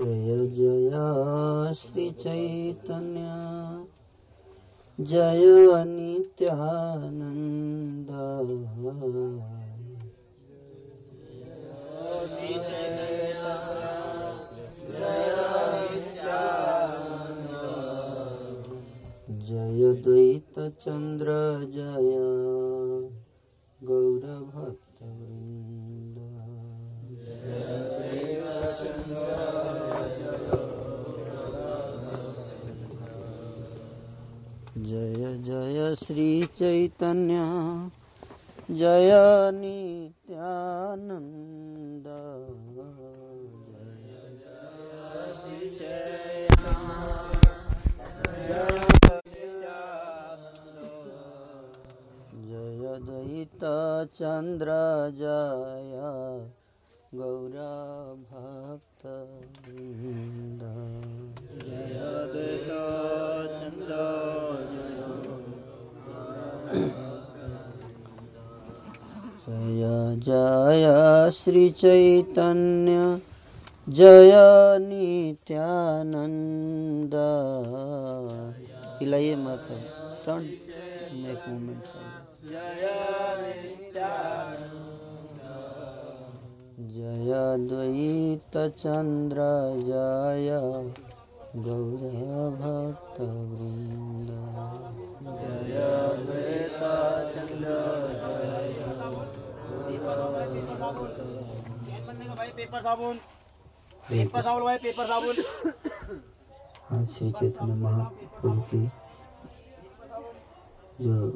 जय जय श्री चैतन्य जय नित्यानन्द जय द्वैतचन्द्र जय श्रीचैतन्य जय नित्यानन्द जय द्वैतचन्द्र जय गौरभक्तवृन्द जय श्रीचैतन्य जय नित्यानन्द। हिलाइए मत में एक मूवमेंट जय द्वैतचन्द्र जय गौरभक्तवृन्द जय द्वैतचन्द्र भाई श्री चैतन्य महाप्रभु की जो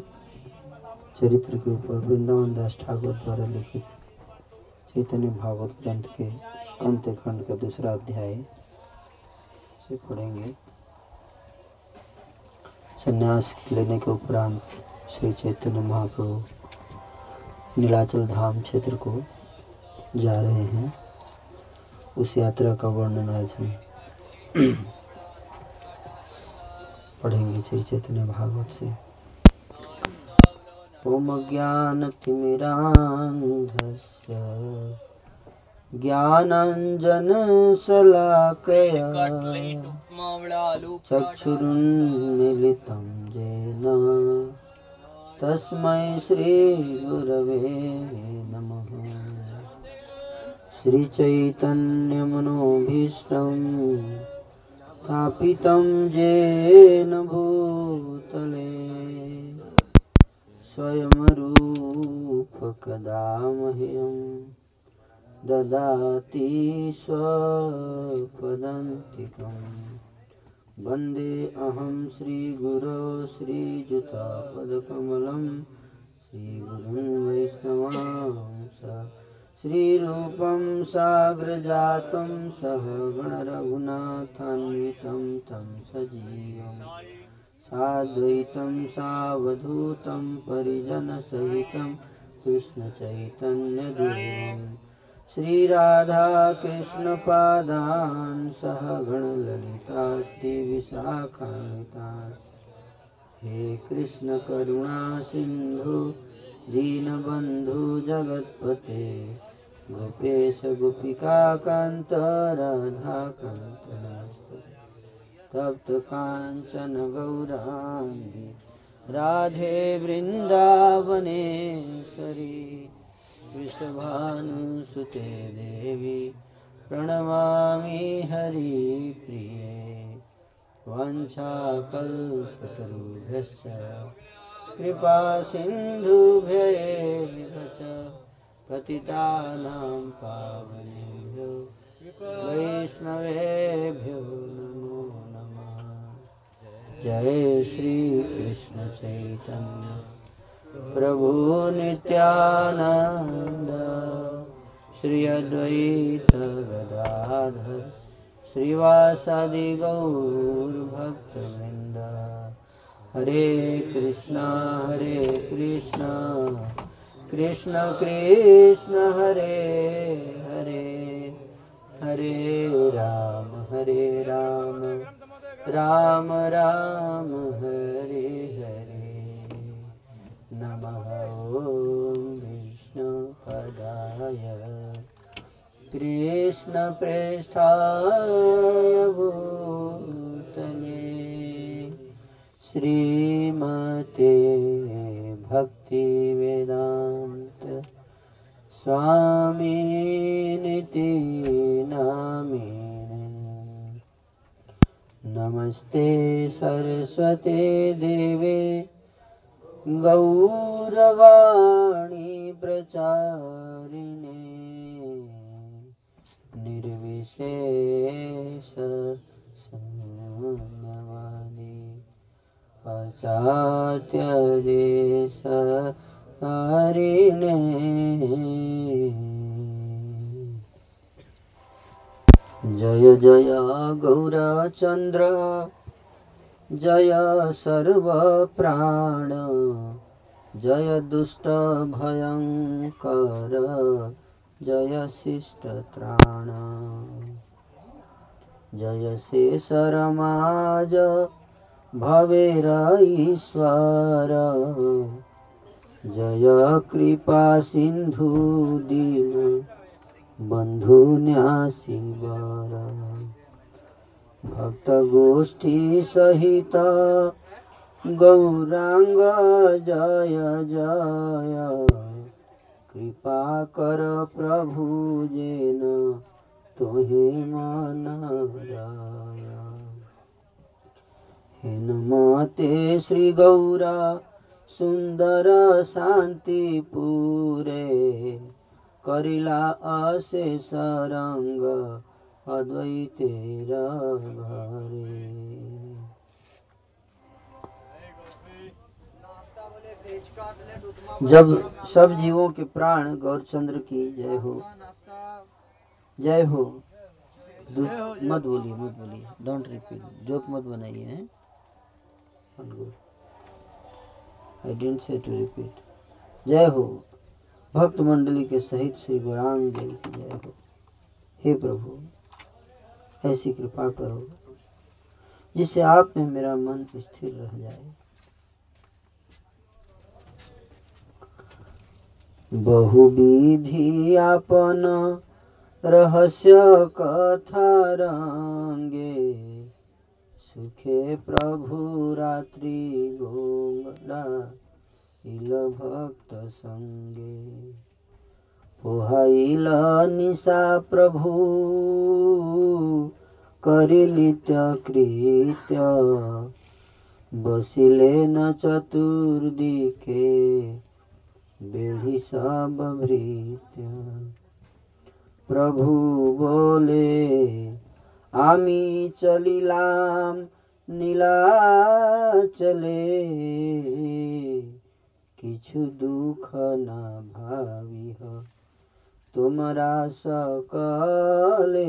चरित्र के ऊपर वृंदावन दास ठाकुर द्वारा लिखित चैतन्य भागवत ग्रंथ के अंत खंड का दूसरा अध्याय से पढ़ेंगे संन्यास लेने के उपरांत श्री चैतन्य महाप्रभु नीलाचल धाम क्षेत्र को जा रहे हैं। उस यात्रा का वर्णन आज हम पढ़ेंगे श्री चैतन्य भागवत से। ओम ज्ञानतिमिरान्धस्य ज्ञानाञ्जनशलाकया चक्षुरुन्मिलितं येन तस्मै श्रीगुरवे नमः। श्रीचैतन्यमनोभीष्टं स्थापितं येन भूतले। स्वयंरूपकदा मह्यं ददाति स्वपदन्तिकम् वंदे अहं श्रीगुरो श्रीयुतापदकमलं श्रीगुरुं वैष्णवांस श्रीरूपं साग्रजातं सह गणरघुनाथान्वितं तं सजीवम् साद्वैतं सावधूतं परिजनसहितं कृष्णचैतन्यदेवं श्रीराधाकृष्णपादान् सह गणललिता श्रीविशाखान्वितान् हे कृष्णकरुणा सिन्धु दीनबन्धु जगत्पते। गोपेश गोपिकान्त राधाकान्त तप्त काञ्चन गौराङ्गी राधे वृन्दावनेश्वरी वृषभानुसुते देवी प्रणमामि हरिप्रिये वाञ्छाकल्पतरुभ्यश्च कृपा सिन्धुभ्येव च पतितानां पावनेभ्यो वैष्णवेभ्यो नमो नमः। जय श्रीकृष्ण चैतन्य प्रभु नित्यानन्द श्री अद्वैत गदाधर श्रीवासादि गौरभक्तवृन्द हरे कृष्णा हरे कृष्णा कृष्ण कृष्ण हरे हरे हरे राम हरे राम राम राम हरे य प्रियष्णप्रेष्ठा भूतने श्रीमते भक्तिवेदान्त स्वामी निति नमस्ते सरस्वते देवे गौरवाणी प्रचारिणे निर्विशेष अचात्यदेश हरिणे। जय जय गौरचन्द्र जय सर्वप्राण जय दुष्ट भयङ्कर जय शिष्टत्राण जय शेषरमाज भवेर ईश्वर। जय कृपा सिन्धु दीन बन्धुन्यासिवर भक्तगोष्ठी सहित गौराङ्ग जय जय। कृपा कर प्रभु जेन तोहे मन राय हेनमते श्री गौरा सुन्दर शान्ति पुरे। करिला अशेष रङ्ग अद्वैतेर जब सब जीवों के प्राण गौरचंद्र की जय हो जय हो मत बोलिए मत बोलिए डोंट रिपीट जोक मत बनाइए I didn't say to repeat जय हो, भक्त मंडली के सहित श्री गौरांग जय हो। हे प्रभु। ऐसी कृपा करो जिससे आप में मेरा मन स्थिर रह जाए। बहुविधि आपन रहस्य कथा रंगे, सुखे प्रभु रात्रि गोंगड़ा भक्त संगे। पोहाइल निशा प्रभु करि नित्य कृत्य बसिले न चतुर्दिके बेढ़ी सब भृत्य প্রভু বলে আমি চলিলাম নীলাচলে কিছু দুঃখ না ভাবিহ तमरा सले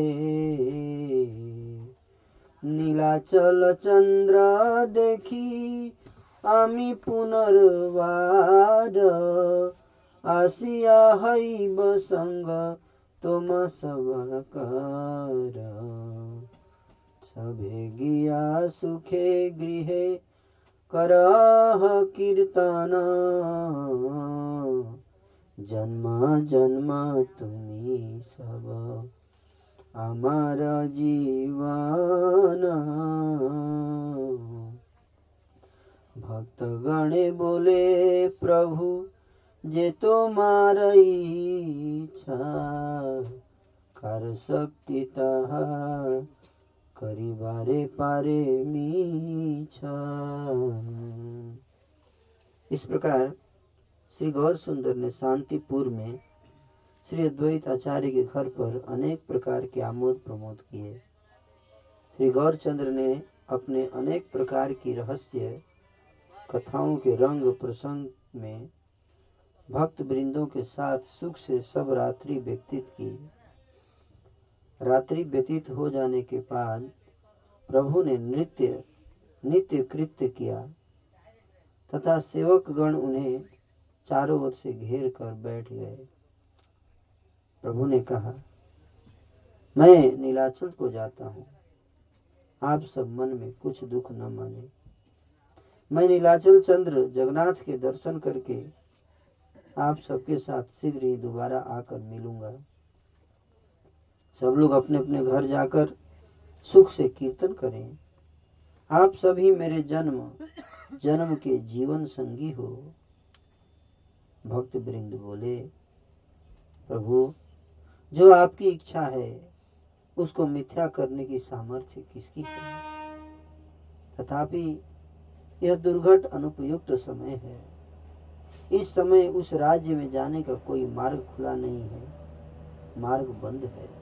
नीलाचल चंद्र देखी हामी पुनर्वार आसिया सबे गिया सुखे गृह कीर्तन। कीर्तन जन्म जन्म তুমি सब আমার জীবন ভক্তগণে বলে প্রভু যে তোমার ইচ্ছা कर शक्ति तहा करिबारे पारे मीछा इस प्रकार श्री गौर सुंदर ने शांतिपुर में श्री अद्वैत आचार्य के घर पर अनेक प्रकार के आमोद प्रमोद किए। श्री गौरचंद्र ने अपने अनेक प्रकार की रहस्य कथाओं के रंग प्रसंग में भक्त वृंदों के साथ सुख से सब रात्रि व्यतीत की। रात्रि व्यतीत हो जाने के बाद प्रभु ने नृत्य, नित्य कृत्य किया। तथा सेवक गण उन्हें चारों ओर से घेर कर बैठ गए। प्रभु ने कहा, मैं नीलाचल को जाता हूँ। आप सब मन में कुछ दुख न माने। मैं नीलाचल चंद्र जगन्नाथ के दर्शन करके आप सबके साथ शीघ्र ही दोबारा आकर मिलूँगा। सब लोग अपने अपने घर जाकर सुख से कीर्तन करें। आप सभी मेरे जन्म जन्म के जीवन संगी हो। भक्त वृंद बोले, प्रभु, जो आपकी इच्छा है, उसको मिथ्या करने की सामर्थ्य किसकी है? तथापि, यह दुर्घट अनुपयुक्त समय है। इस समय उस राज्य में जाने का कोई मार्ग खुला नहीं है, मार्ग बंद है।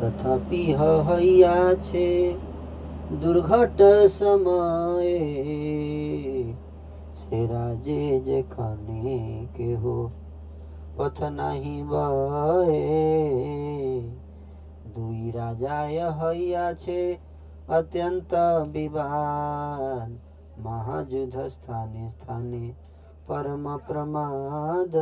तथापि हैया छे দুর্ঘট সময়ে সেরা যে যেখানে কেহ পথ নাহি বয়ে দুই রাজায় হইয়াছে অত্যন্ত বিবাদ। মহাযুদ্ধ স্থানে স্থানে পরম প্রমাদ।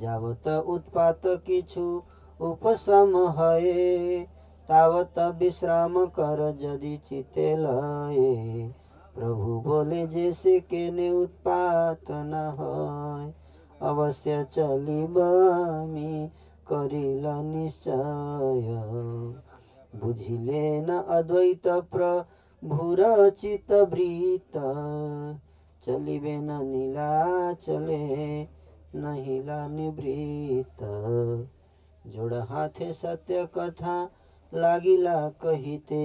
যাবত উৎপাত কিছু উপশম হয়ে তাবত বিশ্রাম কর যদি চিতে লয়ে। প্রভু বলে যে সে কেনে উৎপাত না হয়, অবশ্য চলিব আমি করিল নিশ্চয়। বুঝিলে না অদ্বৈত প্রভুর চিত বৃত, চলিবে না নীলা চলে, নহিলা নিবৃত। জোড় হাতে সত্য কথা लागिला कहिते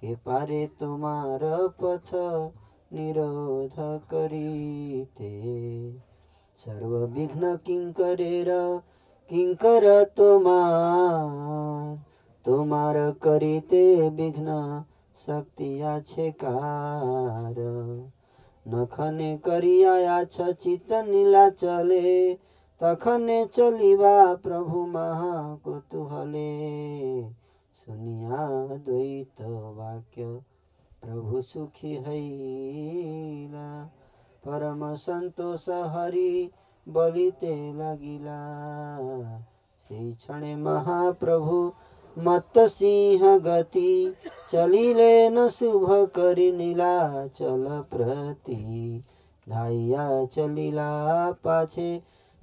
के पारे तुमार पथ निरोध करीते, सर्व विघ्न किंकरे र किंकर तुमार तुमार करिते विघ्न शक्ति आछे कार। नखने करिया आछ चितनिला चले তখনে চলিবা প্রভু মহা কুতুহলে শুনিয়া দ্বৈত বাক্য প্রভু সুখী হইলা পরম সন্তোষ হরি বলিতে লাগিলা সেই ক্ষণে মহাপ্রভু মত্ত সিংহ গতি চলিলে ন শুভ করি নীলাচল প্রতি ধাইয়া চলিলা পাছে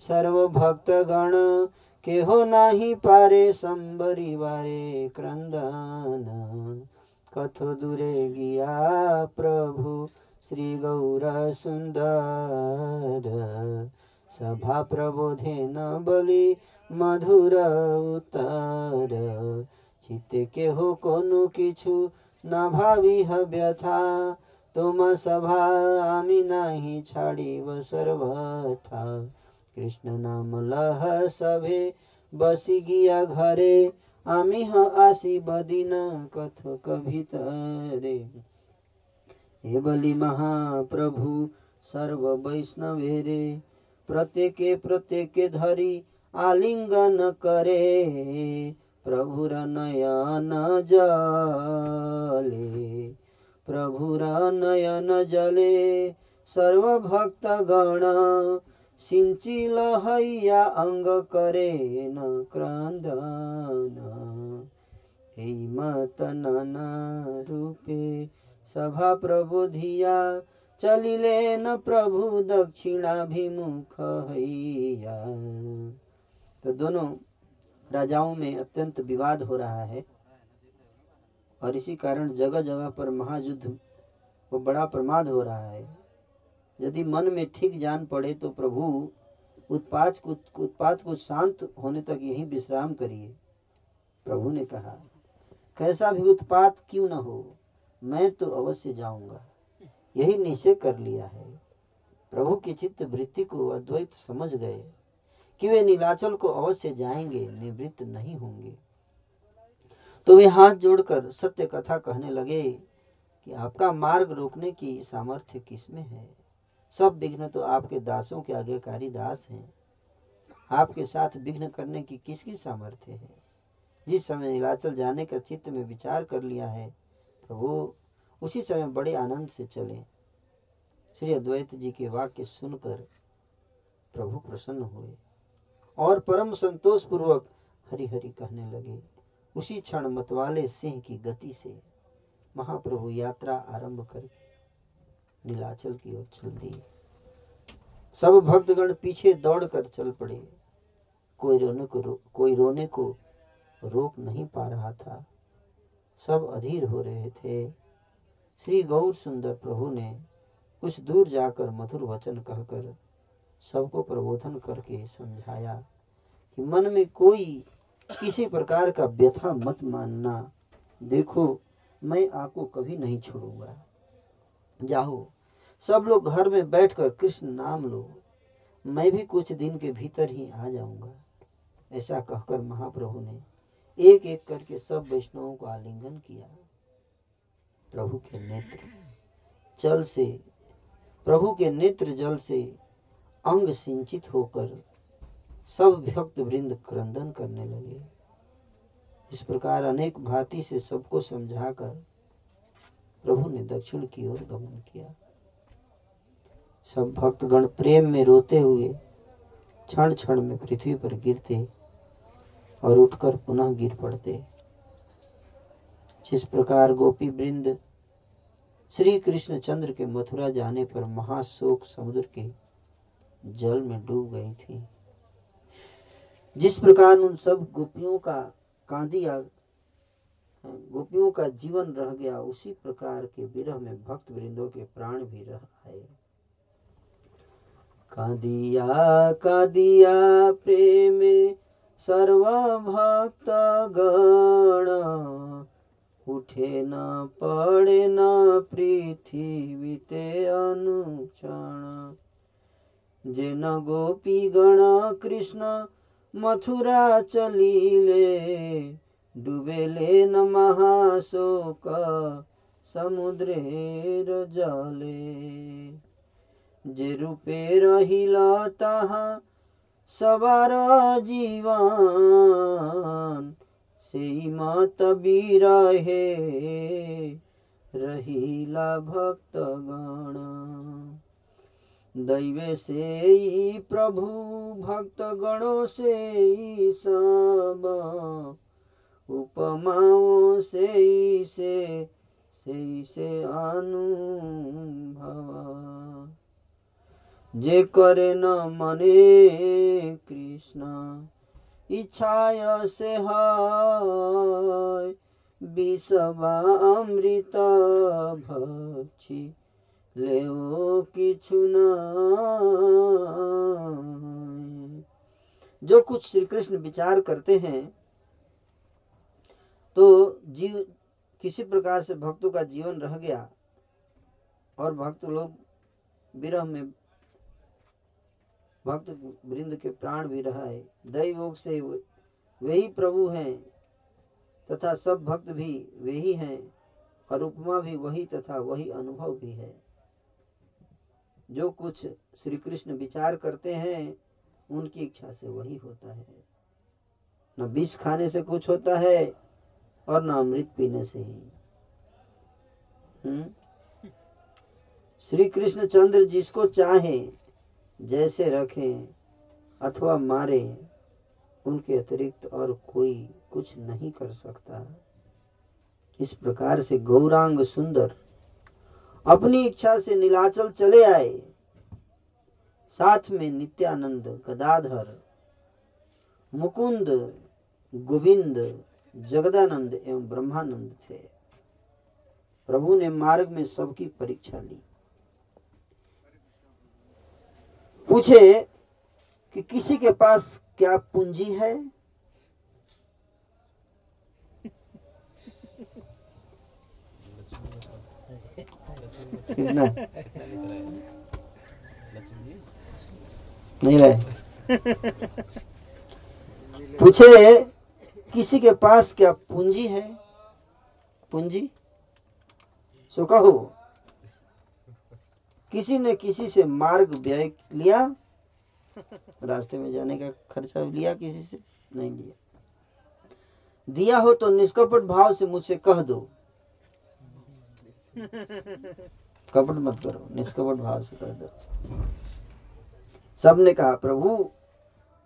सर्व भक्त गण केहो नाही पारे संबरी बारे क्रंदन कथो दूरे गिया प्रभु श्री गौर सुंदर सभा प्रबोधे न बलि মধুর উত্তর চিতে কেহ কোনো কিছু না ভাবিহ ব্যথা তোম সভা আমি নাহি ছাড়িব সর্বথা कृष्ण नाम लभे बसि गिया घरे अमिह आशी बदिन कथ कभित महाप्रभु सर्वैष्णवे रे प्रत्येके प्रत्येक धरि आलिङ्गन करे प्रभु रयन जभुनयन जले सर्व भक्त गण सिंचिल हैया अंग करे न क्रंदन हे मत नाना रूपे सभा प्रबोधिया चलिले न प्रभु दक्षिणाभिमुख हैया। तो दोनों राजाओं में अत्यंत विवाद हो रहा है, और इसी कारण जगह जगह पर महायुद्ध, वो बड़ा प्रमाद हो रहा है। यदि मन में ठीक जान पड़े तो प्रभु उत्पाद को उत्पात को शांत होने तक यही विश्राम करिए। प्रभु ने कहा, कैसा भी उत्पात क्यों न हो, मैं तो अवश्य जाऊँगा। यही निश्चय कर लिया है प्रभु की चित्त वृत्ति को अद्वैत समझ गए कि वे नीलाचल को अवश्य जाएँगे, निवृत्त नहीं होंगे। तो वे हाथ जोड़कर सत्य कथा कहने लगे कि आपका मार्ग रोकने की सामर्थ्य किसमें है? सब विघ्न तो आपके दासों के आज्ञाकारी दास हैं। आपके साथ विघ्न करने की किसकी सामर्थ्य है? जिस समय नीलाचल जाने का चित्त में विचार कर लिया है, प्रभु, उसी समय बड़े आनंद से चले। श्री अद्वैत जी के वाक्य सुनकर प्रभु प्रसन्न हुए और परम संतोष पूर्वक हरि हरि कहने लगे, उसी क्षण मतवाले सिंह की गति से महाप्रभु यात्रा आरंभ करके नीलाचल की ओर चल दिए। सब भक्तगण पीछे दौड़कर चल पड़े। कोई रोने को रो, कोई रोने को रोक नहीं पा रहा था। सब अधीर हो रहे थे। श्री गौर सुंदर प्रभु ने कुछ दूर जाकर मधुर वचन कहकर सबको प्रबोधन करके समझाया कि मन में कोई किसी प्रकार का व्यथा मत मानना। देखो मैं आपको कभी नहीं छोड़ूँगा। जाओ सब लोग घर में बैठकर कृष्ण नाम लो। मैं भी कुछ दिन के भीतर ही आ जाऊँगा, ऐसा कहकर महाप्रभु ने एक एक करके सब वैष्णवों को आलिंगन किया। प्रभु के नेत्र जल से, प्रभु के नेत्र जल से अंग सिंचित होकर सब भक्त वृंद क्रंदन करने लगे। इस प्रकार अनेक भांति से सबको समझाकर प्रभु ने दक्षिण की ओर गमन किया। सब भक्तगण प्रेम में रोते हुए क्षण क्षण में पृथ्वी पर गिरते और उठकर पुनः गिर पड़ते। जिस प्रकार गोपी वृंद श्री कृष्ण चंद्र के मथुरा जाने पर महाशोक समुद्र के जल में डूब गई थी। जिस प्रकार उन सब गोपियों का कांदिया गोपियों का जीवन रह गया, उसी प्रकार के विरह में भक्त वृंदों के प्राण भी रह आए। कादिया कादिया प्रेम सर्व भक्त गण। उठे न, पड़े न पृथ्वीते अनुक्षण। जे न गोपी गण कृष्ण मथुरा चलिले, डुबेले न महाशोक समुद्रेर जले। যে রূপে রহিল তাহা সবার জীবন, সেই মত বিরহে রহিলা ভক্তগণ। দৈবে সেই প্রভু, ভক্তগণ সেই সব। উপমাও সেই সে সেই সে অনুভব। जे करे न मने कृष्ण, इच्छाय से भक्षी, लेओ किछु न जो कुछ श्री कृष्ण विचार करते हैं तो जीव किसी प्रकार से भक्तों का जीवन रह गया, और भक्त लोग विरह में भक्त वृंद के प्राण भी रहा है। दैवोग से वही प्रभु हैं, तथा सब भक्त भी वही हैं और उपमा भी वही तथा वही अनुभव भी है। जो कुछ श्री कृष्ण विचार करते हैं, उनकी इच्छा से वही होता है। न विष खाने से कुछ होता है, और न अमृत पीने से ही। हम्म? श्री कृष्ण चंद्र जिसको चाहे जैसे रखें अथवा मारे, उनके अतिरिक्त और कोई कुछ नहीं कर सकता। इस प्रकार से गौरांग सुंदर अपनी इच्छा से नीलाचल चले आए। साथ में नित्यानंद गदाधर, मुकुंद, गोविंद, जगदानंद एवं ब्रह्मानंद थे। प्रभु ने मार्ग में सबकी परीक्षा ली। पूछे कि किसी के पास क्या पूंजी है? नहीं रहे पूछे किसी के पास क्या पूंजी है? पूंजी? सो कहो। किसी ने किसी से मार्ग व्यय लिया, रास्ते में जाने का खर्चा लिया, किसी से नहीं लिया। दिया हो तो निष्कपट भाव से मुझसे कह दो। कपट मत करो, निष्कपट भाव से कह दो। सबने कहा, प्रभु,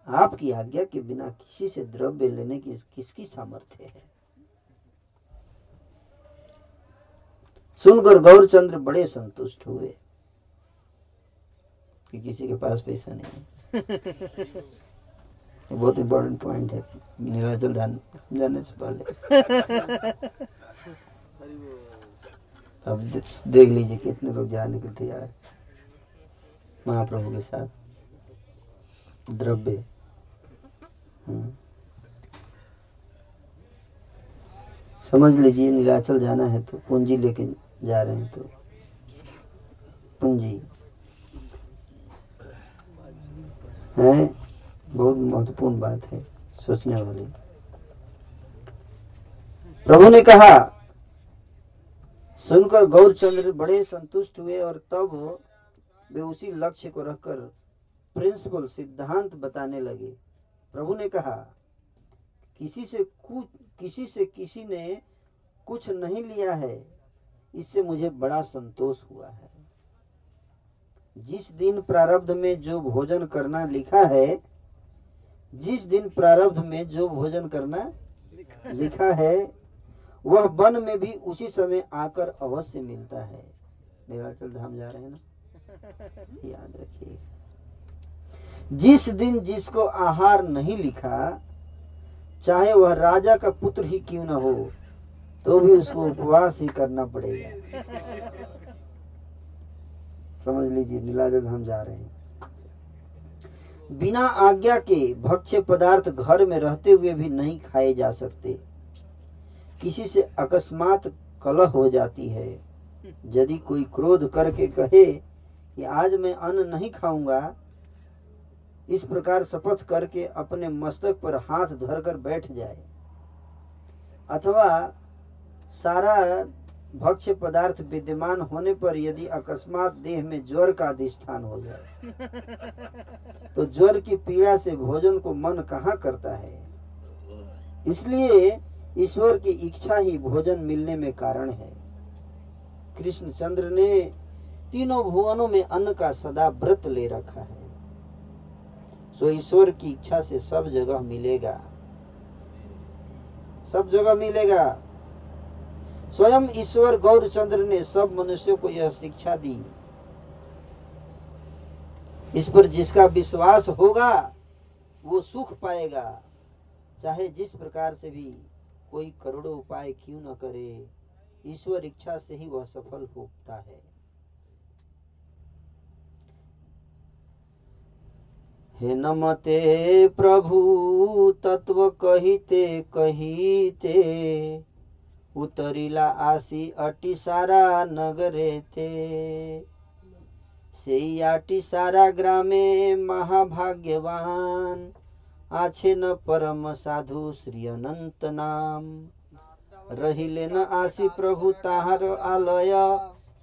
आपकी आज्ञा के बिना किसी से द्रव्य लेने की किसकी सामर्थ्य है? सुनकर गौरचंद्र बड़े संतुष्ट हुए। कि किसी के पास पैसा नहीं है। बहुत इम्पोर्टेंट पॉइंट है। नीलाचल ध्यान जाने से पहले। अब देख लीजिए कितने लोग जाने के तैयार महाप्रभु के साथ। द्रव्य। समझ लीजिए नीलाचल जाना है तो पूंजी लेके जा रहे हैं तो। पूंजी। है, बहुत महत्वपूर्ण बात है, सोचने वाली। प्रभु ने कहा, सुनकर गौरचंद्र बड़े संतुष्ट हुए और तब वे उसी लक्ष्य को रखकर प्रिंसिपल सिद्धांत बताने लगे। प्रभु ने कहा, किसी से कुछ किसी से किसी ने कुछ नहीं लिया है, इससे मुझे बड़ा संतोष हुआ है। जिस दिन प्रारब्ध में जो भोजन करना लिखा है जिस दिन प्रारब्ध में जो भोजन करना लिखा है वह वन में भी उसी समय आकर अवश्य मिलता है। नीलाचल धाम जा रहे हैं ना? याद रखिए। जिस दिन जिसको आहार नहीं लिखा चाहे वह राजा का पुत्र ही क्यों न हो तो भी उसको उपवास ही करना पड़ेगा। समझ लीजिए नीलाचल धाम जा रहे हैं। बिना आज्ञा के भक्ष्य पदार्थ घर में रहते हुए भी नहीं खाए जा सकते। किसी से अकस्मात कलह हो जाती है। यदि कोई क्रोध करके कहे कि आज मैं अन्न नहीं खाऊँगा, इस प्रकार शपथ करके अपने मस्तक पर हाथ धरकर बैठ जाए। अथवा सारा भक्ष्य पदार्थ विद्यमान होने पर यदि अकस्मात देह में ज्वर का अधिष्ठान हो जाए तो ज्वर की पीड़ा से भोजन को मन कहाँ करता है? इसलिए ईश्वर की इच्छा ही भोजन मिलने में कारण है। कृष्ण चंद्र ने तीनों भुवनों में अन्न का सदा व्रत ले रखा है। सो ईश्वर की इच्छा से सब जगह मिलेगा। सब जगह मिलेगा। स्वयं ईश्वर गौरचंद्र ने सब मनुष्यों को यह शिक्षा दी। इस पर जिसका विश्वास होगा, वो सुख पाएगा। चाहे जिस प्रकार से भी कोई करोड़ों उपाय क्यों न करे, ईश्वर इच्छा से ही वह सफल होता है। हे नमते प्रभु, तत्व कहिते कहिते उतरिला आसी अटी सारा नगरे थे সেই আটি সারা গ্রামে মহাভাগ্যবান আছে न परम साधु श्री अनंत नाम रहिले न आसी प्रभु ताहार आलय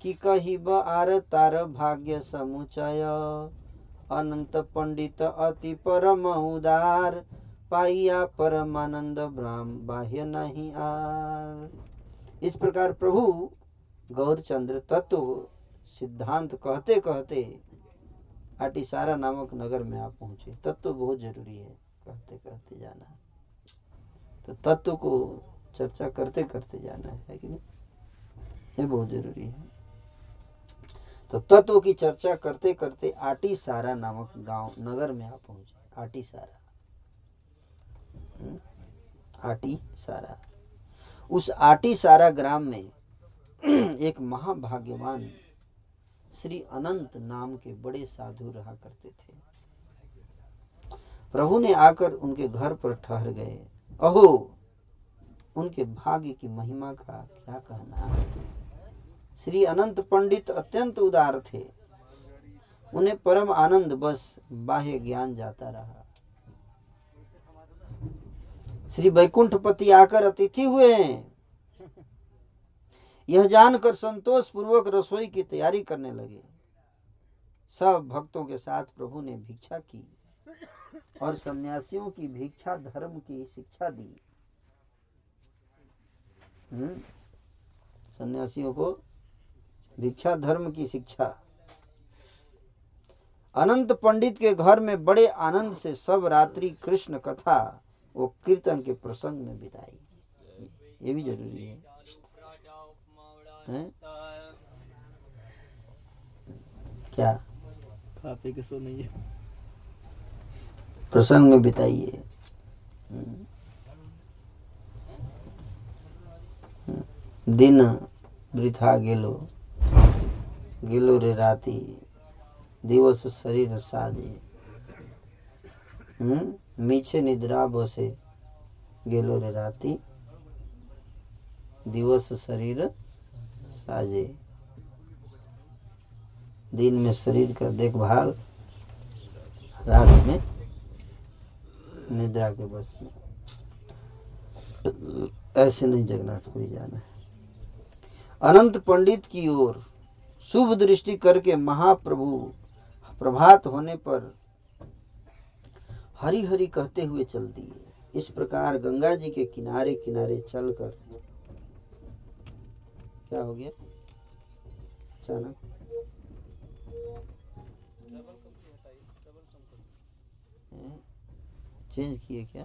कि कहिब आर तार भाग्य समुचय अनंत पंडित अति परम उदार पाइया परमानंद ब्राह्म बाह्य नहीं आर। इस प्रकार प्रभु गौरचंद्र तत्व सिद्धांत कहते कहते आटिसारा नामक नगर में आप पहुँचे। तत्व बहुत ज़रूरी है कहते कहते जाना। तो तत्व को चर्चा करते करते जाना है, कि नहीं? ये बहुत ज़रूरी है। तो तत्व की चर्चा करते करते आटी सारा नामक गाँव नगर में आप पहुँचे। आटी सारा? आटी सारा। उस आटी सारा ग्राम में एक महाभाग्यवान श्री अनंत नाम के बड़े साधु रहा करते थे। प्रभु ने आकर उनके घर पर ठहर गए। अहो, उनके भाग्य की महिमा का क्या कहना? श्री अनंत पंडित अत्यंत उदार थे। उन्हें परम आनंद बस बाह्य ज्ञान जाता रहा। श्री वैकुंठपति आकर अतिथि हुए। हैं यह जानकर संतोष पूर्वक रसोई की तैयारी करने लगे। सब भक्तों के साथ प्रभु ने भिक्षा की और सन्यासियों की भिक्षा, धर्म की शिक्षा दी। हम्म? सन्यासियों को भिक्षा, धर्म की शिक्षा। अनंत पंडित के घर में बड़े आनंद से सब रात्रि कृष्ण कथा वो कीर्तन के प्रसंग में बिताई ये भी ज़रूरी है। हैं? क्या? खा पी के सो नहीं है। प्रसंग में बिताइए। हम्म। दिन वृथा गेलो। गेलो रे राती। दिवस शरीर साजे। हम्म? मीछे निद्रा बसे गेलो रे राती। दिवस शरीर साजे। दिन में शरीर का देखभाल रात में निद्रा के बस में। ऐसे नहीं जगन्नाथ कोई जाना है। अनंत पंडित की ओर शुभ दृष्टि करके महाप्रभु प्रभात होने पर हरि हरी कहते हुए चल दिए। इस प्रकार गंगा जी के किनारे किनारे चलकर क्या हो गया? अचानक चेंज किए क्या?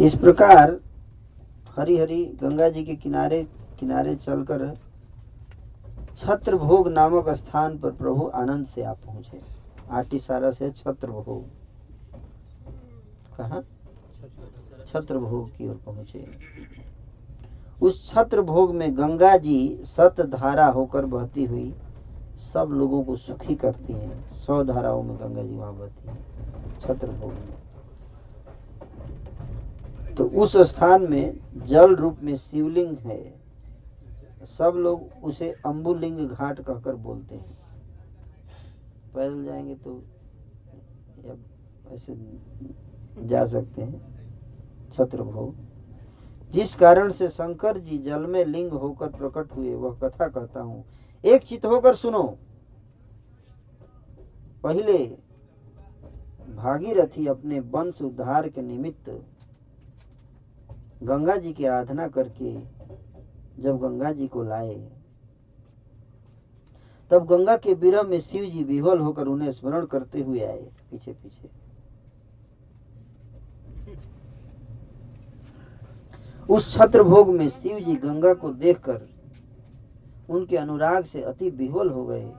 इस प्रकार हरी हरी गंगा जी के किनारे किनारे चलकर छत्र भोग नामक स्थान पर प्रभु आनंद से आप पहुँचे। आटिसारा से छत्र भोग कहा? छत्र भोग की ओर पहुँचे। उस छत्र भोग में गंगा जी सत धारा होकर बहती हुई सब लोगों को सुखी करती हैं। सौ धाराओं में गंगा जी वहाँ बहती है छत्र भोग में। तो उस स्थान में जल रूप में शिवलिंग है। सब लोग उसे अम्बुलिंग घाट कहकर बोलते हैं। पैदल जाएँगे तो ऐसे जा सकते हैं। छत्रभोग जिस कारण से शंकर जी जल में लिंग होकर प्रकट हुए, वह कथा कहता हूँ। एक चित होकर सुनो। पहले भागीरथी अपने वंश उद्धार के निमित्त गंगा जी की आराधना करके जब गंगा जी को लाए। तब गंगा के विरह में शिव जी विह्वल होकर उन्हें स्मरण करते हुए आए, पीछे पीछे। उस छत्र भोग में शिव जी गंगा को देखकर उनके अनुराग से अति विह्वल हो गए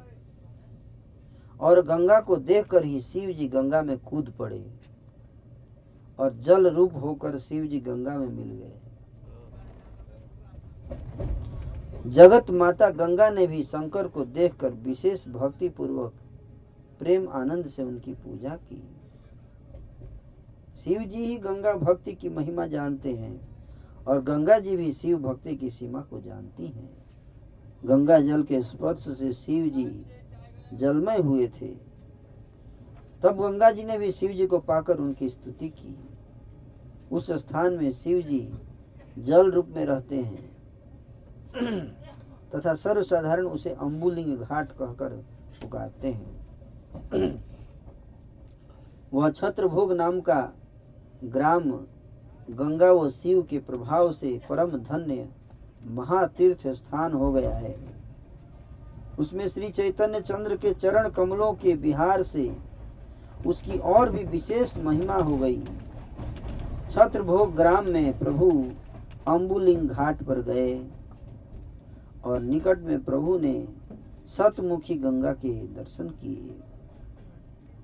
और गंगा को देखकर ही शिव जी गंगा में कूद पड़े और जल रूप होकर शिव जी गंगा में मिल गए। जगत माता गंगा ने भी शंकर को देखकर विशेष भक्ति पूर्वक प्रेम आनंद से उनकी पूजा की। शिव जी ही गंगा भक्ति की महिमा जानते हैं और गंगा जी भी शिव भक्ति की सीमा को जानती हैं। गंगा जल के स्पर्श से शिव जी जलमय हुए थे। तब गंगा जी ने भी शिव जी को पाकर उनकी स्तुति की। उस स्थान में शिव जी जल रूप में रहते हैं। तथा सर्वसाधारण उसे अम्बुलिंग घाट कहकर पुकारते हैं। वह छत्रभोग नाम का ग्राम गंगा व शिव के प्रभाव से परम धन्य महातीर्थ स्थान हो गया है। उसमें श्री चैतन्य चंद्र के चरण कमलों के बिहार से उसकी और भी विशेष महिमा हो गई। छत्रभोग ग्राम में प्रभु अम्बुलिंग घाट पर गए। और निकट में प्रभु ने सतमुखी गंगा के दर्शन किए।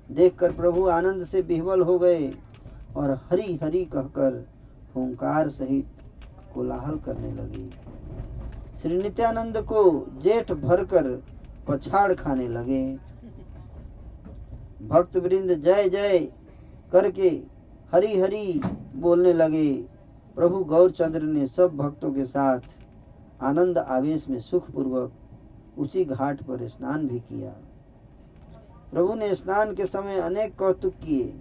देखकर प्रभु आनंद से बिहवल हो गए और हरी हरी कहकर ओंकार सहित कोलाहल करने लगे। श्री नित्यानंद को जेठ भरकर पछाड़ खाने लगे। भक्त वृंद जय जय करके हरी हरी बोलने लगे, प्रभु गौरचंद्र ने सब भक्तों के साथ आनंद आवेश में सुख पूर्वक उसी घाट पर स्नान भी किया। प्रभु ने स्नान के समय अनेक कौतुक किए।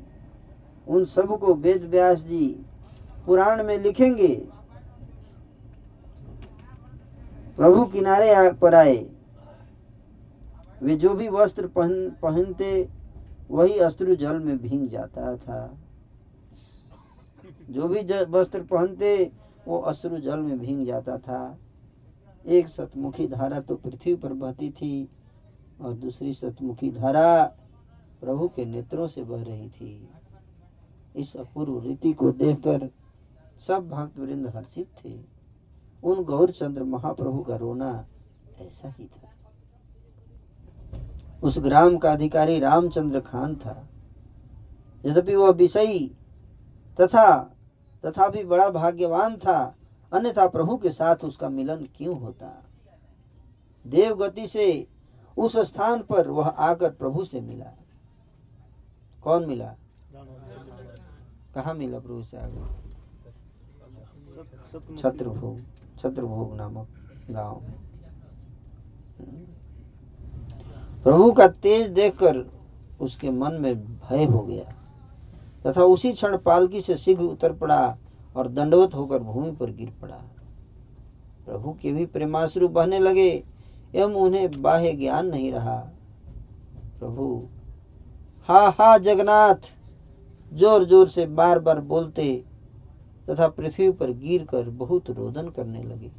उन सबको वेद व्यास जी पुराण में लिखेंगे। प्रभु किनारे पर आए। वे जो भी वस्त्र पहन, पहनते, वही अश्रु जल में भींग जाता था। जो भी वस्त्र पहनते, वो अश्रु जल में भींग जाता था। एक सतमुखी धारा तो पृथ्वी पर बहती थी और दूसरी सतमुखी धारा प्रभु के नेत्रों से बह रही थी। इस अपूर्व रीति को देखकर सब भक्त वृंद हर्षित थे। उन गौरचंद्र महाप्रभु का रोना ऐसा ही था। उस ग्राम का अधिकारी रामचंद्र खान था। यद्यपि वह विषयी तथा तथा भी बड़ा भाग्यवान था अन्यथा प्रभु के साथ उसका मिलन क्यों होता? देव गति से उस स्थान पर वह आकर प्रभु से मिला। कौन मिला? कहा मिला प्रभु से आगे? छत्रभोग छत्रभोग नामक गाँव। प्रभु का तेज देखकर उसके मन में भय हो गया। तथा उसी क्षण पालकी से शीघ्र उतर पड़ा। और दंडवत होकर भूमि पर गिर पड़ा। प्रभु के भी प्रेमाश्रु बहने लगे, एवं उन्हें बाह्य ज्ञान नहीं रहा। प्रभु, हा हा, जगन्नाथ! ज़ोर ज़ोर से बार बार बोलते तथा पृथ्वी पर गिर कर बहुत रोदन करने लगे।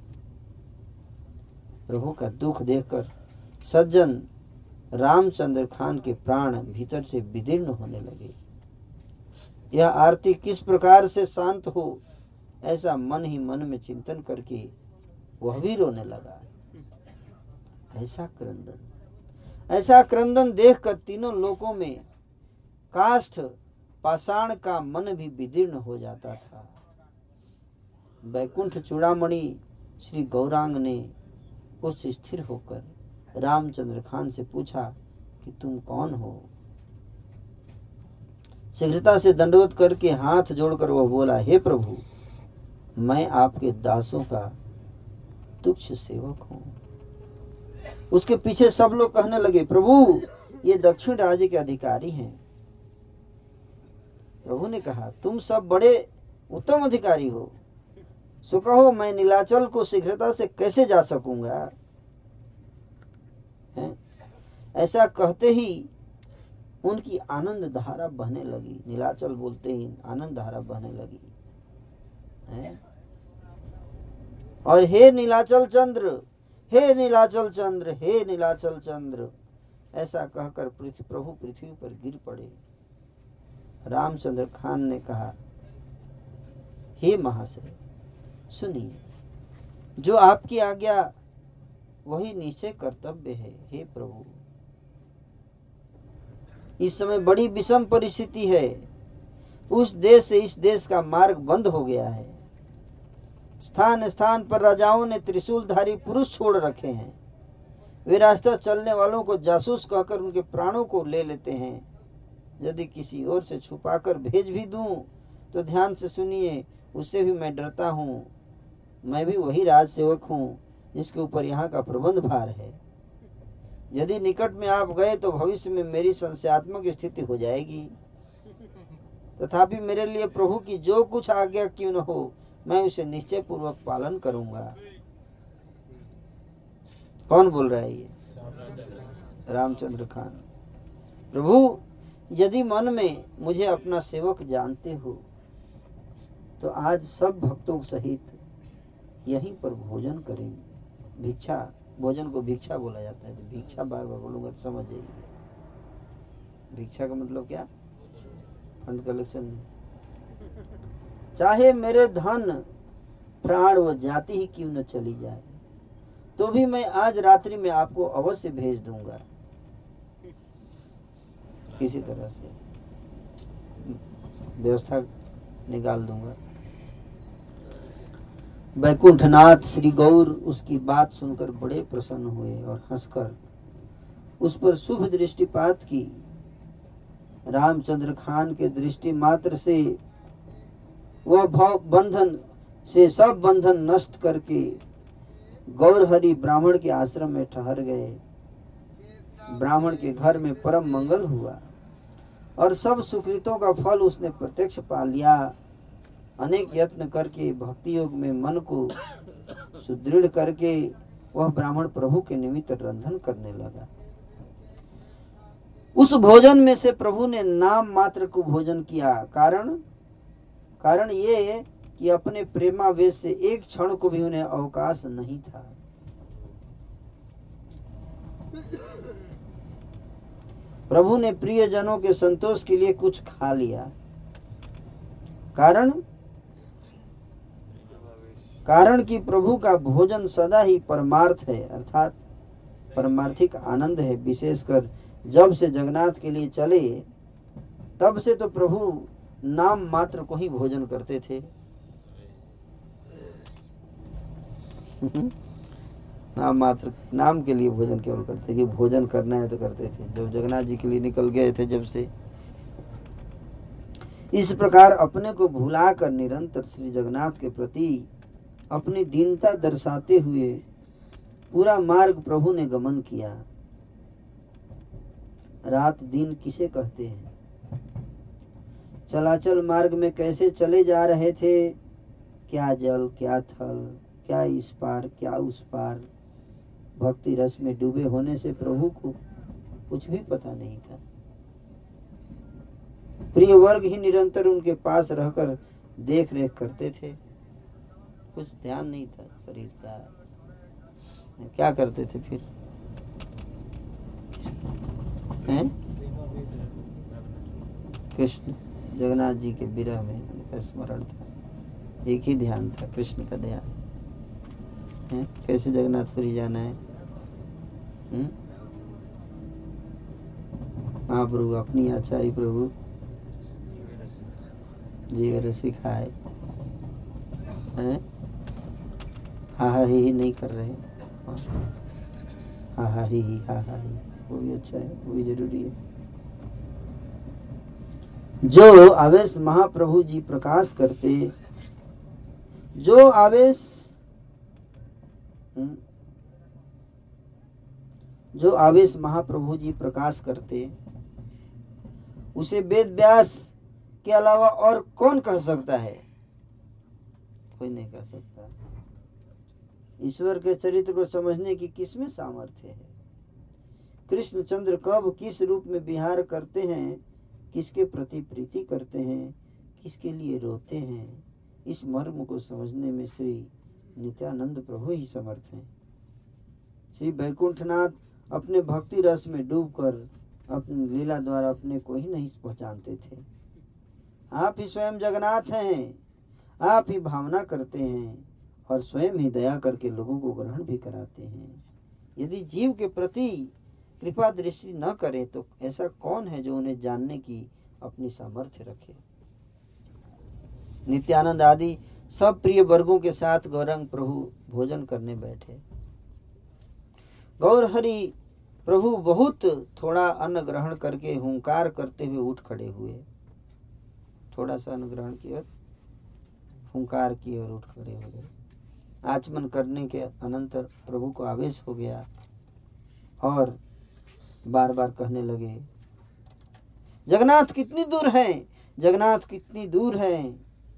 प्रभु का दुख देखकर सज्जन रामचंद्र खान के प्राण भीतर से विदीर्ण होने लगे। यह आरती किस प्रकार से शांत हो, ऐसा मन ही मन में चिंतन करके वह भी रोने लगा। ऐसा क्रंदन। ऐसा क्रंदन देखकर तीनों लोकों में काष्ठ पाषाण का मन भी विदीर्ण हो जाता था। बैकुंठ चूड़ामणि श्री गौरांग ने कुछ स्थिर होकर रामचंद्र खान से पूछा कि तुम कौन हो? शीघ्रता से दंडवत करके हाथ जोड़कर वह बोला, हे प्रभु, मैं आपके दासों का तुच्छ सेवक हूँ। उसके पीछे सब लोग कहने लगे, प्रभु, ये दक्षिण राज्य के अधिकारी हैं। प्रभु ने कहा, तुम सब बड़े उत्तम अधिकारी हो। सो कहो, मैं नीलाचल को शीघ्रता से कैसे जा सकूँगा? है? ऐसा कहते ही उनकी आनंद धारा बहने लगी। नीलाचल बोलते ही, आनंद धारा बहने लगी। है? और हे नीलाचल चंद्र, हे नीलाचल चंद्र, हे नीलाचल चंद्र, ऐसा कहकर पृथ्वी प्रभु पृथ्वी पर गिर पड़े। रामचंद्र खान ने कहा, हे महाशय, सुनिए, जो आपकी आज्ञा वही निश्चय कर्तव्य है। हे प्रभु इस समय बड़ी विषम परिस्थिति है। उस देश से इस देश का मार्ग बंद हो गया है। स्थान स्थान पर राजाओं ने त्रिशूलधारी पुरुष छोड़ रखे हैं। वे रास्ता चलने वालों को जासूस कहकर उनके प्राणों को ले लेते हैं। यदि किसी और से छुपाकर भेज भी दूँ तो ध्यान से सुनिए, उससे भी मैं डरता हूँ। मैं भी वही राज सेवक हूँ, जिसके ऊपर यहाँ का प्रबंध भार है। यदि निकट में आप गए तो भविष्य में मेरी संशयात्मक स्थिति हो जाएगी। तथापि मेरे लिए प्रभु की जो कुछ आज्ञा क्यों न हो, मैं उसे निश्चय पूर्वक पालन करूँगा। कौन बोल रहा है ये? रामचंद्र खान। प्रभु, यदि मन में मुझे अपना सेवक जानते हो तो आज सब भक्तों सहित यहीं पर भोजन करेंगे भिक्षा भोजन को भिक्षा बोला जाता है तो भिक्षा बार बार बोलूँगा तो समझ जाइए भिक्षा का मतलब क्या? Fund collection. चाहे मेरे धन, प्राण व जाति ही क्यों न चली जाए तो भी मैं आज रात्रि में आपको अवश्य भेज दूँगा। किसी तरह से व्यवस्था निकाल दूँगा। वैकुंठनाथ श्री गौर उसकी बात सुनकर बड़े प्रसन्न हुए और हंसकर उस पर शुभ दृष्टिपात की। रामचंद्र खान के दृष्टि मात्र से वह भाव बंधन से सब बंधन नष्ट करके गौरहरि ब्राह्मण के आश्रम में ठहर गए। ब्राह्मण के घर में परम मंगल हुआ और सब सुकृतों का फल उसने प्रत्यक्ष पा लिया। अनेक यत्न करके भक्ति योग में मन को सुदृढ़ करके वह ब्राह्मण प्रभु के निमित्त रंधन करने लगा। उस भोजन में से प्रभु ने नाम मात्र को भोजन किया। कारण? कारण ये कि अपने प्रेमावेश से एक क्षण को भी उन्हें अवकाश नहीं था। प्रभु ने प्रिय जनों के संतोष के लिए कुछ खा लिया। कारण? कारण कि प्रभु का भोजन सदा ही परमार्थ है, अर्थात परमार्थिक आनंद है, विशेषकर जब से जगन्नाथ के लिए चले, तब से तो प्रभु नाम मात्र को ही भोजन करते थे। नाम मात्र, नाम के लिए भोजन केवल करते कि भोजन करना है तो करते थे। जब जगन्नाथ जी के लिए निकल गए थे, जब से इस प्रकार अपने को भुलाकर निरंतर श्री जगन्नाथ के प्रति अपनी दीनता दर्शाते हुए पूरा मार्ग प्रभु ने गमन किया। रात दिन किसे कहते हैं? चलाचल मार्ग में कैसे चले जा रहे थे? क्या जल, क्या थल, क्या इस पार, क्या उस पार? भक्ति रस में डूबे होने से प्रभु को कुछ भी पता नहीं था। प्रिय वर्ग ही निरंतर उनके पास रहकर देख रेख करते थे। कुछ ध्यान नहीं था शरीर का। क्या करते थे फिर? कृष्ण जगन्नाथ जी के विरह में उनका स्मरण था। एक ही ध्यान था, कृष्ण का ध्यान। है? कैसे जगन्नाथपुरी जाना है? हम्म? महाप्रभु, अपनी आचार्य प्रभु जीवन सिखाए हैं? हा हा ही नहीं कर रहे हा। हा ही ही हा हा ही। वो भी अच्छा है वो भी ज़रूरी है। जो आवेश महाप्रभु जी प्रकाश करते जो आवेश हम्म, जो आवेश महाप्रभु जी प्रकाश करते उसे वेद व्यास के अलावा और कौन कह सकता है? कोई नहीं कह सकता। ईश्वर के चरित्र को समझने की किसमें सामर्थ्य है? कृष्ण चंद्र कब किस रूप में विहार करते हैं? किसके प्रति प्रीति करते हैं? किसके लिए रोते हैं? इस मर्म को समझने में श्री नित्यानंद प्रभु ही समर्थ हैं। श्री बैकुंठनाथ अपने भक्ति रस में डूबकर अपनी लीला द्वारा अपने को ही नहीं पहचानते थे। आप ही स्वयं जगन्नाथ हैं। आप ही भावना करते हैं। और स्वयं ही दया करके लोगों को ग्रहण भी कराते हैं। यदि जीव के प्रति कृपा दृष्टि न करे तो ऐसा कौन है जो उन्हें जानने की अपनी सामर्थ्य रखे? नित्यानंद आदि सब प्रिय वर्गों के साथ गौरंग प्रभु भोजन करने बैठे। गौर हरि प्रभु बहुत थोड़ा अन्न ग्रहण करके हुंकार करते हुए उठ खड़े हुए। थोड़ा सा अन्न ग्रहण की और हुंकार की और उठ खड़े हो गए। आचमन करने के अनंतर प्रभु को आवेश हो गया और बार बार कहने लगे, जगन्नाथ कितनी दूर है? जगन्नाथ कितनी दूर है?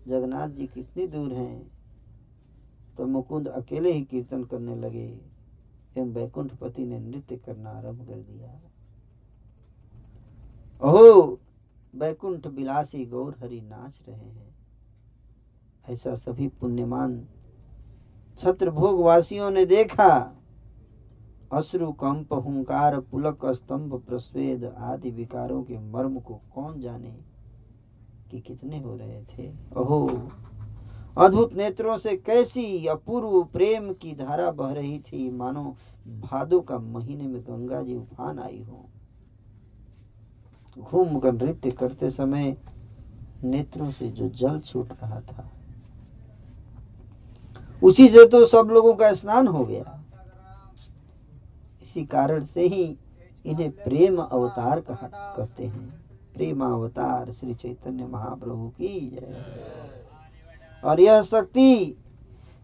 जगन्नाथ जी कितनी दूर हैं? तो मुकुंद अकेले ही कीर्तन करने लगे, एवं बैकुंठ पति ने नृत्य करना आरंभ कर दिया। ओहो बैकुंठ बिलासी गौर हरि नाच रहे हैं। ऐसा सभी पुण्यमान छत्र भोग वासियों ने देखा। अश्रु, कंप, हुंकार, पुलक, स्तंभ, प्रस्वेद आदि विकारों के मर्म को कौन जाने कि कितने हो रहे थे? अहो अद्भुत नेत्रों से कैसी अपूर्व प्रेम की धारा बह रही थी। मानो भादो का महीने में गंगा जी उफान आई हो। घूम कर नृत्य करते समय नेत्रों से जो जल छूट रहा था उसी से तो सब लोगों का स्नान हो गया। इसी कारण से ही इन्हें प्रेम अवतार कहा कहते हैं। प्रेम अवतार श्री चैतन्य महाप्रभु की जय। और यह शक्ति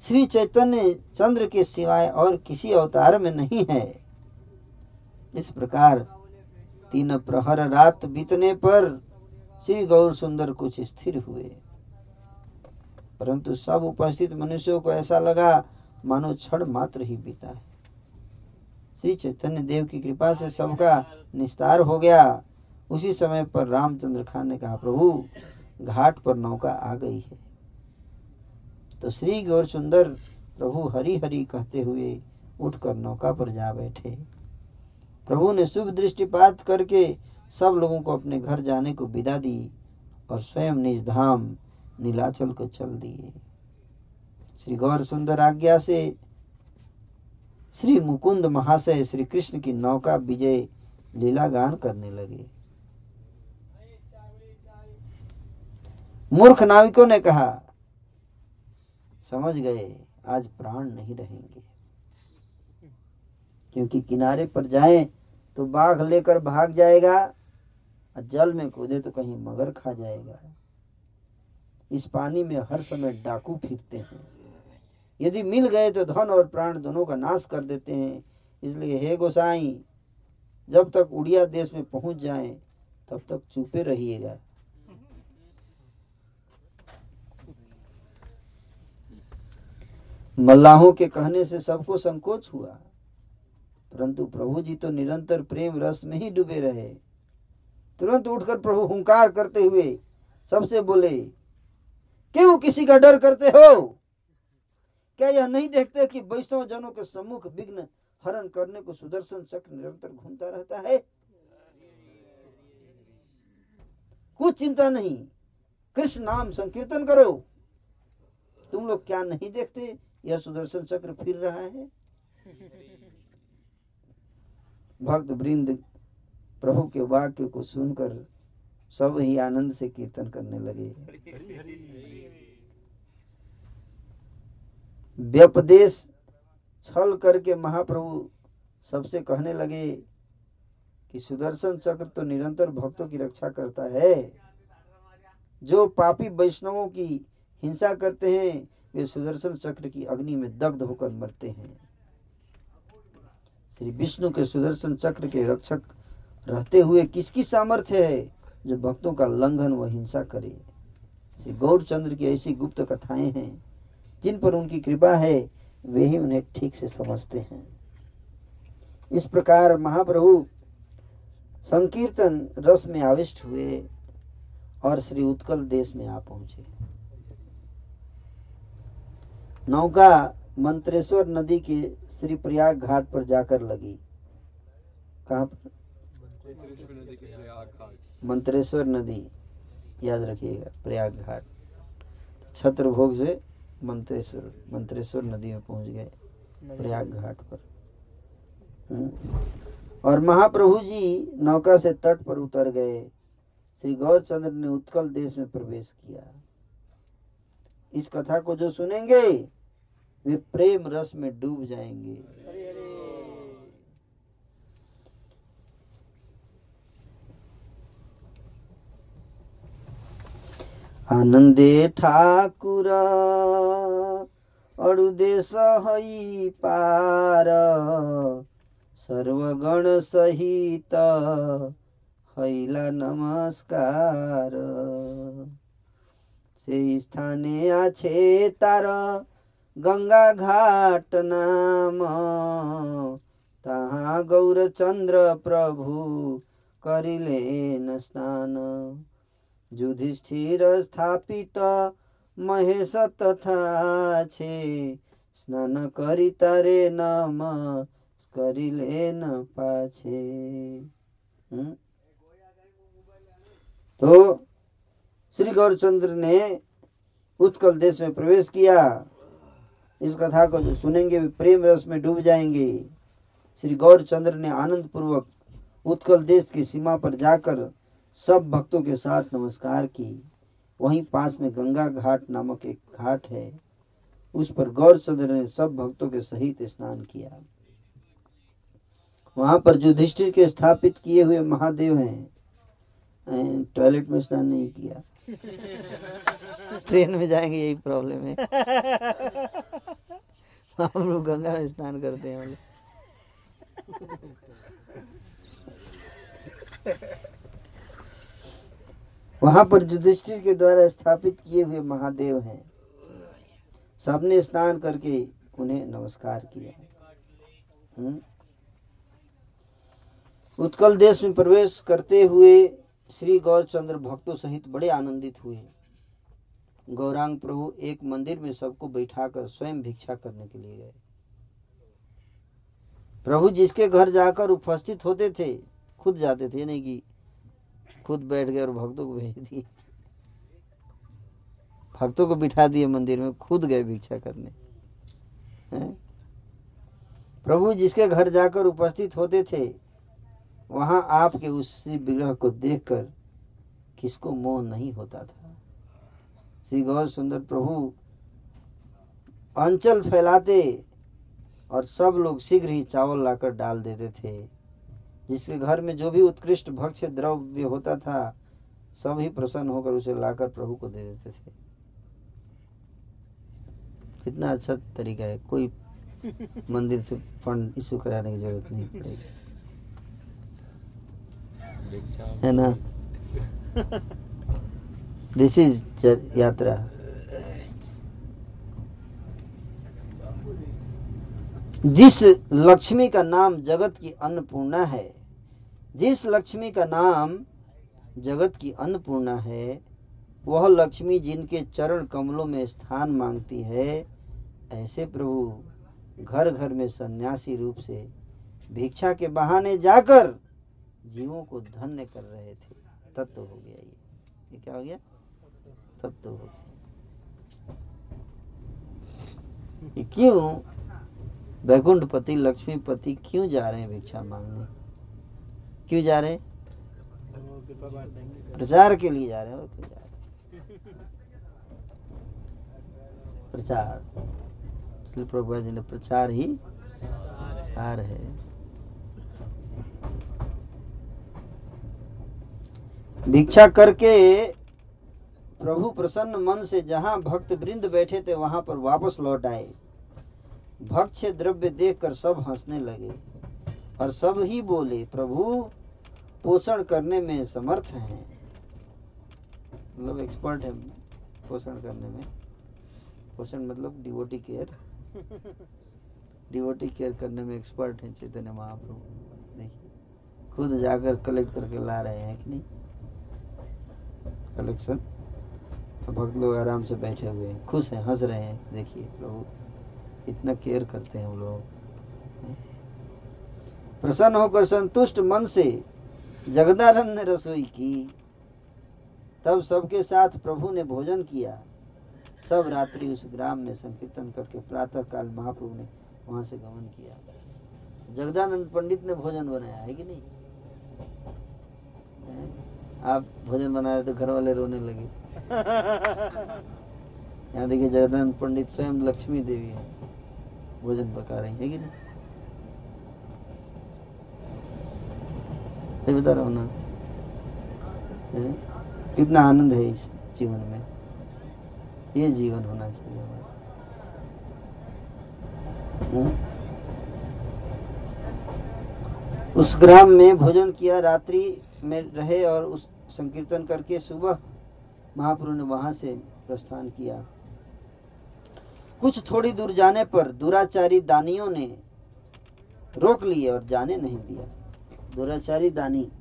श्री चैतन्य चंद्र के सिवाय और किसी अवतार में नहीं है। इस प्रकार तीन प्रहर रात बीतने पर श्री गौर सुंदर कुछ स्थिर हुए। परंतु सब उपस्थित मनुष्यों को ऐसा लगा, मानो क्षण मात्र ही बीता है। श्री चैतन्य देव की कृपा से सबका निस्तार हो गया। उसी समय पर रामचंद्र खान ने कहा, प्रभु, घाट पर नौका आ गई है। तो श्री गौर सुंदर प्रभु हरि हरि कहते हुए उठकर नौका पर जा बैठे। प्रभु ने शुभ दृष्टिपात करके सब लोगों को अपने घर जाने को विदा दी और स्वयं निज धाम नीलाचल को चल दिए। श्री गौर सुंदर आज्ञा से श्री मुकुंद महाशय श्री कृष्ण की नौका विजय लीला गान करने लगे। मूर्ख नाविकों ने कहा, समझ गए, आज प्राण नहीं रहेंगे। क्योंकि किनारे पर जाए तो बाघ लेकर भाग जाएगा, और जल में कूदे तो कहीं मगर खा जाएगा। इस पानी में हर समय डाकू फिरते हैं। यदि मिल गए तो धन और प्राण दोनों का नाश कर देते हैं। इसलिए हे गोसाई, जब तक उड़िया देश में पहुँच जाएँ, तब तक चुपे रहिएगा। मल्लाहों के कहने से सबको संकोच हुआ, परंतु प्रभु जी तो निरंतर प्रेम रस में ही डूबे रहे। तुरंत उठकर प्रभु हुंकार करते हुए सबसे बोले क्यों किसी का डर करते हो? क्या यह नहीं देखते कि वैष्णव जनों के सम्मुख विघ्न हरण करने को सुदर्शन चक्र निरंतर घूमता रहता है? कुछ चिंता नहीं। कृष्ण नाम संकीर्तन करो। तुम लोग क्या नहीं देखते? यह सुदर्शन चक्र फिर रहा है। भक्त वृंद प्रभु के वाक्य को सुनकर सब ही आनंद से कीर्तन करने लगे। व्यपदेश छल करके महाप्रभु सबसे कहने लगे कि सुदर्शन चक्र तो निरंतर भक्तों की रक्षा करता है। जो पापी वैष्णवों की हिंसा करते हैं, वे सुदर्शन चक्र की अग्नि में दग्ध होकर मरते हैं। श्री विष्णु के सुदर्शन चक्र के रक्षक रहते हुए किसकी सामर्थ्य है? जो भक्तों का लंघन व हिंसा करे। श्री गौरचंद्र की ऐसी गुप्त कथाएँ हैं, जिन पर उनकी कृपा है, वे ही उन्हें ठीक से समझते हैं। इस प्रकार महाप्रभु संकीर्तन रस में आविष्ट हुए और श्री उत्कल देश में आ पहुँचे। नौका मंत्रेश्वर नदी के श्री प्रयाग घाट पर जाकर लगी। कहा पर? मंत्रेश्वर नदी याद रखिएगा प्रयाग घाट छत्रभोग से मंत्रेश्वर मंत्रेश्वर नदी में पहुँच गए प्रयाग घाट पर। हम्म। और महाप्रभु जी नौका से तट पर उतर गए। श्री गौरचंद्र ने उत्कल देश में प्रवेश किया। इस कथा को जो सुनेंगे वे प्रेम रस में डूब जाएँगे। आनन्दे ठाकुर अरुदेश है पार सर्वगण सहित हैला नमस्कार। से स्थाने आछे तार गङ्गा घाट नाम तहाँ गौरचन्द्र प्रभु करिले न स्नान। स्थापित महेश तथा छे स्नान करी तारे नम करिले न पाछे। हम्म? तो श्री गौरचंद्र ने उत्कल देश में प्रवेश किया। इस कथा को जो सुनेंगे, वे प्रेम रस में डूब जाएँगे। श्री गौरचंद्र ने आनंद पूर्वक उत्कल देश की सीमा पर जाकर सब भक्तों के साथ नमस्कार की। वहीं पास में गंगा घाट नामक एक घाट है। उस पर गौर गौरचंद्र ने सब भक्तों के सहित स्नान किया। वहाँ पर युधिष्ठिर के स्थापित किए हुए महादेव हैं। टॉयलेट में स्नान नहीं किया। ट्रेन में जाएँगे, यही प्रॉब्लम है। हम लोग गंगा में स्नान करते हैं। वहाँ पर युधिष्ठिर के द्वारा स्थापित किए हुए महादेव हैं। सबने स्नान करके उन्हें नमस्कार किया। हम्म? उत्कल देश में प्रवेश करते हुए श्री गौरचंद्र भक्तों सहित बड़े आनंदित हुए। गौरांग प्रभु एक मंदिर में सबको बैठाकर स्वयं भिक्षा करने के लिए गए। प्रभु जिसके घर जाकर उपस्थित होते थे, खुद जाते थे नहीं कि खुद बैठ गए और भक्तों को भेज दिए। भक्तों को बिठा दिए मंदिर में, खुद गए भिक्षा करने। प्रभु जिसके घर जाकर उपस्थित होते थे, वहाँ आपके उसी विग्रह को देखकर किसको मोह नहीं होता था। श्री गौर सुंदर प्रभु अंचल फैलाते और सब लोग शीघ्र ही चावल लाकर डाल देते थे। जिसके घर में जो भी उत्कृष्ट भक्ष्य द्रव्य होता था सब ही प्रसन्न होकर उसे लाकर प्रभु को दे देते थे। कितना अच्छा तरीका है कोई मंदिर से फंड इशू कराने की ज़रूरत नहीं पड़ेगी। है ना? दिस इज़ यात्रा जिस लक्ष्मी का नाम जगत की अन्नपूर्णा है जिस लक्ष्मी का नाम जगत की अन्नपूर्णा है, वह लक्ष्मी जिनके चरण कमलों में स्थान मांगती है, ऐसे प्रभु घर घर में सन्यासी रूप से भिक्षा के बहाने जाकर जीवों को धन्य कर रहे थे। तत्व तो हो गया ये। ये क्या हो गया? तत्व तो हो गया। क्यों? वैकुंठपति, लक्ष्मीपति क्यों जा रहे हैं भिक्षा मांगने? क्यों जा रहे प्रचार के लिए जा रहे हो क्यों जा रहे प्रचार। इसलिए प्रभुपा जी ने प्रचार ही सार है। भिक्षा करके प्रभु प्रसन्न मन से जहाँ भक्त वृंद बैठे थे वहाँ पर वापस लौट आए। भक्ष्य द्रव्य देखकर सब हंसने लगे और सब ही बोले प्रभु पोषण करने में समर्थ हैं। मतलब एक्सपर्ट है। पोषण करने में। पोषण मतलब डिवोटी केयर डिवोटी केयर करने में एक्सपर्ट है चैतन्य महाप्रभु। देखिए खुद जाकर कलेक्ट करके ला रहे हैं कि नहीं? कलेक्शन तो भक्त लोग आराम से बैठे हुए हैं। खुश हैं, हंस रहे हैं। देखिए प्रभु, इतना केयर करते हैं हम लोग। प्रसन्न होकर संतुष्ट मन से जगदानंद ने रसोई की। तब सबके साथ प्रभु ने भोजन किया। सब रात्रि उस ग्राम में संकीर्तन करके प्रातः काल महाप्रभु ने वहाँ से गमन किया। जगदानंद पंडित ने भोजन बनाया है कि नहीं? आप भोजन बना रहे तो घर वाले रोने लगे। यहाँ देखिए जगदानंद पंडित स्वयं लक्ष्मी देवी है। भोजन पका रही है कि नहीं? ये बता रहा हूँ? ना हैं? कितना आनंद है इस जीवन में। ये जीवन होना चाहिए हमारा। उस ग्राम में भोजन किया, रात्रि में रहे और उस संकीर्तन करके सुबह महाप्रभु ने वहाँ से प्रस्थान किया। कुछ थोड़ी दूर जाने पर दुराचारी दानियों ने रोक लिए और जाने नहीं दिया। दुराचारी दानी।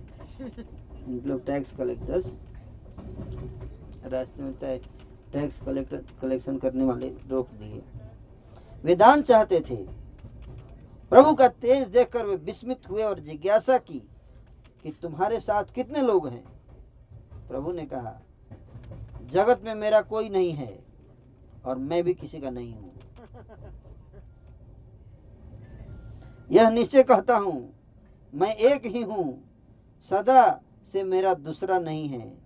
मतलब टैक्स कलेक्टर्स रास्ते में टैक्स कलेक्टर कलेक्शन करने वाले रोक दिए। वे दान चाहते थे। प्रभु का तेज देखकर वे विस्मित हुए और जिज्ञासा की कि तुम्हारे साथ कितने लोग हैं? प्रभु ने कहा जगत में मेरा कोई नहीं है और मैं भी किसी का नहीं हूँ। यह निश्चय कहता हूँ मैं एक ही हूँ, सदा से मेरा दूसरा नहीं है।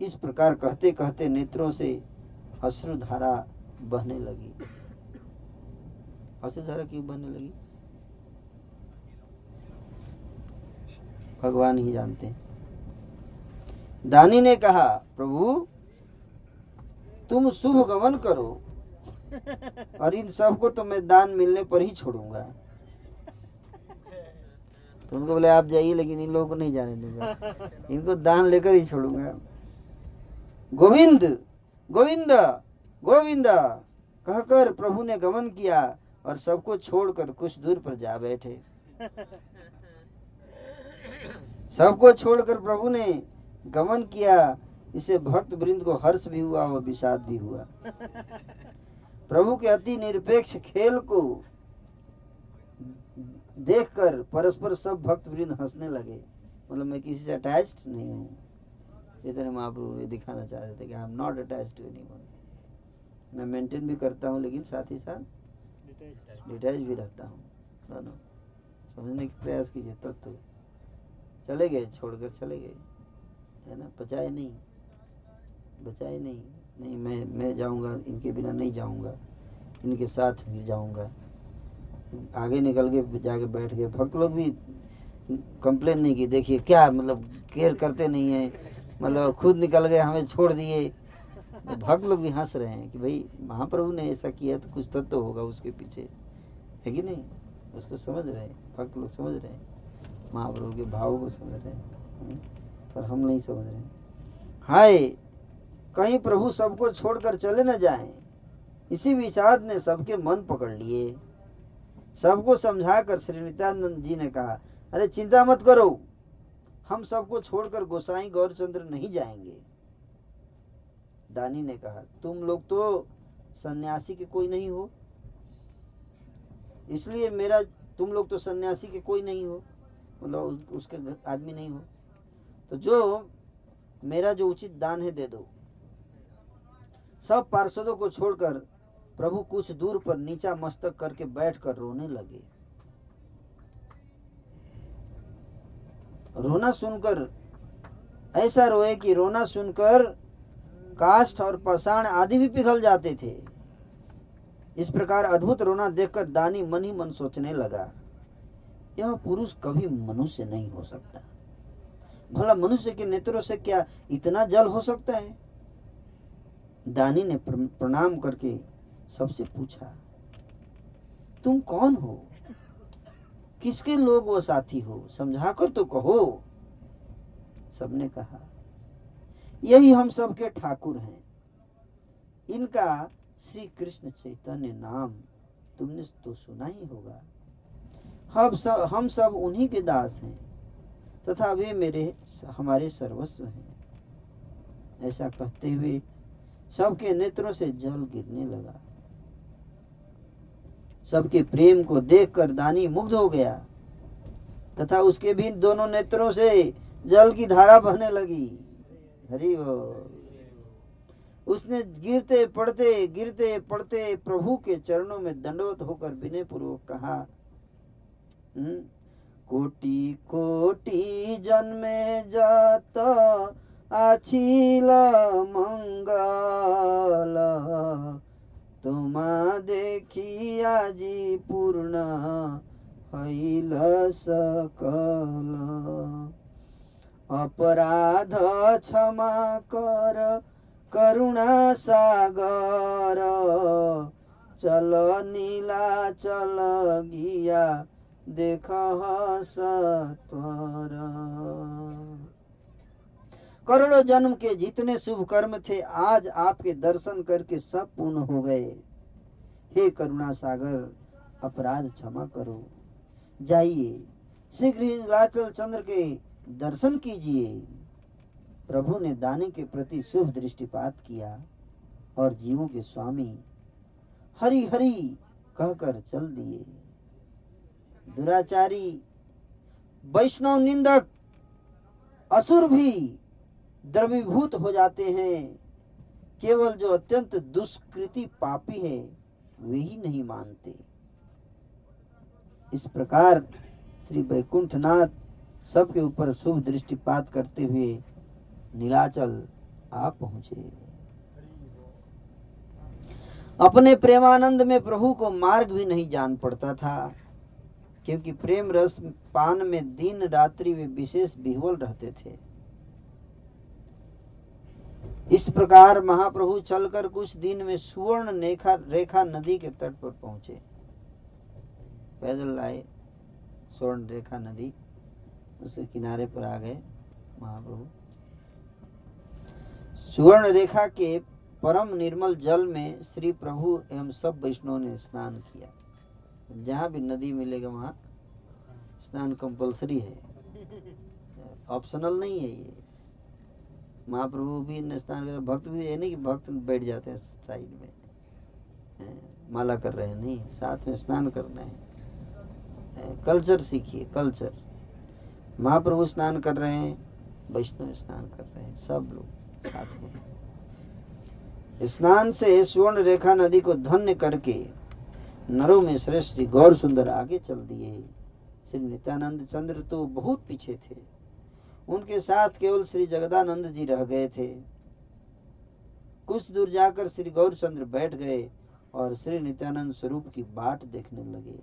इस प्रकार कहते कहते नेत्रों से अश्रुधारा बहने लगी। अश्रुधारा क्यों बहने लगी? भगवान ही जानते हैं। दानी ने कहा, प्रभु, तुम शुभ गमन करो और इन सबको तो मैं दान मिलने पर ही छोड़ूँगा। तो उनको बोले, आप जाइए, लेकिन इन लोगों को नहीं जाने दूँगा इनको दान लेकर ही छोड़ूँगा। गोविंद गोविंद गोविंद, कहकर प्रभु ने गमन किया और सबको छोड़कर कुछ दूर पर जा बैठे। सबको छोड़कर प्रभु ने गमन किया। इसे भक्त वृंद को हर्ष भी हुआ और विषाद भी हुआ। प्रभु के अति निरपेक्ष खेल को देखकर परस्पर सब भक्त वृंद हंसने लगे। मतलब मैं किसी से अटैच नहीं हूँ। चैतन्य महाप्रभु ये दिखाना चाह रहे थे कि I am not attach to anyone मैं मेंटेन भी करता हूँ, लेकिन साथ ही साथ डिटैच भी रहता हूँ। दोनों समझने की प्रयास कीजिए, तब तो चले गए, छोड़कर चले गए। है ना? बचाए नहीं। बचाए नहीं। नहीं, मैं मैं जाऊँगा, इनके बिना नहीं जाऊँगा। इनके साथ भी जाऊँगा। आगे निकल के जाके बैठ गए। भक्त लोग भी कंप्लेन नहीं की देखिए क्या मतलब केयर करते नहीं है। मतलब खुद निकल गए, हमें छोड़ दिए। तो भक्त लोग भी हंस रहे हैं कि भाई, महाप्रभु ने ऐसा किया तो कुछ तत्व तो होगा उसके पीछे। है कि नहीं? उसको समझ रहे हैं। भक्त लोग समझ रहे हैं। महाप्रभु के भाव को समझ रहे हैं। पर हम नहीं समझ रहे हाय, कहीं प्रभु सबको छोड़कर चले न जाएँ। इसी विषाद ने सबके मन पकड़ लिए। सबको समझाकर श्री नित्यानंद जी ने कहा, अरे चिंता मत करो, हम सबको छोड़कर गोसाई गौरचंद्र नहीं जाएँगे। दानी ने कहा, तुम लोग तो सन्यासी के कोई नहीं हो। इसलिए मेरा, तुम लोग तो सन्यासी के कोई नहीं हो। मतलब उसके आदमी नहीं हो। तो जो मेरा जो उचित दान है दे दो। सब पार्षदों को छोड़कर प्रभु कुछ दूर पर नीचा मस्तक करके बैठकर रोने लगे। रोना सुनकर, ऐसा रोए कि रोना सुनकर काष्ठ और पसाण आदि भी पिघल जाते थे। इस प्रकार अद्भुत रोना देखकर दानी मन ही मन सोचने लगा, यह पुरुष कभी मनुष्य नहीं हो सकता। भला मनुष्य के नेत्रों से क्या इतना जल हो सकता है? दानी ने प्रणाम करके सबसे पूछा, तुम कौन हो? किसके लोग वो साथी हो? समझा कर तो कहो। सबने कहा, यही हम सबके ठाकुर हैं। इनका श्री कृष्ण चैतन्य नाम तुमने तो सुना ही होगा। हम सब हम सब उन्हीं के दास हैं, तथा वे मेरे, हमारे सर्वस्व हैं। ऐसा कहते हुए सबके नेत्रों से जल गिरने लगा। सबके प्रेम को देखकर दानी मुग्ध हो गया। तथा उसके भी दोनों नेत्रों से जल की धारा बहने लगी। हरि उसने गिरते पड़ते गिरते पड़ते प्रभु के चरणों में दंडवत होकर विनय पूर्वक कहा हम्म, कोटि कोटि जन्मे जात आछिल मंगल। तुमा देखिया जी पूर्ण है ल सकल। अपराध क्षमाुणा सागर। चल नीला चल गिया देख्वर करोड़ों जन्म के जितने शुभ कर्म थे, आज आपके दर्शन करके सब पूर्ण हो गए। हे करुणा सागर, अपराध क्षमा करो। जाइए, शीघ्र नीलाचल चंद्र के दर्शन कीजिए। प्रभु ने दाने के प्रति शुभ दृष्टिपात किया और जीवों के स्वामी हरि हरि कहकर चल दिए। दुराचारी, वैष्णव निंदक, असुर भी द्रवीभूत हो जाते हैं। केवल जो अत्यंत दुष्कृति पापी है, वे ही नहीं मानते। इस प्रकार श्री वैकुंठनाथ सबके ऊपर शुभ दृष्टिपात करते हुए नीलाचल आ पहुँचे। अपने प्रेमानंद में प्रभु को मार्ग भी नहीं जान पड़ता था, क्योंकि प्रेम रस पान में दिन रात्रि वे विशेष बिहवल रहते थे। इस प्रकार महाप्रभु चलकर कुछ दिन में सुवर्ण रेखा रेखा नदी के तट पर पहुँचे। पैदल आए स्वर्ण रेखा नदी उसके किनारे पर आ गए महाप्रभु। सुवर्ण रेखा के परम निर्मल जल में श्री प्रभु एवं सब वैष्णव ने स्नान किया। जहाँ भी नदी मिलेगा, वहाँ स्नान कंपलसरी है। ऑप्शनल नहीं है ये। महाप्रभु भी स्नान कर, भक्त भी है नहीं कि भक्त बैठ जाते हैं साइड में। माला कर रहे हैं, नहीं, साथ में स्नान करना है। कल्चर सीखिए, कल्चर। महाप्रभु स्नान कर रहे हैं, वैष्णव स्नान कर रहे हैं, सब लोग साथ में। स्नान से स्वर्ण रेखा नदी को धन्य करके नरों में श्रेष्ठ गौर सुंदर आगे चल दिए। श्री नित्यानंद चंद्र तो बहुत पीछे थे। उनके साथ केवल श्री जगदानंद जी रह गए थे। कुछ दूर जाकर श्री गौरचंद्र बैठ गए और श्री नित्यानंद स्वरूप की बाट देखने लगे।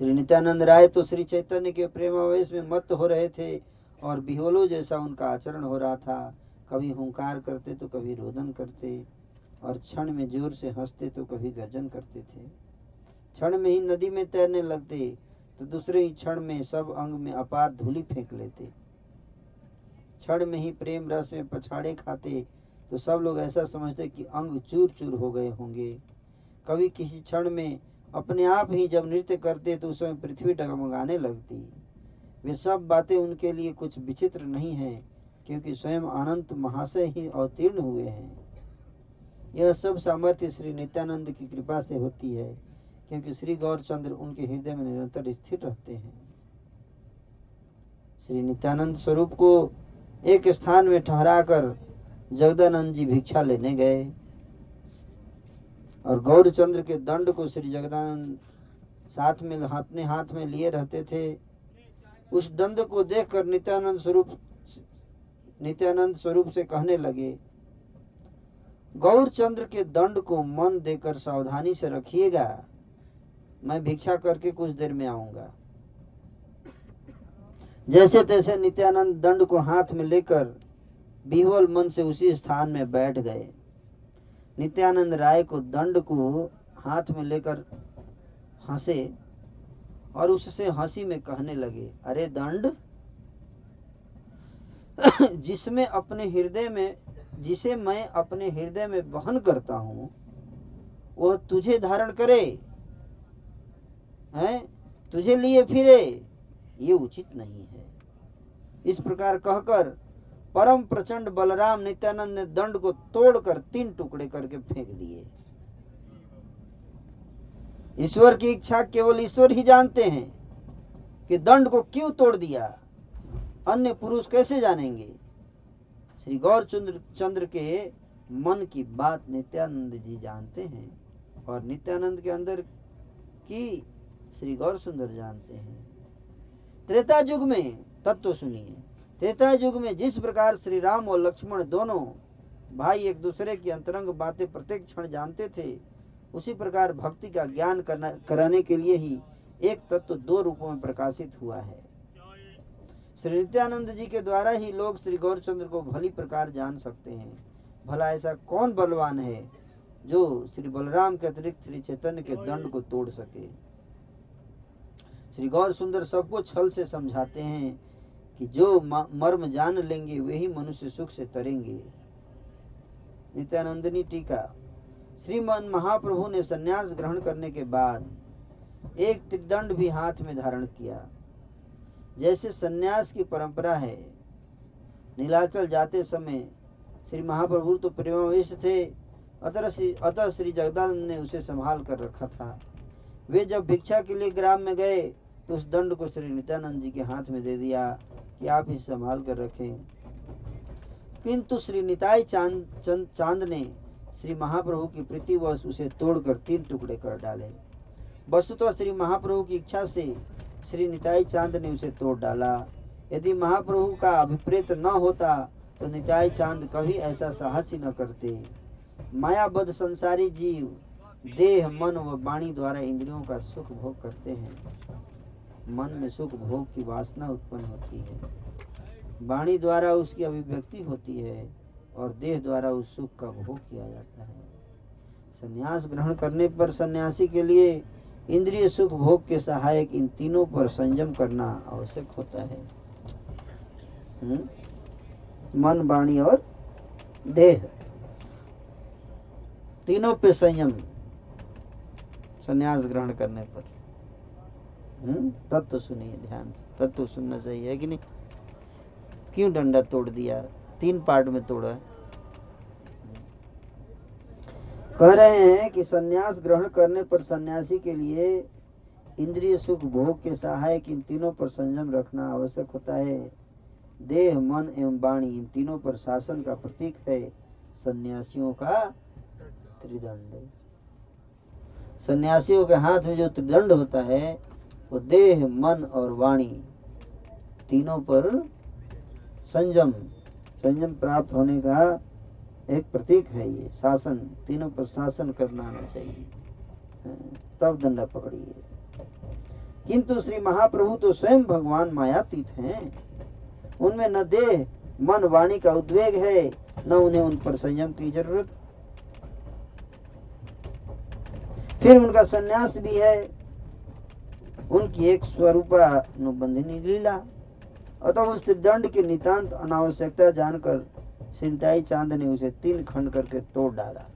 श्री नित्यानंद राय तो श्री चैतन्य के प्रेमावेश में मत हो रहे थे और बिहोलो जैसा उनका आचरण हो रहा था। कभी हुंकार करते तो कभी रोदन करते और क्षण में ज़ोर से हँसते तो कभी गर्जन करते थे। क्षण में ही नदी में तैरने लगते तो दूसरे ही क्षण में सब अंग में अपार धूली फेंक लेते। क्षण में ही प्रेम रस में पछाड़े खाते तो सब लोग ऐसा समझते कि अंग चूर चूर हो गए होंगे। कभी किसी क्षण में अपने आप ही जब नृत्य करते तो उस समय पृथ्वी डगमगाने लगती। वे सब बातें उनके लिए कुछ विचित्र नहीं है, क्योंकि स्वयं अनंत महाशय ही अवतीर्ण हुए हैं। यह सब सामर्थ्य श्री नित्यानंद की कृपा से होती है। क्योंकि श्री गौरचंद्र उनके हृदय में निरंतर स्थिर रहते हैं। श्री नित्यानंद स्वरूप को एक स्थान में ठहराकर जगदानंद जी भिक्षा लेने गए और गौरचंद्र के दंड को श्री जगदानंद साथ में, अपने हाथ में लिए रहते थे। उस दंड को देखकर नित्यानंद स्वरूप नित्यानंद स्वरूप से कहने लगे, गौरचंद्र के दंड को मन देकर सावधानी से रखिएगा। मैं भिक्षा करके कुछ देर में आऊँगा। जैसे तैसे नित्यानंद दंड को हाथ में लेकर बिहोल मन से उसी स्थान में बैठ गए। नित्यानंद राय को दंड को हाथ में लेकर हंसे और उससे हँसी में कहने लगे, अरे दंड, जिसमें अपने हृदय में, जिसे मैं अपने हृदय में वहन करता हूँ, वह तुझे धारण करे। हैं? तुझे लिए फिरे। ये उचित नहीं है। इस प्रकार कहकर परम प्रचंड बलराम नित्यानंद ने दंड को तोड़कर तीन टुकड़े करके फेंक दिए। ईश्वर की इच्छा केवल ईश्वर ही जानते हैं कि दंड को क्यों तोड़ दिया? अन्य पुरुष कैसे जानेंगे? श्री गौर चंद्र चंद्र के मन की बात नित्यानंद जी जानते हैं और नित्यानंद के अंदर की श्री गौर सुंदर जानते हैं। त्रेता युग में तत्व सुनिए। त्रेता युग में जिस प्रकार श्री राम और लक्ष्मण दोनों भाई एक दूसरे की अंतरंग बातें प्रत्येक क्षण जानते थे, उसी प्रकार भक्ति का ज्ञान कराने के लिए ही एक तत्व दो रूपों में प्रकाशित हुआ है। श्री नित्यानंद जी के द्वारा ही लोग श्री गौरचंद्र को भली प्रकार जान सकते हैं। भला ऐसा कौन बलवान है जो श्री बलराम के अतिरिक्त श्री चैतन्य के दंड को तोड़ सके? श्री गौर सुंदर सबको छल से समझाते हैं कि जो मर्म जान लेंगे, वे ही मनुष्य सुख से तरेंगे। नित्यानंदनी टीका। श्रीमन महाप्रभु ने सन्यास ग्रहण करने के बाद एक त्रिदंड भी हाथ में धारण किया। जैसे सन्यास की परंपरा है, नीलाचल जाते समय श्री महाप्रभु तो प्रेमावेश थे, अतः श्री अतः श्री जगदानंद ने उसे संभाल कर रखा था। वे जब भिक्षा के लिए ग्राम में गए तो उस दंड को श्री नित्यानंद जी के हाथ में दे दिया कि आप इसे संभाल कर रखें। किंतु श्री निताई चाँद चाँद ने श्री महाप्रभु की प्रीतिवश उसे तोड़कर तीन टुकड़े कर डाले। वस्तुतः श्री महाप्रभु की इच्छा से श्री निताई चाँद ने उसे तोड़ डाला। यदि महाप्रभु का अभिप्रेत न होता तो निताई चाँद कभी ऐसा साहस ही न करते। मायाबद्ध संसारी जीव, देह, मन व वाणी द्वारा इंद्रियों का सुख भोग करते हैं। मन में सुख भोग की वासना उत्पन्न होती है। वाणी द्वारा उसकी अभिव्यक्ति होती है और देह द्वारा उस सुख का भोग किया जाता है। संन्यास ग्रहण करने पर सन्यासी के लिए इंद्रिय सुख भोग के सहायक इन तीनों पर संयम करना आवश्यक होता है। हुँ? मन, वाणी और देह। तीनों पे संयम। संन्यास ग्रहण करने पर। तत्व सुनिए ध्यान से तत्व सुनना चाहिए, है कि नहीं? क्यों डंडा तोड़ दिया? तीन पार्ट में तोड़ा कह रहे हैं कि सन्यास ग्रहण करने पर सन्यासी के लिए इंद्रिय सुख, भोग के सहायक इन तीनों पर संयम रखना आवश्यक होता है। देह, मन एवं वाणी इन तीनों पर शासन का प्रतीक है। सन्यासियों का त्रिदंड। सन्यासियों के हाथ में जो त्रिदंड होता है वो देह मन और वाणी तीनों पर संयम संयम प्राप्त होने का एक प्रतीक है ये शासन। तीनों पर शासन करना आना चाहिए। हाँ, तब दंडा पकड़िए। किंतु श्री महाप्रभु तो स्वयं भगवान मायातीत हैं। उनमें न देह मन वाणी का उद्वेग है न उन्हें उन पर संयम की ज़रूरत। फिर उनका सन्यास भी है। उनकी एक स्वरूपा नुबंधिनी लीला, अतः उस त्रिदंड की नितांत अनावश्यकता जानकर सिंताई चाँद ने उसे तीन खंड करके तोड़ डाला।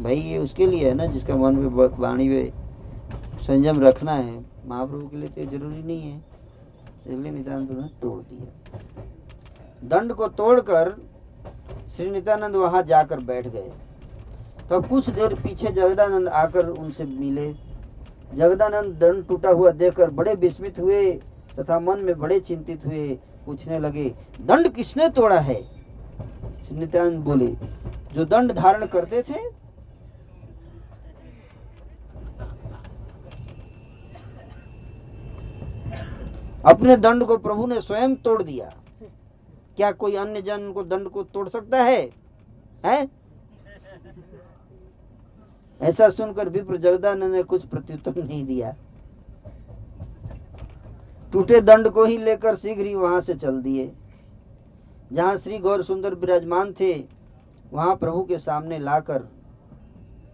भाई, ये उसके लिए है ना, जिसका मन में वाणी में संयम रखना है, महाप्रभु के लिए तो ज़रूरी नहीं है। इसलिए नित्यानंद ने तोड़ दिया। दंड को तोड़कर श्री नित्यानंद वहाँ जाकर बैठ गए। तो कुछ देर पीछे जगदानंद आकर उनसे मिले। जगदानंद दंड टूटा हुआ देखकर बड़े विस्मित हुए तथा मन में बड़े चिंतित हुए। पूछने लगे, दंड किसने तोड़ा है? नित्यानंद बोले, जो दंड धारण करते थे? अपने दंड को प्रभु ने स्वयं तोड़ दिया। क्या कोई अन्य जन को दंड को तोड़ सकता है? हैं? ऐसा सुनकर विप्र जगदानंद ने कुछ प्रत्युत्तर नहीं दिया। टूटे दंड को ही लेकर शीघ्र ही वहाँ से चल दिए। जहाँ श्री गौर सुंदर विराजमान थे, वहाँ प्रभु के सामने लाकर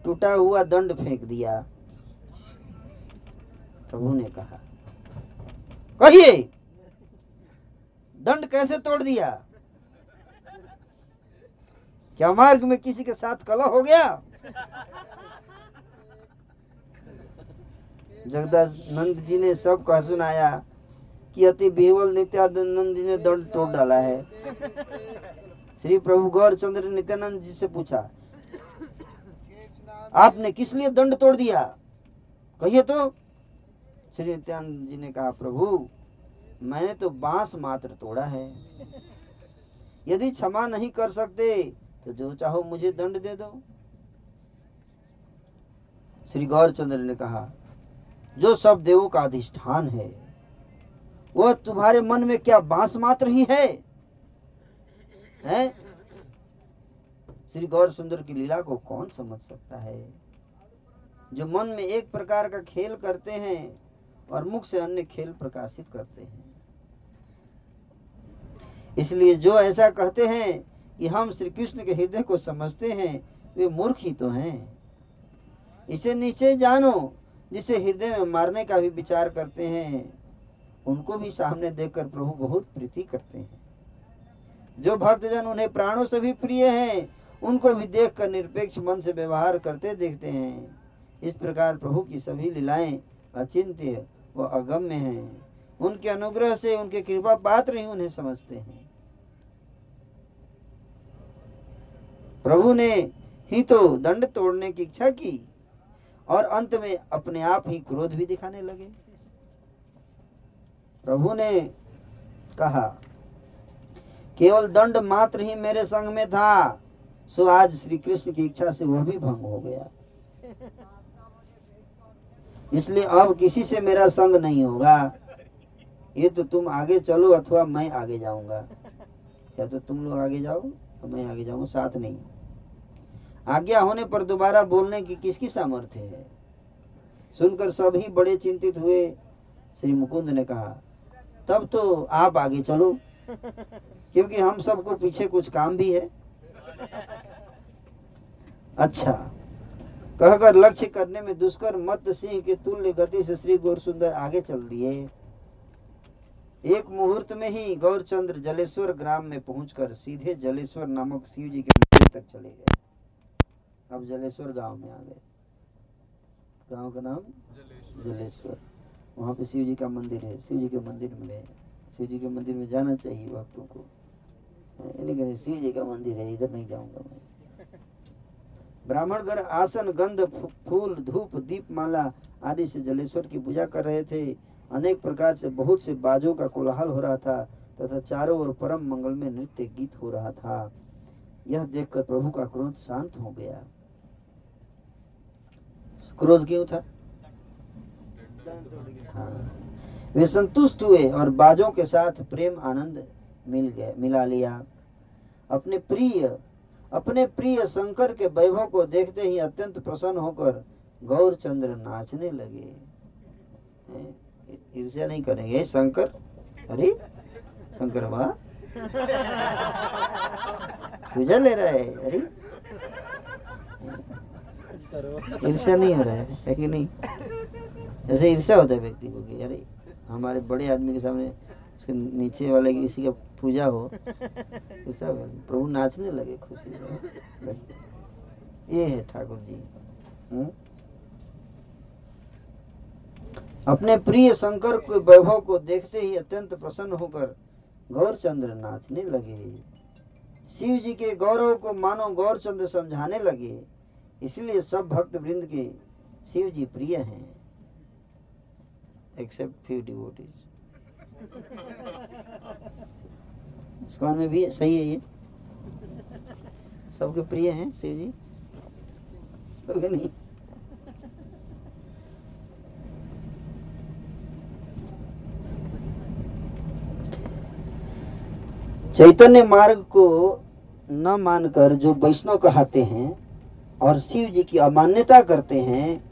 टूटा हुआ दंड फेंक दिया। प्रभु ने कहा, कहिए, दंड कैसे तोड़ दिया? क्या मार्ग में किसी के साथ कलह हो गया? जगदानंद जी ने सब कह, सुनाया कि अति बेवल नित्यानंद जी ने दंड तोड़ डाला है। श्री प्रभु गौर चंद्र नित्यानंद जी से पूछा, आपने किस लिए दंड तोड़ दिया? कहिए तो। श्री नित्यानंद जी ने कहा, प्रभु, मैंने तो बाँस मात्र तोड़ा है। यदि क्षमा नहीं कर सकते तो जो चाहो मुझे दंड दे दो। श्री गौरचंद्र ने कहा जो सब देवों का अधिष्ठान है, वह तुम्हारे मन में क्या बाँस मात्र ही है? हैं? श्री गौर सुंदर की लीला को कौन समझ सकता है? जो मन में एक प्रकार का खेल करते हैं और मुख से अन्य खेल प्रकाशित करते हैं। इसलिए जो ऐसा कहते हैं कि हम श्री कृष्ण के हृदय को समझते हैं, वे मूर्ख ही तो हैं। इसे नीचे जानो जिसे हृदय में मारने का भी विचार करते हैं, उनको भी सामने देखकर प्रभु बहुत प्रीति करते हैं। जो भक्तजन उन्हें प्राणों से भी प्रिय हैं, उनको भी देखकर निरपेक्ष मन से व्यवहार करते देखते हैं। इस प्रकार प्रभु की सभी लीलाएँ अचिंत्य व अगम्य हैं। उनके अनुग्रह से, उनके कृपा पात्र ही उन्हें समझते हैं। प्रभु ने ही तो दंड तोड़ने की इच्छा की। और अंत में अपने आप ही क्रोध भी दिखाने लगे। प्रभु ने कहा, केवल दंड मात्र ही मेरे संग में था, सो आज श्री कृष्ण की इच्छा से वह भी भंग हो गया। इसलिए अब किसी से मेरा संग नहीं होगा। ये तो तुम आगे चलो अथवा मैं आगे जाऊँगा। या तो तुम लोग आगे जाओ तो मैं आगे जाऊँगा, साथ नहीं। आज्ञा होने पर दोबारा बोलने की किसकी सामर्थ्य है? सुनकर सभी बड़े चिंतित हुए। श्री मुकुंद ने कहा, तब तो आप आगे चलो, क्योंकि हम सबको पीछे कुछ काम भी है। अच्छा कहकर लक्ष्य करने में दुष्कर मत सिंह के तुल्य गति से श्री गौर सुंदर आगे चल दिए। एक मुहूर्त में ही गौरचंद्र जलेश्वर ग्राम में पहुंचकर सीधे जलेश्वर नामक शिव जी के मंदिर तक चले गए। अब जलेश्वर गाँव में आ गए। गाँव का नाम जलेश्वर। वहाँ पे शिव जी का मंदिर है। शिव जी के मंदिर में शिव जी के मंदिर में जाना चाहिए भक्तों को। नहीं शिव जी का मंदिर है इधर नहीं जाऊँगा मैं। ब्राह्मणगण आसन गंध फूल धूप दीप माला आदि से जलेश्वर की पूजा कर रहे थे। अनेक प्रकार से बहुत से बाजों का कोलाहल हो रहा था तथा चारों ओर परम मंगल में नृत्य गीत हो रहा था। यह देखकर प्रभु का क्रोध शांत हो गया। क्रोध क्यों था? हाँ। वे संतुष्ट हुए और बाजों के साथ प्रेम आनंद मिल गए मिला लिया। अपने प्रिय अपने प्रिय शंकर के वैभव को देखते ही अत्यंत प्रसन्न होकर गौरचंद्र नाचने लगे। ईर्ष्या नहीं करेंगे। शंकर! अरे शंकर वाह पूजा ले रहा है। अरे। ईर्ष्या नहीं हो रहा है है कि नहीं? ऐसे ईर्ष्या होता है व्यक्ति को कि अरे, हमारे बड़े आदमी के सामने उसके नीचे वाले किसी का पूजा हो ऐसा प्रभु नाचने लगे खुशी ये है ठाकुर जी। हम्म? अपने प्रिय शंकर के वैभव को देखते ही अत्यंत प्रसन्न होकर गौरचंद्र नाचने लगे। शिव जी के गौरव को मानो गौरचंद्र समझाने लगे। इसलिए सब भक्त वृंद के शिव जी प्रिय हैं एक्सेप्ट फ्यू डिवोटीज इस्कॉन में भी सही है ये? सबके प्रिय हैं शिव जी सबके नहीं? चैतन्य मार्ग को न मानकर जो वैष्णव कहते हैं और शिव जी की अमान्यता करते हैं,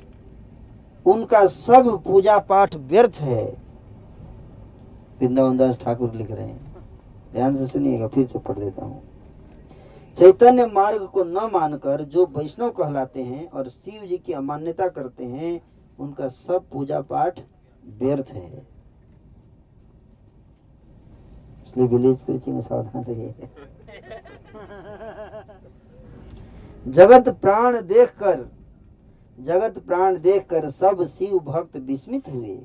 उनका सब पूजा पाठ व्यर्थ है। वृंदावन दास ठाकुर लिख रहे हैं। ध्यान से सुनिएगा, फिर से पढ़ देता हूँ। चैतन्य मार्ग को न मानकर जो वैष्णव कहलाते हैं और शिव जी की अमान्यता करते हैं, उनका सब पूजा पाठ व्यर्थ है। इसलिए विलेज में सावधान रहिए। जगत प्राण देखकर, जगत प्राण देखकर सब शिव भक्त विस्मित हुए।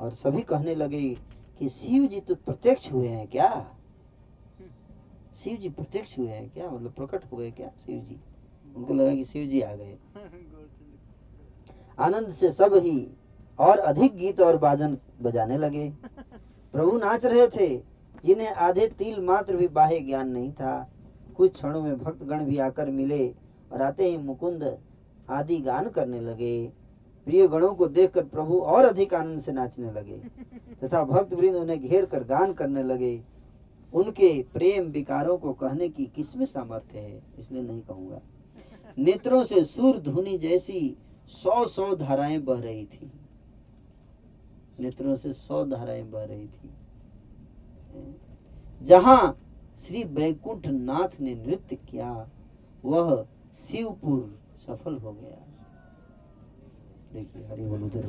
और सभी कहने लगे कि शिव जी तो प्रत्यक्ष हुए हैं क्या? शिव जी प्रत्यक्ष हुए हैं क्या? मतलब प्रकट हो गए क्या शिव जी? उनको लगा कि शिव जी आ गए। आनंद से सब ही और अधिक गीत और बाजन बजाने लगे। प्रभु नाच रहे थे, जिन्हें आधे तिल मात्र भी बाह्य ज्ञान नहीं था। कुछ क्षणों में भक्तगण भी आकर मिले और आते ही मुकुंद आदि गान करने लगे। प्रिय गणों को देखकर प्रभु और अधिक आनंद से नाचने लगे तथा भक्त वृंद उन्हें घेर कर गान करने लगे। उनके प्रेम विकारों को कहने की किसमें सामर्थ्य है, इसलिए नहीं कहूँगा। नेत्रों से सुर धुनी जैसी सौ सौ धाराएँ बह रही थी। नेत्रों से सौ धाराएँ बह रही थी। जहाँ श्री बैकुंठ नाथ ने नृत्य किया, वह शिवपुर सफल हो गया। देखिए, हरि बोल उधर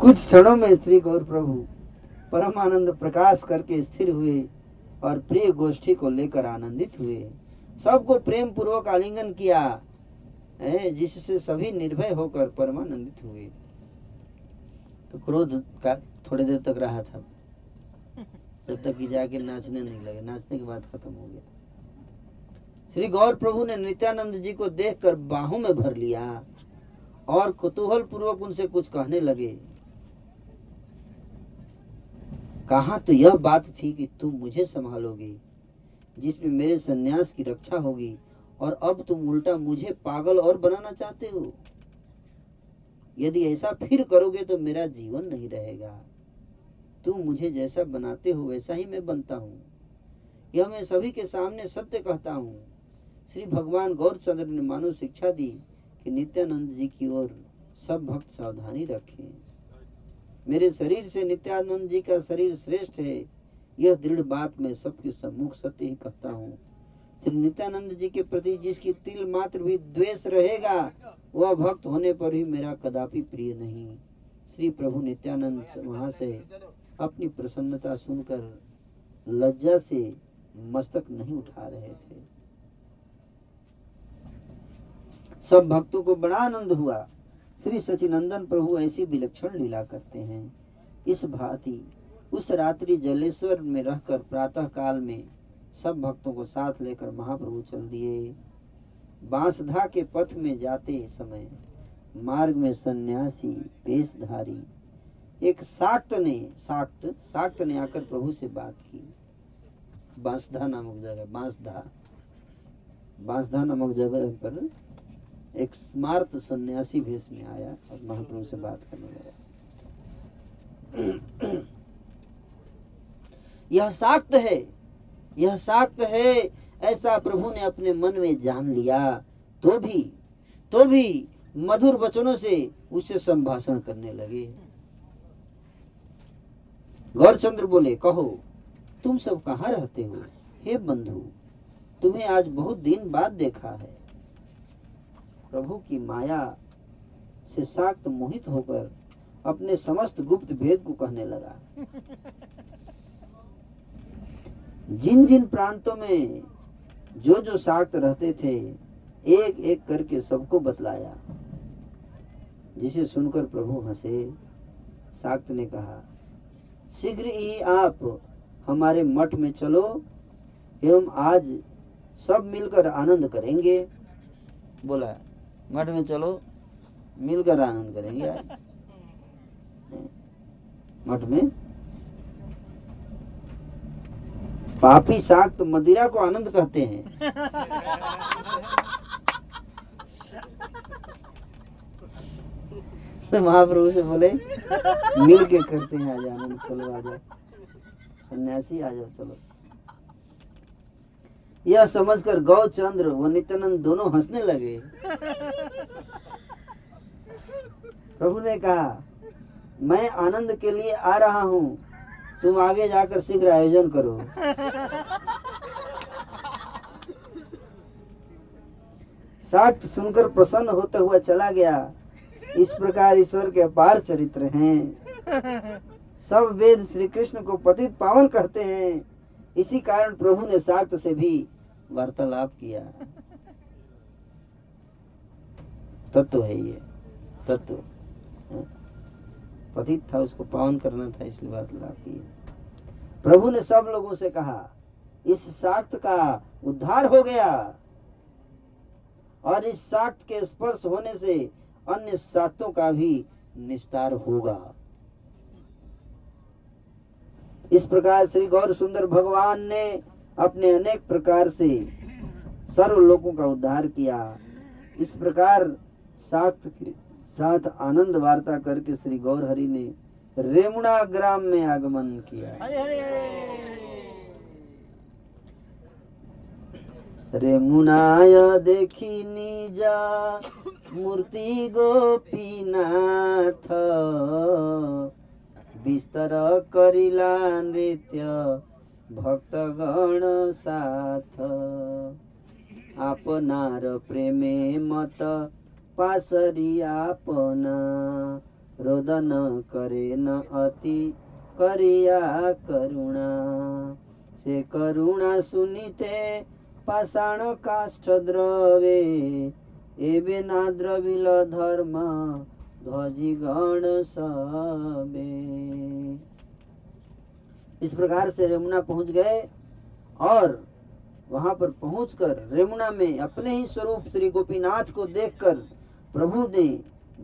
कुछ क्षणों में श्री गौर प्रभु, परमानंद प्रकाश करके स्थिर हुए और प्रिय गोष्ठी को लेकर आनंदित हुए। सबको प्रेम पूर्वक आलिंगन किया है, जिससे सभी निर्भय होकर परमानंदित हुए। तो क्रोध का थोड़ी देर तक रहा था। जब तक कि जाके नाचने नहीं लगे। नाचने के बाद खत्म हो गया। श्री गौर प्रभु ने नित्यानंद जी को देखकर बाहों में भर लिया और कुतूहल पूर्वक उनसे कुछ कहने लगे कहा तो यह बात थी कि तुम मुझे संभालोगे? जिसमें मेरे सन्यास की रक्षा होगी, और अब तुम उल्टा मुझे पागल और बनाना चाहते हो। यदि ऐसा फिर करोगे तो मेरा जीवन नहीं रहेगा। तुम मुझे जैसा बनाते हो, वैसा ही मैं बनता हूँ। यह मैं सभी के सामने सत्य कहता हूँ। श्री भगवान गौरचंद्र ने मानो शिक्षा दी कि नित्यानंद जी की ओर सब भक्त सावधानी रखें। मेरे शरीर से नित्यानंद जी का शरीर श्रेष्ठ है। यह दृढ़ बात मैं सबके सम्मुख सत्य ही कहता हूँ। श्री नित्यानंद जी के प्रति जिसकी तिल मात्र भी द्वेष रहेगा, वह भक्त होने पर भी मेरा कदापि प्रिय नहीं। श्री प्रभु नित्यानंद वहाँ से अपनी प्रसन्नता सुनकर लज्जा से मस्तक नहीं उठा रहे थे। सब भक्तों को बड़ा आनंद हुआ। श्री सचिनंदन प्रभु ऐसी विलक्षण लीला करते हैं। इस भांति उस रात्रि जलेश्वर में रहकर प्रातः काल में सब भक्तों को साथ लेकर महाप्रभु चल दिए। बांसधा के पथ में जाते समय मार्ग में सन्यासी पेशधारी एक साक्त ने, साक्त साक्त ने आकर प्रभु से बात की। बांसधा नामक जगह, बांसधा। बांसधा नामक जगह पर एक स्मार्त सन्यासी भेष में आया और महाप्रभु से बात करने लगा। यह साक्त है, यह साक्त है, ऐसा प्रभु ने अपने मन में जान लिया। तो भी तो भी मधुर वचनों से उसे संभाषण करने लगे। गौरचंद्र बोले, कहो, तुम सब कहाँ रहते हो? हे बंधु, तुम्हें आज बहुत दिन बाद देखा है। प्रभु की माया से साक्त मोहित होकर अपने समस्त गुप्त भेद को कहने लगा। जिन जिन प्रांतों में जो जो शाक्त रहते थे एक एक करके सबको बतलाया। जिसे सुनकर प्रभु हंसे। शाक्त ने कहा शीघ्र ही आप हमारे मठ में चलो एवं आज सब मिलकर आनंद करेंगे। बोला मठ में चलो मिलकर आनंद करेंगे आज? मठ में? पापी साग तो मदिरा को आनंद कहते हैं। तो महाप्रभु से बोले मिल के करते हैं आज आनंद, चलो आ जाओ। सन्यासी आ जाओ, चलो। यह समझकर गौचंद्र व नित्यानंद दोनों हंसने लगे। प्रभु ने कहा, मैं आनंद के लिए आ रहा हूँ। तुम आगे जाकर शीघ्र आयोजन करो। साक्ष सुनकर प्रसन्न होता हुआ चला गया। इस प्रकार ईश्वर के अपार चरित्र हैं। सब वेद श्री कृष्ण को पतित पावन कहते हैं। इसी कारण प्रभु ने साक्त से भी वार्तालाप किया। तत्व है ये, तत्व। पतित था, उसको पावन करना था, इसलिए वार्तालाप किया प्रभु ने सब लोगों से कहा, इस साक्त का उद्धार हो गया। और इस साक्त के स्पर्श होने से अन्य सातों का भी निस्तार होगा। इस प्रकार श्री गौर सुंदर भगवान ने अपने अनेक प्रकार से सर्व लोगों का उद्धार किया। इस प्रकार सात साथ आनंद वार्ता करके श्री गौर हरि ने रेमुणा ग्राम में आगमन किया। हरे हरे रेमुनाय देखी निजा मूर्ति गोपीनाथ। विस्तर करिला नृत्य भक्तगण साथ। आपनार प्रेमे मत पासरी आपना रोदन करे न अति करिया करुणा। से करुणा सुनिते पाषाण काष्ठ द्रवे एवे ना द्रविल धर्म ध्वजी गण सबे इस प्रकार से रेमुना पहुँच गए और वहाँ पर पहुंचकर रेमुना में अपने ही स्वरूप श्री गोपीनाथ को देखकर प्रभु ने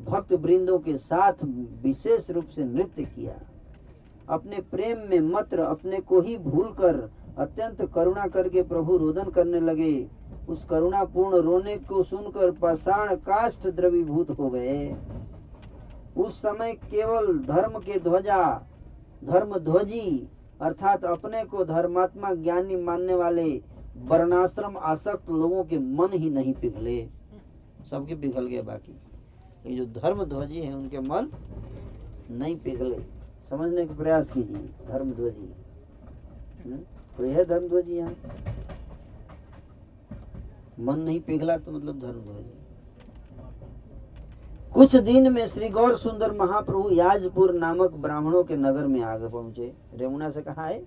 भक्त वृंदों के साथ विशेष रूप से नृत्य किया। अपने प्रेम में मत्र अपने को ही भूलकर अत्यंत करुणा करके प्रभु रोदन करने लगे। उस करुणा पूर्ण रोने को सुनकर पाषाण काष्ठ द्रवीभूत हो गए। उस समय केवल धर्म के ध्वजा धर्म ध्वजी अर्थात अपने को धर्मात्मा ज्ञानी मानने वाले वर्णाश्रम आसक्त लोगों के मन ही नहीं पिघले। सबके पिघल गए बाकी। ये जो धर्म ध्वजी है उनके मन नहीं पिघले। समझने का प्रयास कीजिए धर्म ध्वजी। हम्म? कोई है धर्म ध्वजी यहाँ मन नहीं पिघला तो मतलब धर्म ध्वजी। कुछ दिन में श्री गौर सुंदर महाप्रभु याजपुर नामक ब्राह्मणों के नगर में आगे पहुँचे। रेमुना से कहा है?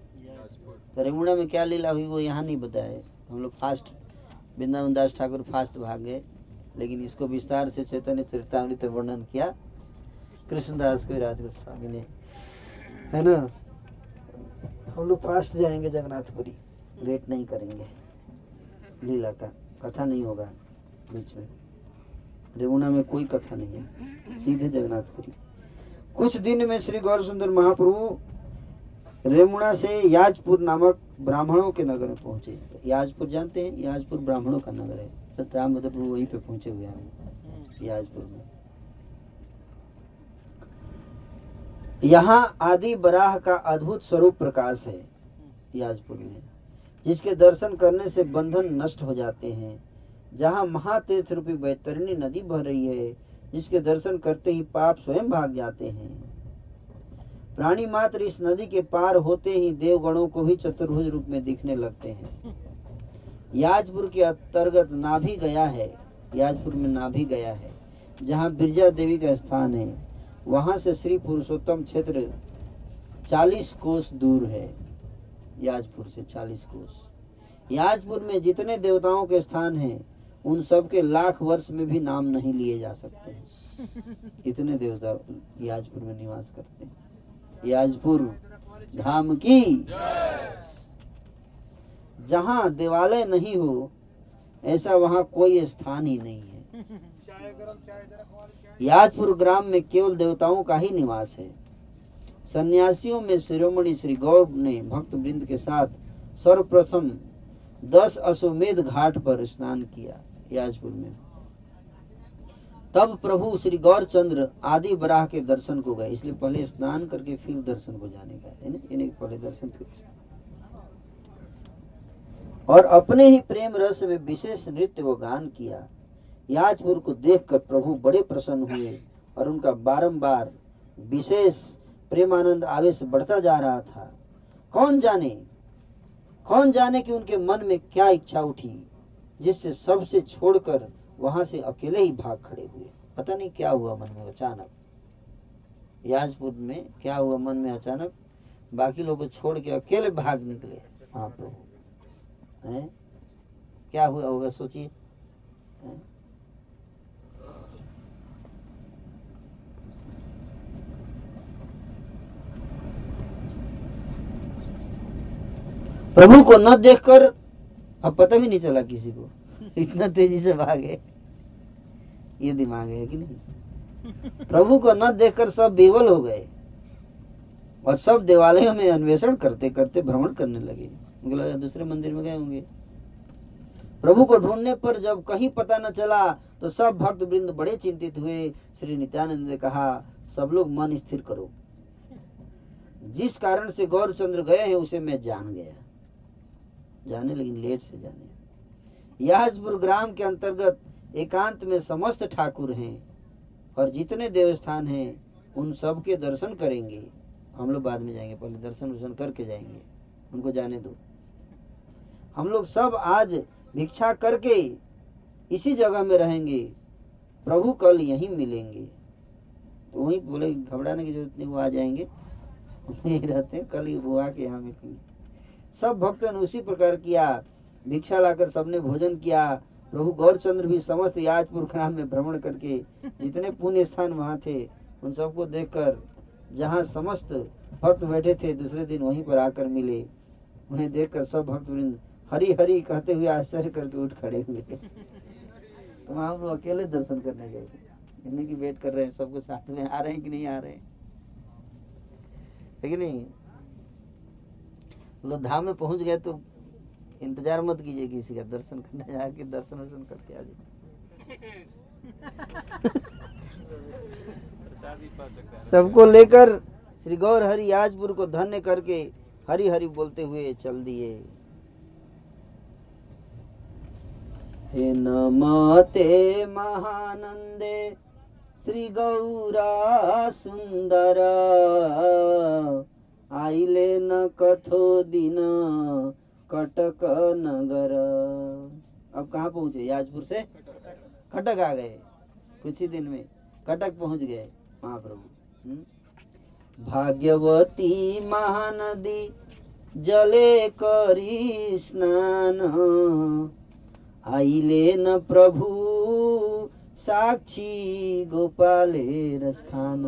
तो रेमुना में क्या लीला हुई वो यहाँ नहीं बताए। हम लोग फास्ट वृंदावन दास ठाकुर फास्ट भाग गए। लेकिन इसको विस्तार से चैतन्य चरितामृत वर्णन किया कृष्णदास को राज गोस्वामी ने। है ना? हम लोग फास्ट जाएँगे जगन्नाथपुरी। लेट नहीं करेंगे। लीला का कथा नहीं होगा बीच में। रेमुना में कोई कथा नहीं है। सीधे जगन्नाथपुरी। कुछ दिन में श्री गौर सुंदर महाप्रभु रेमुना से याजपुर नामक ब्राह्मणों के नगर में पहुँचे। याजपुर जानते हैं? याजपुर ब्राह्मणों का नगर है। रामभद्र प्रभु वहीं पे पहुँचे हुए हैं याजपुर में। यहाँ आदि बराह का अद्भुत स्वरूप प्रकाश है याजपुर में जिसके दर्शन करने से बंधन नष्ट हो जाते हैं। जहाँ महातीर्थ रूपी बैतरणी नदी बह रही है जिसके दर्शन करते ही पाप स्वयं भाग जाते हैं। प्राणी मात्र इस नदी के पार होते ही देवगणों को ही चतुर्भुज रूप में दिखने लगते हैं। याजपुर के अंतर्गत नाभि गया है याजपुर में नाभि गया है जहाँ बिरजा देवी का स्थान है वहाँ से श्री पुरुषोत्तम क्षेत्र 40 कोस दूर है याजपुर से 40 कोस। याजपुर में जितने देवताओं के स्थान हैं उन सब के लाख वर्ष में भी नाम नहीं लिए जा सकते हैं। इतने देवता याजपुर में निवास करते हैं? याजपुर धाम की जहाँ देवालय नहीं हो ऐसा वहाँ कोई स्थान ही नहीं है। याजपुर ग्राम में केवल देवताओं का ही निवास है। सन्यासियों में शिरोमणि श्री गौर ने भक्त वृंद के साथ सर्वप्रथम दस अश्वमेध घाट पर स्नान किया याजपुर में। तब प्रभु श्री गौरचंद्र आदि बराह के दर्शन को गए इसलिए पहले स्नान करके फिर दर्शन को जाने का है ना पहले दर्शन फिर और अपने ही प्रेम रस में विशेष नृत्य व गान किया। याजपुर को देखकर प्रभु बड़े प्रसन्न हुए और उनका बारंबार विशेष प्रेमानंद आवेश बढ़ता जा रहा था। कौन जाने? कौन जाने कि उनके मन में क्या इच्छा उठी, जिससे सबसे छोड़कर वहाँ से अकेले ही भाग खड़े हुए। पता नहीं क्या हुआ मन में अचानक। याजपुर में क्या हुआ मन में अचानक? बाकी लोगों को छोड़ के अकेले भाग निकले। महाप्रभु हैं? क्या हुआ होगा, सोचिए। प्रभु को न देखकर, अब पता भी नहीं चला किसी को। इतना तेज़ी से भागे। ये दिमाग है कि नहीं? प्रभु को न देखकर सब बेवल हो गए और सब देवालयों में अन्वेषण करते करते भ्रमण करने लगे। दूसरे मंदिर में गए होंगे। प्रभु को ढूँढने पर जब कहीं पता न चला तो सब भक्त वृंद बड़े चिंतित हुए। श्री नित्यानंद ने कहा, सब लोग मन स्थिर करो। जिस कारण से गौरचंद्र गए हैं, उसे मैं जान गया। जाने लेकिन लेट से जाने। याजपुर ग्राम के अंतर्गत एकांत में समस्त ठाकुर हैं और जितने देवस्थान हैं, उन सब के दर्शन करेंगे। हम लोग बाद में जाएँगे, पहले दर्शन वर्शन करके जाएँगे। उनको जाने दो। हम लोग सब आज भिक्षा करके इसी जगह में रहेंगे। प्रभु कल यहीं मिलेंगे। तो वहीं बोले, घबराने की ज़रूरत नहीं, वो आ जाएँगे। रहते हैं, कल ही वो आके यहाँ मिलेंगे। सब भक्तों ने उसी प्रकार किया, भिक्षा लाकर सबने भोजन किया। प्रभु गौरचंद्र भी समस्त याजपुर ग्राम में भ्रमण करके जितने पुण्य स्थान वहाँ थे, उन सबको देखकर जहाँ समस्त भक्त बैठे थे, दूसरे दिन वहीं पर आकर मिले। उन्हें देखकर सब भक्त वृंद हरी हरी कहते हुए आश्चर्य करके उठ खड़े हुए। तो वहाँ हम लोग अकेले दर्शन करने गए। इन्हें की वेट कर रहे हैं सबको साथ में आ रहे हैं कि नहीं आ रहे हैं? कि नहीं? लोग धाम में पहुँच गए तो इंतज़ार मत कीजिए किसी का, दर्शन करने जाके दर्शन वर्शन करके आ जाए सबको लेकर श्री गौर हरि आजपुर को धन्य करके हरि हरि बोलते हुए चल दिए। हे नमते महानंदे श्री गौरा सुंदर आइले न कथो दिन, कटक नगर। अब कहाँ पहुँचे? याजपुर से? कटक आ गए। कुछ ही दिन में कटक पहुँच गए महाप्रभु। भाग्यवती महानदी जले करी स्नान। आइले न प्रभु, साक्षी गोपाले स्थान।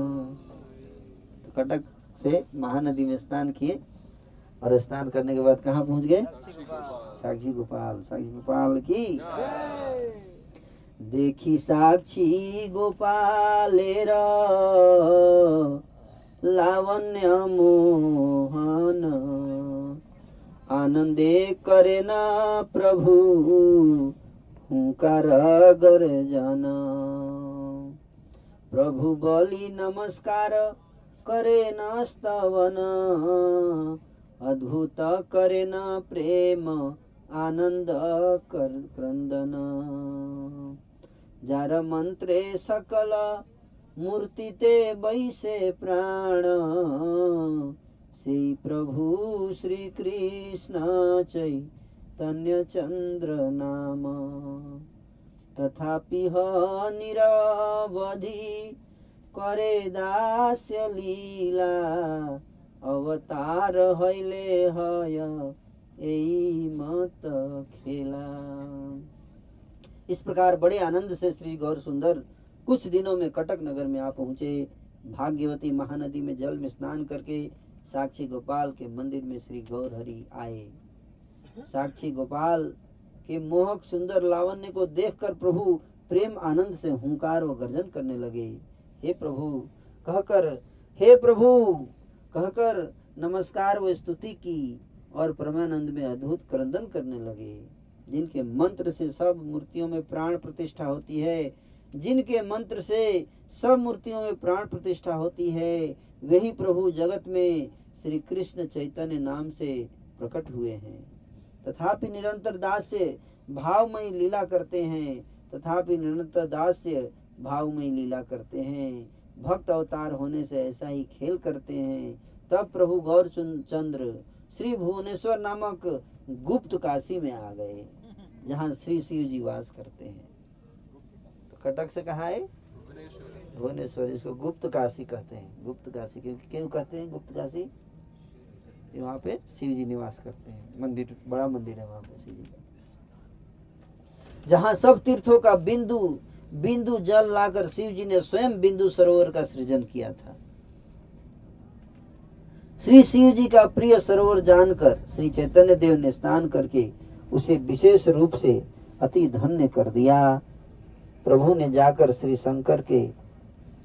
तो कटक से महानदी में स्नान किए और स्नान करने के बाद कहाँ पहुँच गए? साक्षी गोपाल साक्षी गोपाल की। देखी साक्षी गोपालेर लावण्य मोहन। आनंदे करे न प्रभु हुंकार गर जाना प्रभु बलि नमस्कार करे न स्तवन अद्भुत करे न प्रेम आनंद कर क्रंदन जार मंत्रे सकल मूर्ति ते बैसे प्राण श्री प्रभु श्री कृष्ण चैतन्य चंद्र नाम। तथापि ह निरवधि करे दास्य लीला, अवतार हईले हय मत खेला। इस प्रकार बड़े आनंद से श्री गौर सुंदर कुछ दिनों में कटक नगर में आ पहुँचे। भाग्यवती महानदी में जल में स्नान करके साक्षी गोपाल के मंदिर में श्री गौर हरि आए साक्षी गोपाल के मोहक सुंदर लावण्य को देखकर प्रभु प्रेम आनंद से हुंकार व गर्जन करने लगे। हे प्रभु कहकर हे प्रभु कहकर नमस्कार व स्तुति की और परमानंद में अद्भुत क्रंदन करने लगे। जिनके मंत्र से सब मूर्तियों में प्राण प्रतिष्ठा होती है जिनके मंत्र से सब मूर्तियों में प्राण प्रतिष्ठा होती है वही प्रभु जगत में श्री कृष्ण चैतन्य नाम से प्रकट हुए हैं। तथापि निरंतर दास्य भावमयी लीला करते हैं। तथापि निरंतर दास्य भावमयी लीला करते हैं। भक्त अवतार होने से ऐसा ही खेल करते हैं। तब प्रभु गौर चंद्र श्री भुवनेश्वर नामक गुप्त काशी में आ गए जहाँ श्री शिव जी वास करते हैं। तो कटक से कहा है? भुवनेश्वर इसको गुप्त काशी कहते हैं। गुप्त काशी क्यों क्यों कहते हैं गुप्त काशी? वहाँ पे शिव जी निवास करते हैं। मंदिर, बड़ा मंदिर है वहाँ पे शिव जी का। जहाँ सब तीर्थों का बिंदु बिंदु जल लाकर शिव जी ने स्वयं बिंदु सरोवर का सृजन किया था। श्री शिव जी का प्रिय सरोवर जानकर, श्री चैतन्य देव ने स्नान करके उसे विशेष रूप से अति धन्य कर दिया। प्रभु ने जाकर श्री शंकर के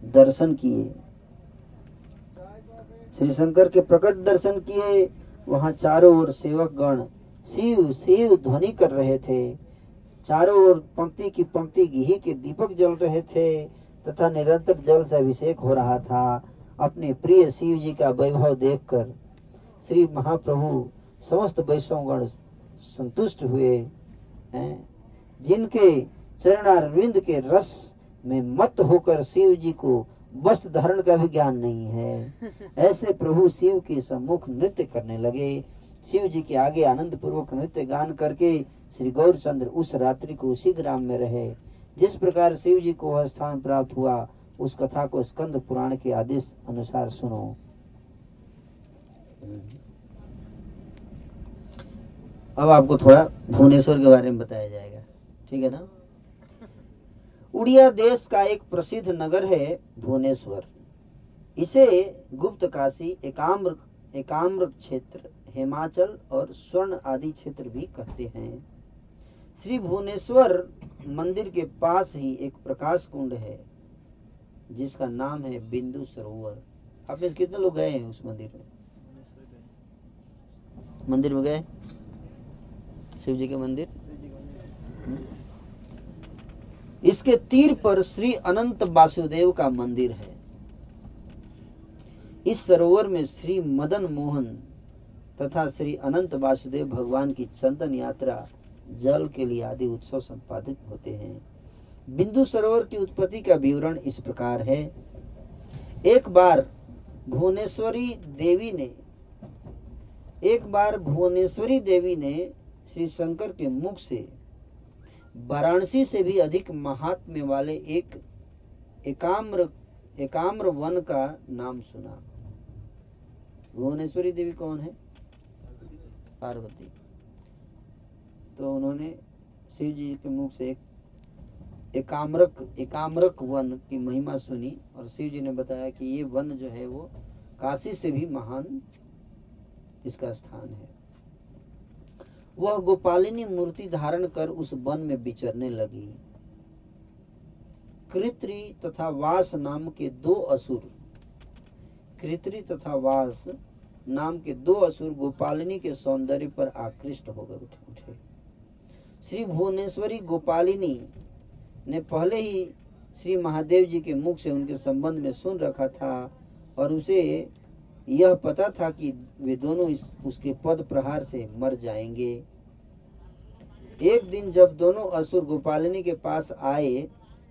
दर्शन किए। श्री शंकर के प्रकट दर्शन किए, वहाँ चारों ओर सेवक गण शिव शिव ध्वनि कर रहे थे। चारों ओर पंक्ति की पंक्ति घी के दीपक जल रहे थे, तथा निरंतर जल से अभिषेक हो रहा था। अपने प्रिय शिव जी का वैभव देखकर श्री महाप्रभु समस्त वैष्णवगण संतुष्ट हुए। हैं। जिनके चरणारविंद के रस में मत होकर शिव जी को वस्त्र धारण का भी ज्ञान नहीं है। ऐसे प्रभु शिव के सम्मुख नृत्य करने लगे। शिव जी के आगे आनंद पूर्वक नृत्य गान करके श्री गौरचंद्र उस रात्रि को उसी ग्राम में रहे। जिस प्रकार शिव जी को वह स्थान प्राप्त हुआ उस कथा को स्कंद पुराण के आदेश अनुसार सुनो। अब आपको थोड़ा भुवनेश्वर के बारे में बताया जाएगा। ठीक है ना? उड़िया देश का एक प्रसिद्ध नगर है भुवनेश्वर। इसे गुप्त काशी एकाम्र एकाम्र क्षेत्र हिमाचल और स्वर्ण आदि क्षेत्र भी कहते हैं। श्री भुवनेश्वर मंदिर के पास ही एक प्रकाश कुंड है जिसका नाम है बिंदु सरोवर। आप इस कितने लोग गए हैं उस मंदिर में? मंदिर में गए? शिव जी के मंदिर? इसके तीर पर श्री अनंत वासुदेव का मंदिर है। इस सरोवर में श्री मदन मोहन तथा श्री अनंत वासुदेव भगवान की चंदन यात्रा जल के लिए आदि उत्सव संपादित होते हैं। बिंदु सरोवर की उत्पत्ति का विवरण इस प्रकार है। एक बार भुवनेश्वरी देवी ने एक बार भुवनेश्वरी देवी ने श्री शंकर के मुख से वाराणसी से भी अधिक महात्म्य वाले एक एकाम्र एकाम्र वन का नाम सुना। भुवनेश्वरी देवी कौन है? पार्वती। तो उन्होंने शिव जी के मुख से एक एकाम्रक एकाम्रक वन की महिमा सुनी और शिव जी ने बताया कि ये वन जो है वो काशी से भी महान इसका स्थान है। वह गोपालिनी मूर्ति धारण कर उस वन में विचरने लगी। कृत्री तथा वास नाम के दो असुर। कृत्री तथा वास नाम के दो असुर गोपालिनी के सौंदर्य पर आकृष्ट हो गए, उठे श्री भुवनेश्वरी गोपालिनी ने पहले ही श्री महादेव जी के मुख से उनके संबंध में सुन रखा था और उसे यह पता था कि वे दोनों इस, उसके पद प्रहार से मर जाएँगे। एक दिन जब दोनों असुर गोपालिनी के पास आए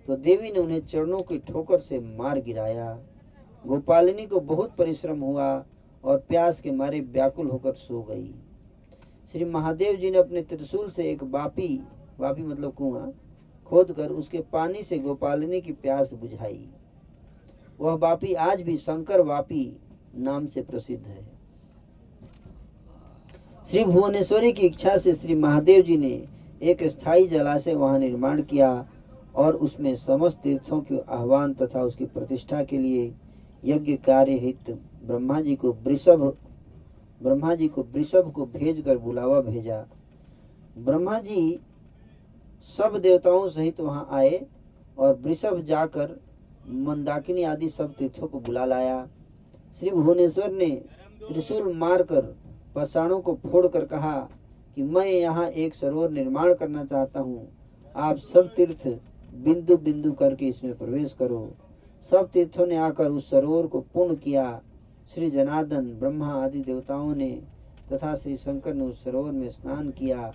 तो देवी ने उन्हें चरणों की ठोकर से मार गिराया। गोपालिनी को बहुत परिश्रम हुआ और प्यास के मारे व्याकुल होकर सो गई। श्री महादेव जी ने अपने त्रिशूल से एक बापी बापी मतलब कुआँ खोदकर उसके पानी से गोपालिनी की प्यास बुझाई। वह बापी आज भी शंकर वापी नाम से प्रसिद्ध है। श्री भुवनेश्वरी की इच्छा से श्री महादेव जी ने एक स्थायी जलाशय वहाँ निर्माण किया और उसमें समस्त तीर्थों के आह्वान तथा उसकी प्रतिष्ठा के लिए यज्ञ कार्य हित ब्रह्मा जी को वृषभ, ब्रह्मा जी को वृषभ को भेजकर बुलावा भेजा। ब्रह्मा जी सब देवताओं सहित वहाँ आए और वृषभ जाकर मंदाकिनी आदि सब तीर्थों को बुला लाया। श्री भुवनेश्वर ने त्रिशूल मारकर पसाणों को फोड़कर कहा कि मैं यहाँ एक सरोवर निर्माण करना चाहता हूँ। आप सब तीर्थ बिंदु बिंदु करके इसमें प्रवेश करो। सब तीर्थों ने आकर उस सरोवर को पूर्ण किया। श्री जनार्दन, ब्रह्मा आदि देवताओं ने तथा श्री शंकर ने उस सरोवर में स्नान किया।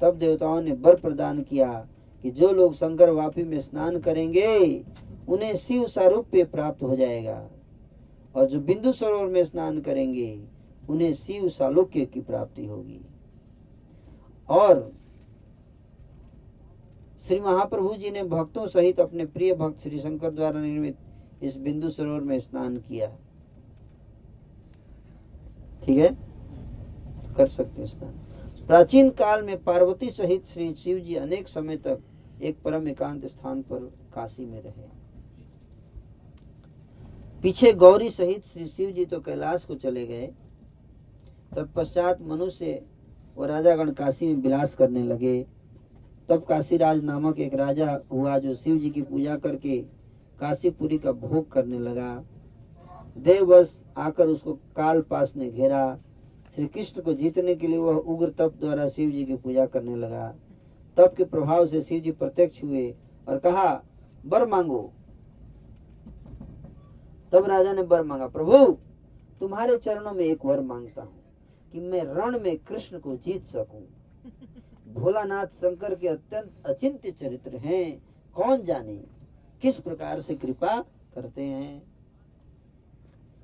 तब देवताओं ने बर प्रदान किया कि जो लोग शंकर वापी में स्नान करेंगे, उन्हें शिव सारूप्य प्राप्त हो जाएगा। और जो बिंदु सरोवर में स्नान करेंगे, उन्हें शिव सालोक्य की प्राप्ति होगी। और श्री महाप्रभु जी ने भक्तों सहित अपने प्रिय भक्त श्री शंकर द्वारा निर्मित इस बिंदु सरोवर में स्नान किया। ठीक है? कर सकते स्नान। प्राचीन काल में पार्वती सहित श्री शिव जी अनेक समय तक एक परम एकांत स्थान पर काशी में रहे। पीछे गौरी सहित श्री शिव जी तो कैलाश को चले गए। तत्पश्चात मनुष्य व राजागण काशी में विलास करने लगे। तब काशीराज नामक एक राजा हुआ जो शिव जी की पूजा करके काशीपुरी का भोग करने लगा। देववश आकर उसको काल पास ने घेरा। श्री कृष्ण को जीतने के लिए वह उग्र तप द्वारा शिव जी की पूजा करने लगा। तप के प्रभाव से शिव जी प्रत्यक्ष हुए और कहा बर मांगो तब राजा ने बर मांगा, प्रभु, तुम्हारे चरणों में एक वर माँगता हूँ कि मैं रण में कृष्ण को जीत सकूँ। भोलानाथ शंकर के अत्यंत अचिंत्य चरित्र हैं, कौन जाने किस प्रकार से कृपा करते हैं?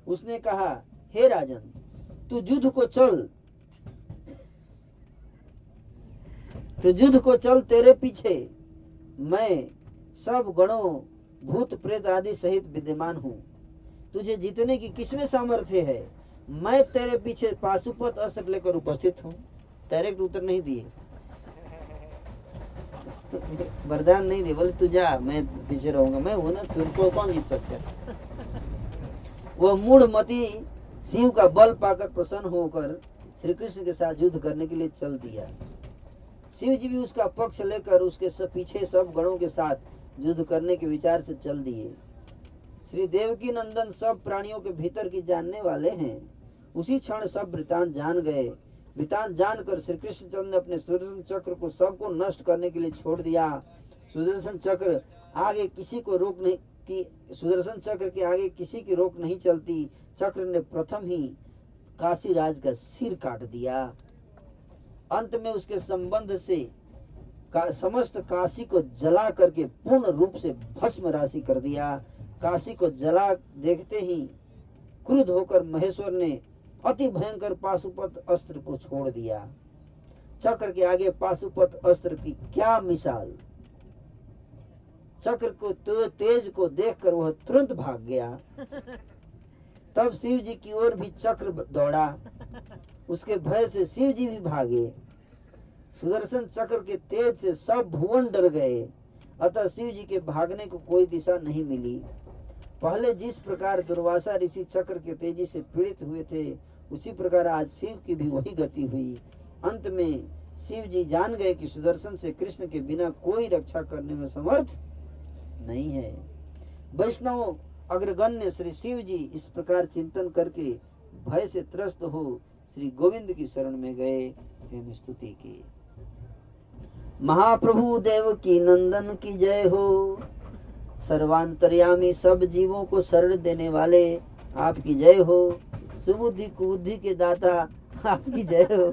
उसने कहा, हे राजन, तू युद्ध को चल, तू युद्ध को चल तेरे पीछे। मैं सब गणों, भूत प्रेत आदि सहित विद्यमान हूँ। तुझे जीतने की किसमें सामर्थ्य है? मैं तेरे पीछे पाशुपत अस्त्र लेकर उपस्थित हूँ। डायरेक्ट उत्तर नहीं दिए। वरदान नहीं दिए, बोले, तू जा, मैं पीछे रहूँगा। मैं हूँ ना तुमको कौन जीत सकता वो मूड मती शिव का बल पाकर प्रसन्न होकर श्री कृष्ण के साथ युद्ध करने के लिए चल दिया। शिव जी भी उसका पक्ष लेकर उसके पीछे सब गणों के साथ युद्ध करने के विचार से चल दिए। श्री देवकी नंदन सब प्राणियों के भीतर की जानने वाले हैं। उसी क्षण सब वृतांत जान गए। वृतांत जानकर श्री कृष्ण चंद्र ने अपने सुदर्शन चक्र को सबको नष्ट करने के लिए छोड़ दिया। सुदर्शन चक्र आगे किसी को रोक नहीं की सुदर्शन चक्र के आगे किसी की रोक नहीं चलती। चक्र ने प्रथम ही काशी राज का सिर काट दिया। अंत में उसके संबंध से का, समस्त काशी को जला करके पूर्ण रूप से भस्म राशि कर दिया। काशी को जला देखते ही क्रुद्ध होकर महेश्वर ने अति भयंकर पाशुपत अस्त्र को छोड़ दिया। चक्र के आगे पाशुपत अस्त्र की क्या मिसाल? चक्र को तो तेज को देखकर वह तुरंत भाग गया। तब शिव जी की ओर भी चक्र दौड़ा। उसके भय से शिव जी भी भागे। सुदर्शन चक्र के तेज से सब भुवन डर गए। अतः शिव जी के भागने को कोई दिशा नहीं मिली। पहले जिस प्रकार दुर्वासा ऋषि चक्र के तेज़ी से पीड़ित हुए थे, उसी प्रकार आज शिव की भी वही गति हुई। अंत में शिव जी जान गए कि सुदर्शन से कृष्ण के बिना कोई रक्षा करने में समर्थ नहीं है। वैष्णव अग्रगण्य श्री शिव जी इस प्रकार चिंतन करके भय से त्रस्त हो श्री गोविंद की शरण में गए एवं स्तुति की। महाप्रभु देव की नंदन की जय हो। सर्वांतर्यामी सब जीवों को शरण देने वाले आपकी जय हो। सुबुद्धि कुबुद्धि के दाता आपकी जय हो।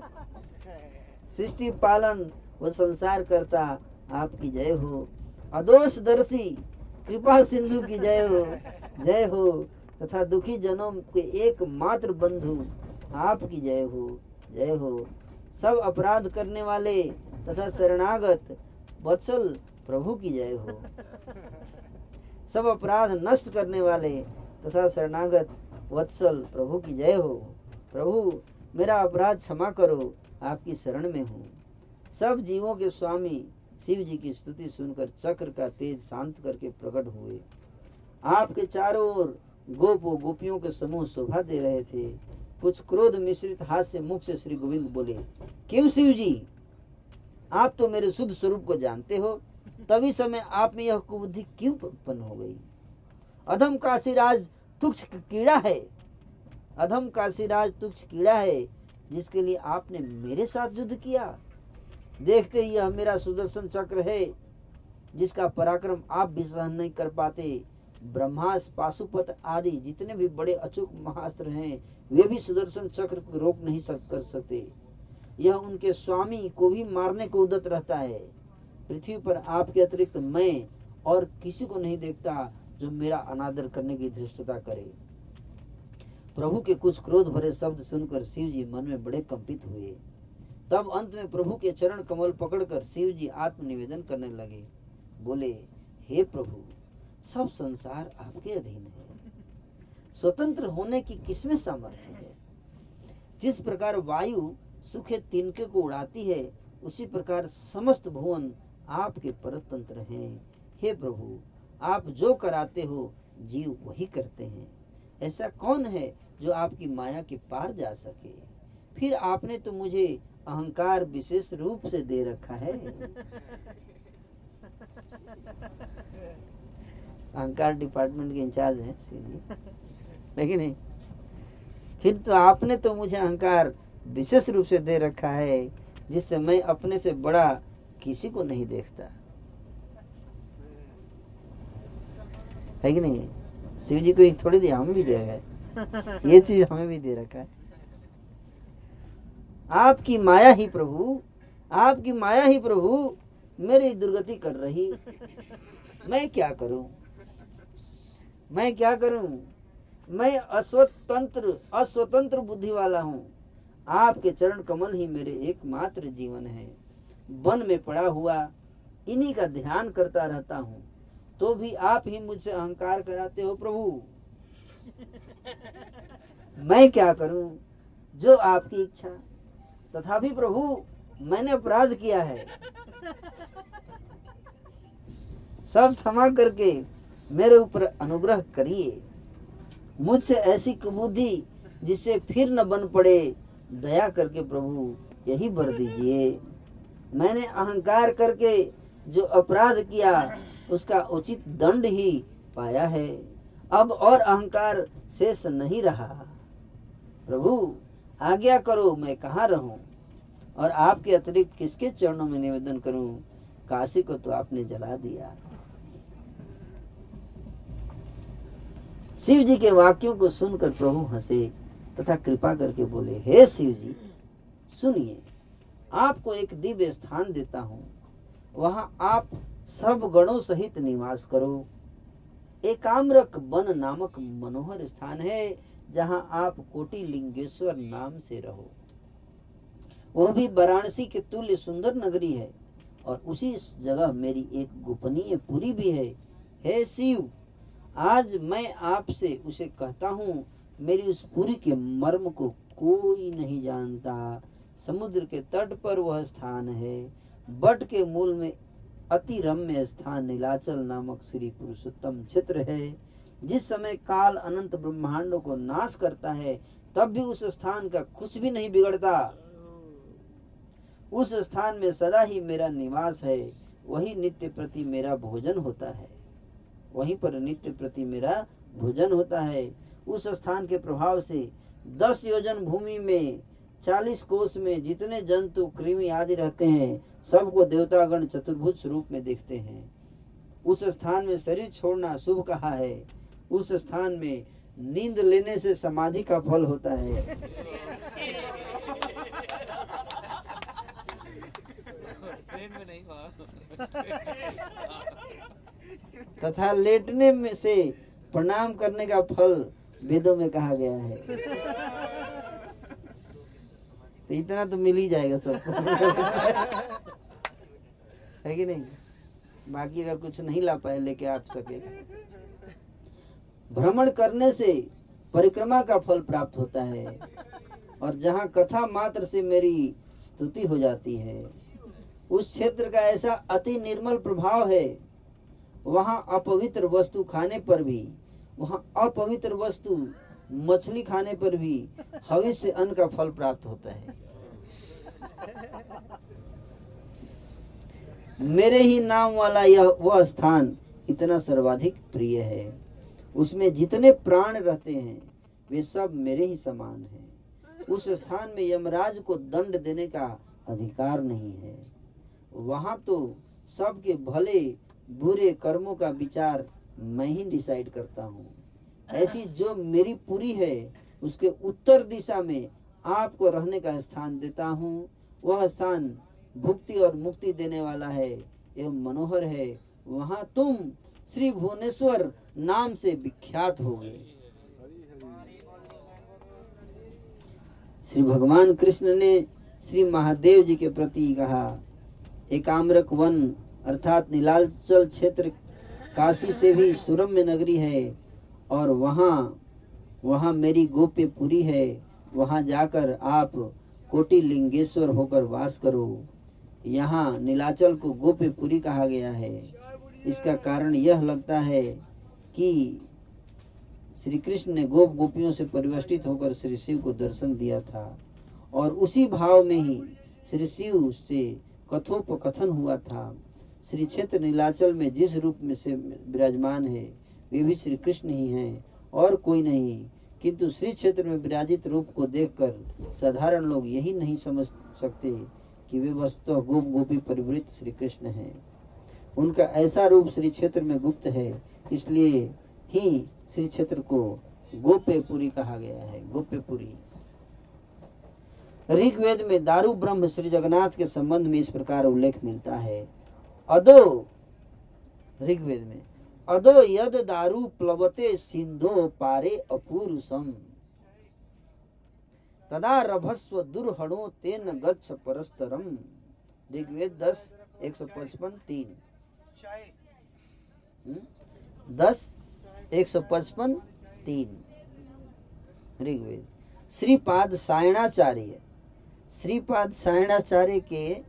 सृष्टि पालन व संसार करता आपकी जय हो। अदोष दर्शी कृपा सिंधु की जय हो। जय हो। तथा दुखी जनों के एकमात्र बंधु आपकी जय हो। जय हो। सब अपराध करने वाले तथा शरणागत वत्सल प्रभु की जय हो। सब अपराध नष्ट करने वाले तथा शरणागत वत्सल, प्रभु की जय हो। प्रभु, मेरा अपराध क्षमा करो, आपकी शरण में हूँ। सब जीवों के स्वामी शिव जी की स्तुति सुनकर चक्र का तेज शांत करके प्रकट हुए। आपके चारों ओर गोप गोपियों के समूह शोभा दे रहे थे। कुछ क्रोध मिश्रित हाथ से मुख से श्री गोविंद बोले, क्यों शिव जी? आप तो मेरे शुद्ध स्वरूप को जानते हो। तभी समय आप में यह कुबुद्धि क्यों उत्पन्न हो गई? अधम काशीराज तुक्ष कीड़ा है। अधम काशीराज तुक्ष कीड़ा है जिसके लिए आपने मेरे साथ युद्ध किया। देखते ही यह मेरा सुदर्शन चक्र है जिसका पराक्रम आप भी सहन नहीं कर पाते। ब्रह्मास पाशुपत आदि जितने भी बड़े अचूक महास्त्र हैं वे भी सुदर्शन चक्र को रोक नहीं सक, कर सकते। यह उनके स्वामी को भी मारने को उदत रहता है। पृथ्वी पर आपके अतिरिक्त मैं और किसी को नहीं देखता जो मेरा अनादर करने की धृष्टता करे। प्रभु के कुछ क्रोध भरे शब्द सुनकर शिव जी मन में बड़े कंपित हुए। तब अंत में प्रभु के चरण कमल पकड़कर शिव जी आत्म निवेदन करने लगे। बोले, हे प्रभु, सब संसार आपके अधीन है। स्वतंत्र होने की किसमें सामर्थ्य है? जिस प्रकार वायु सुखे तिनके को उड़ाती है, उसी प्रकार समस्त भुवन आपके परतंत्र हैं। हे प्रभु, आप जो कराते हो, जीव वही करते हैं। ऐसा कौन है जो आपकी माया के पार जा सके? फिर आपने तो मुझे अहंकार विशेष रूप से दे रखा है। अहंकार डिपार्टमेंट के इंचार्ज है लेकिन फिर तो आपने तो मुझे अहंकार विशेष रूप से दे रखा है, जिससे मैं अपने से बड़ा किसी को नहीं देखता। है कि नहीं? शिव जी को एक थोड़ी दिया हमें भी दिया है। ये चीज़ हमें भी दे रखा है। आपकी माया ही प्रभु आपकी माया ही प्रभु मेरी दुर्गति कर रही। मैं क्या करूँ? मैं क्या करूँ? मैं अस्वतंत्र अस्वतंत्र बुद्धि वाला हूँ। आपके चरण कमल ही मेरे एकमात्र जीवन है। वन में पड़ा हुआ, इन्हीं का ध्यान करता रहता हूँ। तो भी आप ही मुझसे अहंकार कराते हो प्रभु। मैं क्या करूँ? जो आपकी इच्छा। तथापि प्रभु, मैंने अपराध किया है। सब क्षमा करके मेरे ऊपर अनुग्रह करिए। मुझसे ऐसी कुबुद्धि जिससे फिर न बन पड़े, दया करके प्रभु, यही बर दीजिए। मैंने अहंकार करके जो अपराध किया, उसका उचित दंड ही पाया है। अब और अहंकार शेष नहीं रहा। प्रभु, आज्ञा करो, मैं कहाँ रहूँ? और आपके अतिरिक्त किसके चरणों में निवेदन करूँ? काशी को तो आपने जला दिया। शिव जी के वाक्यों को सुनकर प्रभु हंसे तथा कृपा करके बोले, हे शिव जी, सुनिए। आपको एक दिव्य स्थान देता हूँ। वहाँ आप सब गणों सहित निवास करो। एकाम्रक वन नामक मनोहर स्थान है, जहाँ आप कोटि लिंगेश्वर नाम से रहो। वह भी वाराणसी के तुल्य सुंदर नगरी है, और उसी जगह मेरी एक गोपनीय पुरी भी है। हे शिव, आज मैं आपसे उसे कहता हूँ, मेरी उस पुरी के मर्म को कोई नहीं जानता। समुद्र के तट पर वह स्थान है। बट के मूल में अति रम्य स्थान नीलाचल नामक श्री पुरुषोत्तम क्षेत्र है। जिस समय काल अनंत ब्रह्मांडों को नाश करता है, तब भी उस स्थान का कुछ भी नहीं बिगड़ता। उस स्थान में सदा ही मेरा निवास है। वही नित्य प्रति मेरा भोजन होता है। वहीं पर नित्य प्रति मेरा भोजन होता है। उस स्थान के प्रभाव से दस योजन भूमि में चालीस कोष में जितने जंतु कृमि आदि रहते हैं सबको देवतागण चतुर्भुज स्वरूप में देखते हैं। उस स्थान में शरीर छोड़ना शुभ कहा है। उस स्थान में नींद लेने से समाधि का फल होता है। तथा लेटने में से प्रणाम करने का फल वेदों में कहा गया है। तो इतना तो मिल ही जाएगा सबको है कि नहीं? बाकी अगर कुछ नहीं ला पाए, लेके आप सके भ्रमण करने से परिक्रमा का फल प्राप्त होता है। और जहाँ कथा मात्र से मेरी स्तुति हो जाती है, उस क्षेत्र का ऐसा अति निर्मल प्रभाव है, वहाँ अपवित्र वस्तु खाने पर भी, वहाँ अपवित्र वस्तु मछली खाने पर भी हविष्य से अन्न का फल प्राप्त होता है। मेरे ही नाम वाला यह वह स्थान इतना सर्वाधिक प्रिय है। उसमें जितने प्राण रहते हैं, वे सब मेरे ही समान हैं। उस स्थान में यमराज को दंड देने का अधिकार नहीं है। वहाँ तो सबके भले बुरे कर्मों का विचार मैं ही डिसाइड करता हूँ। ऐसी जो मेरी पूरी है, उसके उत्तर दिशा में आपको रहने का स्थान देता हूँ। वह स्थान भुक्ति और मुक्ति देने वाला है। एवं मनोहर है। वहाँ तुम श्री भुवनेश्वर नाम से विख्यात हो गए। श्री भगवान कृष्ण ने श्री महादेव जी के प्रति कहा, एकाम्रक वन अर्थात नीलाचल क्षेत्र काशी से भी सुरम्य नगरी है। और वहाँ वहाँ मेरी गोप्य है, वहाँ जाकर आप कोटि लिंगेश्वर होकर वास करो। यहाँ नीलाचल को गोप्यपुरी कहा गया है। इसका कारण यह लगता है कि श्री कृष्ण ने गोप गोपियों से परिवर्तित होकर श्री शिव को दर्शन दिया था। और उसी भाव में ही श्री शिव से कथोपकथन हुआ था। श्री क्षेत्र नीलाचल में जिस रूप में से विराजमान है वे भी श्री कृष्ण ही हैं, और कोई नहीं। किंतु श्री क्षेत्र में विराजित रूप को देखकर साधारण लोग यही नहीं समझ सकते कि वे वस्तु गोप गोपी परिवृत श्री कृष्ण हैं। उनका ऐसा रूप श्री क्षेत्र में गुप्त है, इसलिए ही श्री क्षेत्र को गोप्यपुरी कहा गया है, गोप्यपुरी। ऋग्वेद में दारू ब्रह्म श्री जगन्नाथ के संबंध में इस प्रकार उल्लेख मिलता है। अदो ऋग्वेद में अदो यद दारू प्लवते सिंधो पारे अपूरुषम। तदा रभस्व दुर्हणो तेन गच्छ परस्तरम। ऋग्वेद दस एक सौ पचपन तीन। हम्म? दस एक सौ पचपन तीन। ऋग्वेद। श्रीपाद सायणाचार्य। श्रीपाद सायणाचार्य के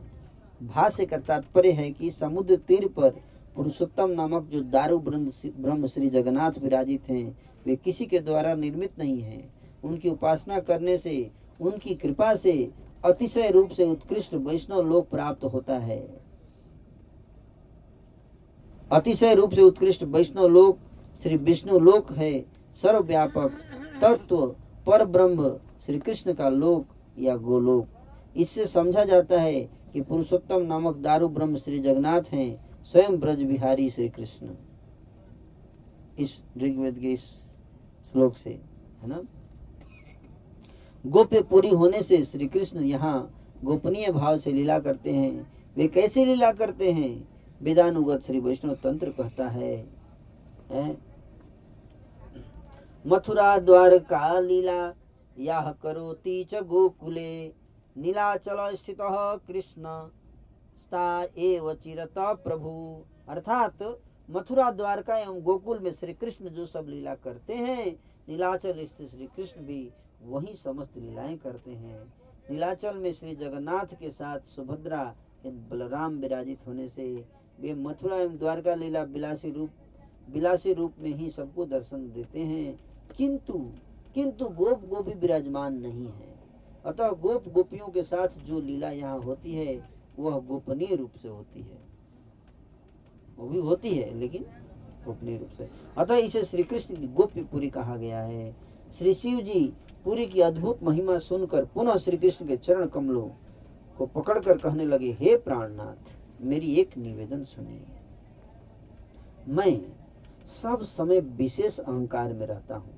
भाष्य का तात्पर्य है कि समुद्र तीर पर पुरुषोत्तम नामक जो दारू ब्रह्म श्री जगन्नाथ विराजित हैं, वे किसी के द्वारा निर्मित नहीं हैं। उनकी उपासना करने से, उनकी कृपा से, अतिशय रूप से उत्कृष्ट वैष्णव लोक प्राप्त होता है। अतिशय रूप से उत्कृष्ट वैष्णव लोक, श्री विष्णु लोक है, सर्वव्यापक, तत्व पर ब्रह्म श्री कृष्ण का लोक या गोलोक। इससे समझा जाता है कि पुरुषोत्तम नामक दारू ब्रह्म श्री जगन्नाथ हैं स्वयं ब्रज बिहारी श्री कृष्ण। इस ऋग्वेद के इस श्लोक से है ना? गोप्य पूरी होने से श्री कृष्ण यहाँ गोपनीय भाव से लीला करते हैं। वे कैसे लीला करते हैं? वेदानुगत श्री वैष्णव तंत्र कहता है, है? मथुरा द्वारका लीला यह करोति च गोकुले नीलाचल स्थित कृष्ण। एव चिरता प्रभु। अर्थात मथुरा द्वारका एवं गोकुल में श्री कृष्ण जो सब लीला करते हैं, नीलाचल स्थित श्री कृष्ण भी वही समस्त लीलाएँ करते हैं। नीलाचल में श्री जगन्नाथ के साथ सुभद्रा बलराम विराजित होने से वे मथुरा एवं द्वारका लीला बिलासी रूप बिलासी रूप में ही सबको दर्शन देते हैं। किंतु किंतु गोप गोपी विराजमान नहीं है। अतः गोप गोपियों के साथ जो लीला यहाँ होती है वह गोपनीय रूप से होती है। वो भी होती है, लेकिन गोपनीय रूप से। अतः इसे श्री कृष्ण गोप्यपुरी कहा गया है। श्री शिव जी पुरी की अद्भुत महिमा सुनकर पुनः श्री कृष्ण के चरण कमलों को पकड़कर कहने लगे, हे प्राणनाथ, मेरी एक निवेदन सुनिए। मैं सब समय विशेष अहंकार में रहता हूँ।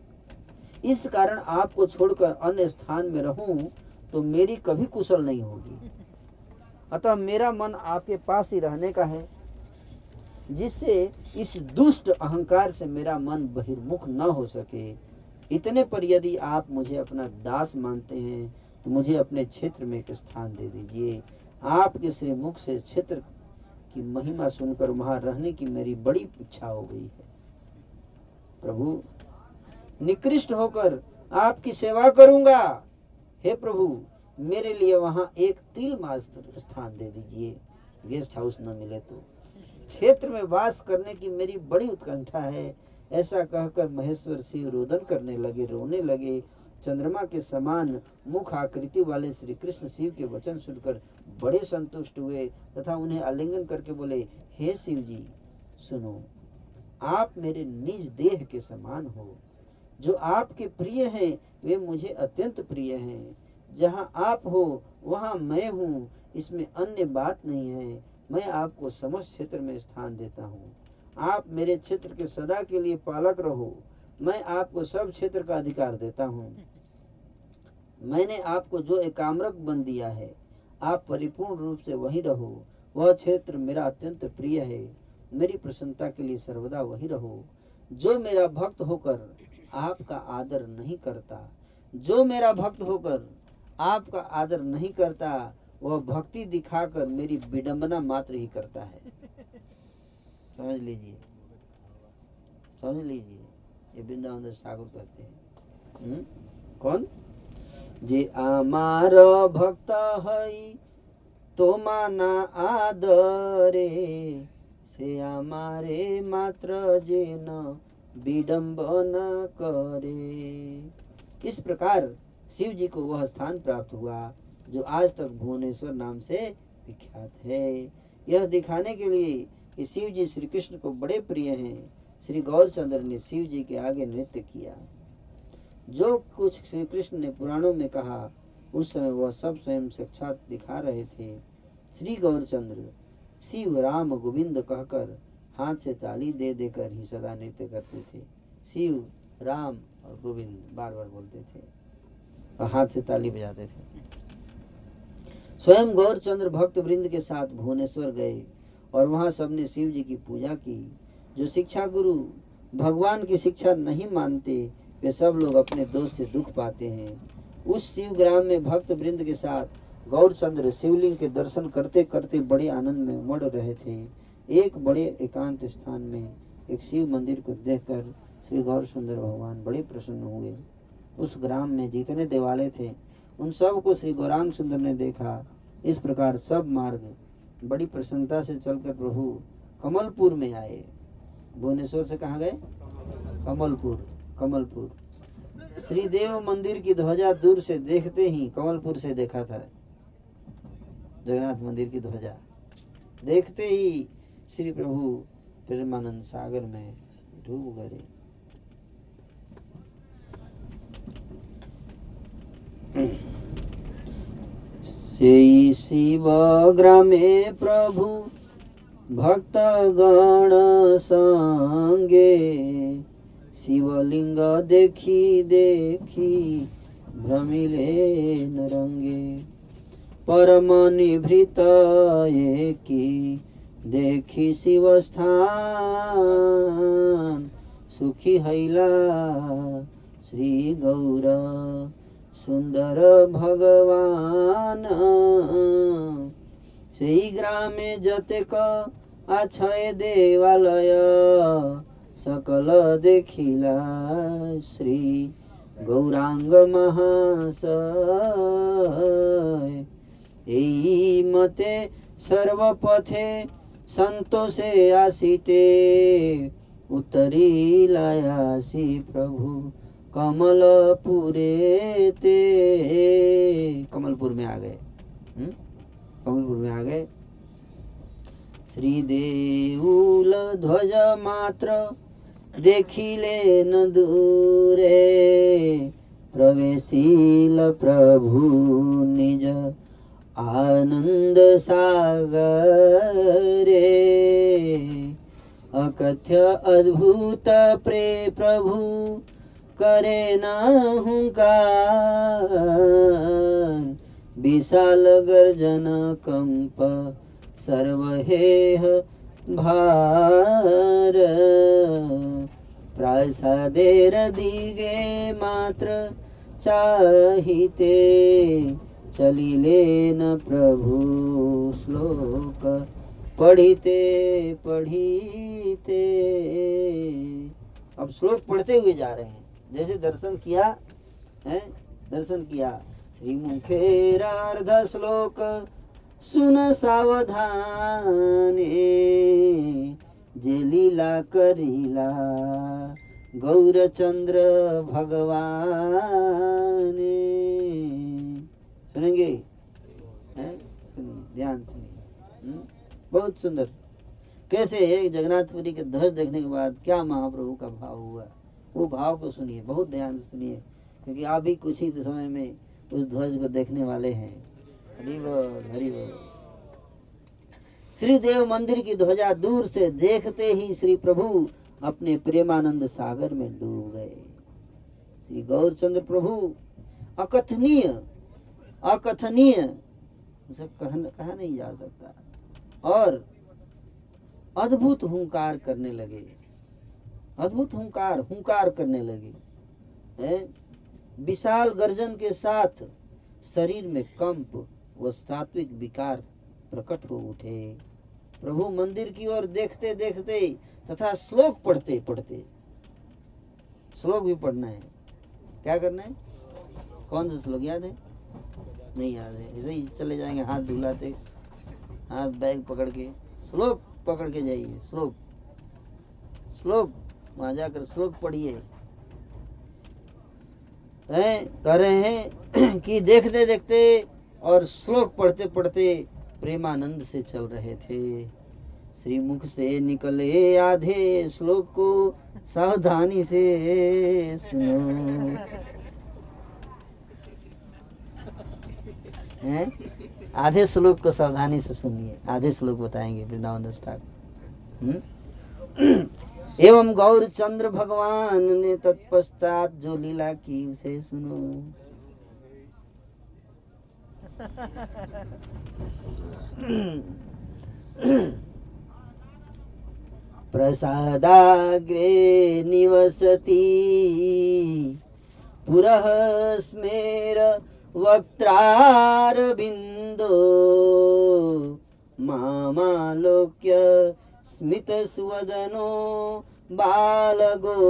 इस कारण आपको छोड़कर अन्य स्थान में रहूँ तो मेरी कभी कुशल नहीं होगी। अतः मेरा मन आपके पास ही रहने का है, जिससे इस दुष्ट अहंकार से मेरा मन बहिर्मुख न हो सके। इतने पर यदि आप मुझे अपना दास मानते हैं तो मुझे अपने क्षेत्र में एक स्थान दे दीजिए। आपके श्री मुख से क्षेत्र की महिमा सुनकर वहाँ रहने की मेरी बड़ी इच्छा हो गई है। प्रभु, निकृष्ट होकर आपकी सेवा करूँगा। हे प्रभु मेरे लिए वहाँ एक तिल मात्र स्थान दे दीजिए। गेस्ट हाउस न मिले तो। क्षेत्र में वास करने की मेरी बड़ी उत्कंठा है। ऐसा कहकर महेश्वर शिव रोदन करने लगे, रोने लगे। चंद्रमा के समान मुख आकृति वाले श्री कृष्ण शिव के वचन सुनकर बड़े संतुष्ट हुए तथा उन्हें आलिंगन करके बोले, हे शिव जी, सुनो, आप मेरे निज देह के समान हो। जो आपके प्रिय हैं, वे मुझे अत्यंत प्रिय हैं। जहाँ आप हो, वहाँ मैं हूँ। इसमें अन्य बात नहीं है। मैं आपको समस्त क्षेत्र में स्थान देता हूँ। आप मेरे क्षेत्र के सदा के लिए पालक रहो। मैं आपको सब क्षेत्र का अधिकार देता हूँ। मैंने आपको जो एकाम्रक बन दिया है, आप परिपूर्ण रूप से वही रहो। वह क्षेत्र मेरा अत्यंत प्रिय है। मेरी प्रसन्नता के लिए सर्वदा वही रहो। जो मेरा भक्त होकर आपका आदर नहीं करता, जो मेरा भक्त होकर आपका आदर नहीं करता, वह भक्ति दिखाकर मेरी विडंबना मात्र ही करता है। समझ लीजिए। समझ लीजिए। ये वृंदावन दास ठाकुर कहते हैं। हम्म? कौन? जे आमार भक्त है तो माना आदरे, से हमारे मात्र जे न विडम्बना करे। इस प्रकार शिव जी को वह स्थान प्राप्त हुआ, जो आज तक भुवनेश्वर नाम से विख्यात है। यह दिखाने के लिए कि शिव जी श्री कृष्ण को बड़े प्रिय हैं। श्री गौरचंद्र ने शिव जी के आगे नृत्य किया। जो कुछ श्री कृष्ण ने पुराणों में कहा, उस समय वह सब स्वयं साक्षात दिखा रहे थे। श्री गौरचंद्र, शिव राम गोविंद कहकर हाथ से ताली दे देकर ही सदा नृत्य करते थे। शिव, राम और गोविंद बार बार बोलते थे। हाथ से ताली बजाते थे। स्वयं गौरचंद्र भक्त वृंद के साथ भुवनेश्वर गए और वहाँ सबने शिव जी की पूजा की। जो शिक्षा गुरु भगवान की शिक्षा नहीं मानते, वे सब लोग अपने दोष से दुख पाते हैं। उस शिव ग्राम में भक्त वृंद के साथ गौरचंद्र शिवलिंग के दर्शन करते करते बड़े आनंद में उमड़ रहे थे। एक बड़े एकांत स्थान में एक शिव मंदिर को देखकर श्री गौर सुंदर भगवान बड़े प्रसन्न हुए। उस ग्राम में जितने देवालय थे, उन सबको श्री गौरांग सुंदर ने देखा। इस प्रकार सब मार्ग बड़ी प्रसन्नता से चलकर प्रभु कमलपुर में आए। भुवनेश्वर से कहा गए? कमलपुर कमलपुर। श्री देव मंदिर की ध्वजा दूर से देखते ही कमलपुर से देखा था। जगन्नाथ मंदिर की ध्वजा। देखते ही श्री प्रभु प्रेमानंद सागर में डूब गए। सेई शिवग्रामे प्रभु, भक्तगण सङ्गे शिवलिङ्ग देखि देखि, भ्रमिले नरङ्गे परमनिभृत एकी, देखि शिवस्थान। सुखी हैला श्री गौरा। सुंदर भगवान সেই গ্রামে যতেক আছয় দেবালয় সকল দেখিলা শ্রী গৌরাঙ্গ মহাশয় এই মতে সর্বপথে সন্তোষে আসিতে উত্তরি লায়াসি প্রভু कमलपुरे ते। कमलपुर में आ गए। हम्म? कमलपुर में आ गए। श्री देऊल ध्वज मात्र देखिले न दूरे। प्रवेशील प्रभु निज आनंद सागरे। अकथ्य अद्भुत प्रे प्रभु करे न विशाल गर्जन कंप सर्वहेह भार। प्रासादेर दिगे मात्र चाहिते चलिलेन प्रभु श्लोक पढ़िते पढ़िते। अब श्लोक पढ़ते हुए जा रहे हैं। जैसे दर्शन किया, है? दर्शन किया। श्री मुखेरार्ध श्लोक सुन सावधाने, जे लीला करीला, गौरचंद्र भगवान। सुनेंगे? ध्यान सुनिए। हम्म? बहुत सुंदर। कैसे एक जगन्नाथपुरी के ध्वज देखने के बाद क्या महाप्रभु का भाव हुआ? वो भाव को सुनिए, बहुत ध्यान से सुनिए, क्योंकि आप भी कुछ ही समय में उस ध्वज को देखने वाले हैं। हरी बोल हरी बोल श्री देव मंदिर की ध्वजा दूर से देखते ही श्री प्रभु अपने प्रेमानंद सागर में डूब गए। श्री गौरचंद्र प्रभु, अकथनीय अकथनीय, उसे कहा कहा नहीं जा सकता। और अद्भुत हुंकार करने लगे। अद्भुत हुंकार हुंकार करने लगे? विशाल गर्जन के साथ शरीर में कंप व सात्विक विकार प्रकट हो उठे। प्रभु मंदिर की ओर देखते देखते तथा श्लोक पढ़ते पढ़ते श्लोक भी पढ़ना है। क्या करना है? कौन सा श्लोक याद है? नहीं याद है। ऐसे ही चले जाएँगे, हाथ धुलाते, हाथ बैग पकड़ के। श्लोक पकड़ के जाइए, श्लोक। श्लोक। वहाँ जाकर श्लोक पढ़िए हैं, कह रहे हैं कि देखते देखते और श्लोक पढ़ते पढ़ते प्रेमानंद से चल रहे थे। श्री मुख से निकले आधे श्लोक को सावधानी से सुनो। हैं? आधे श्लोक को सावधानी से सुनिए। आधे श्लोक बताएँगे वृंदावन दास ठाकुर। हम्म? एवं गौर चंद्र भगवान ने तत्पश्चात जो लीला की उसे सुनो। प्रसादाग्रे निवसति। पुरः स्मेर वक्त्रारविन्दो मामालोक्य स्मितस्वदनो बालगोपालमूर्ति।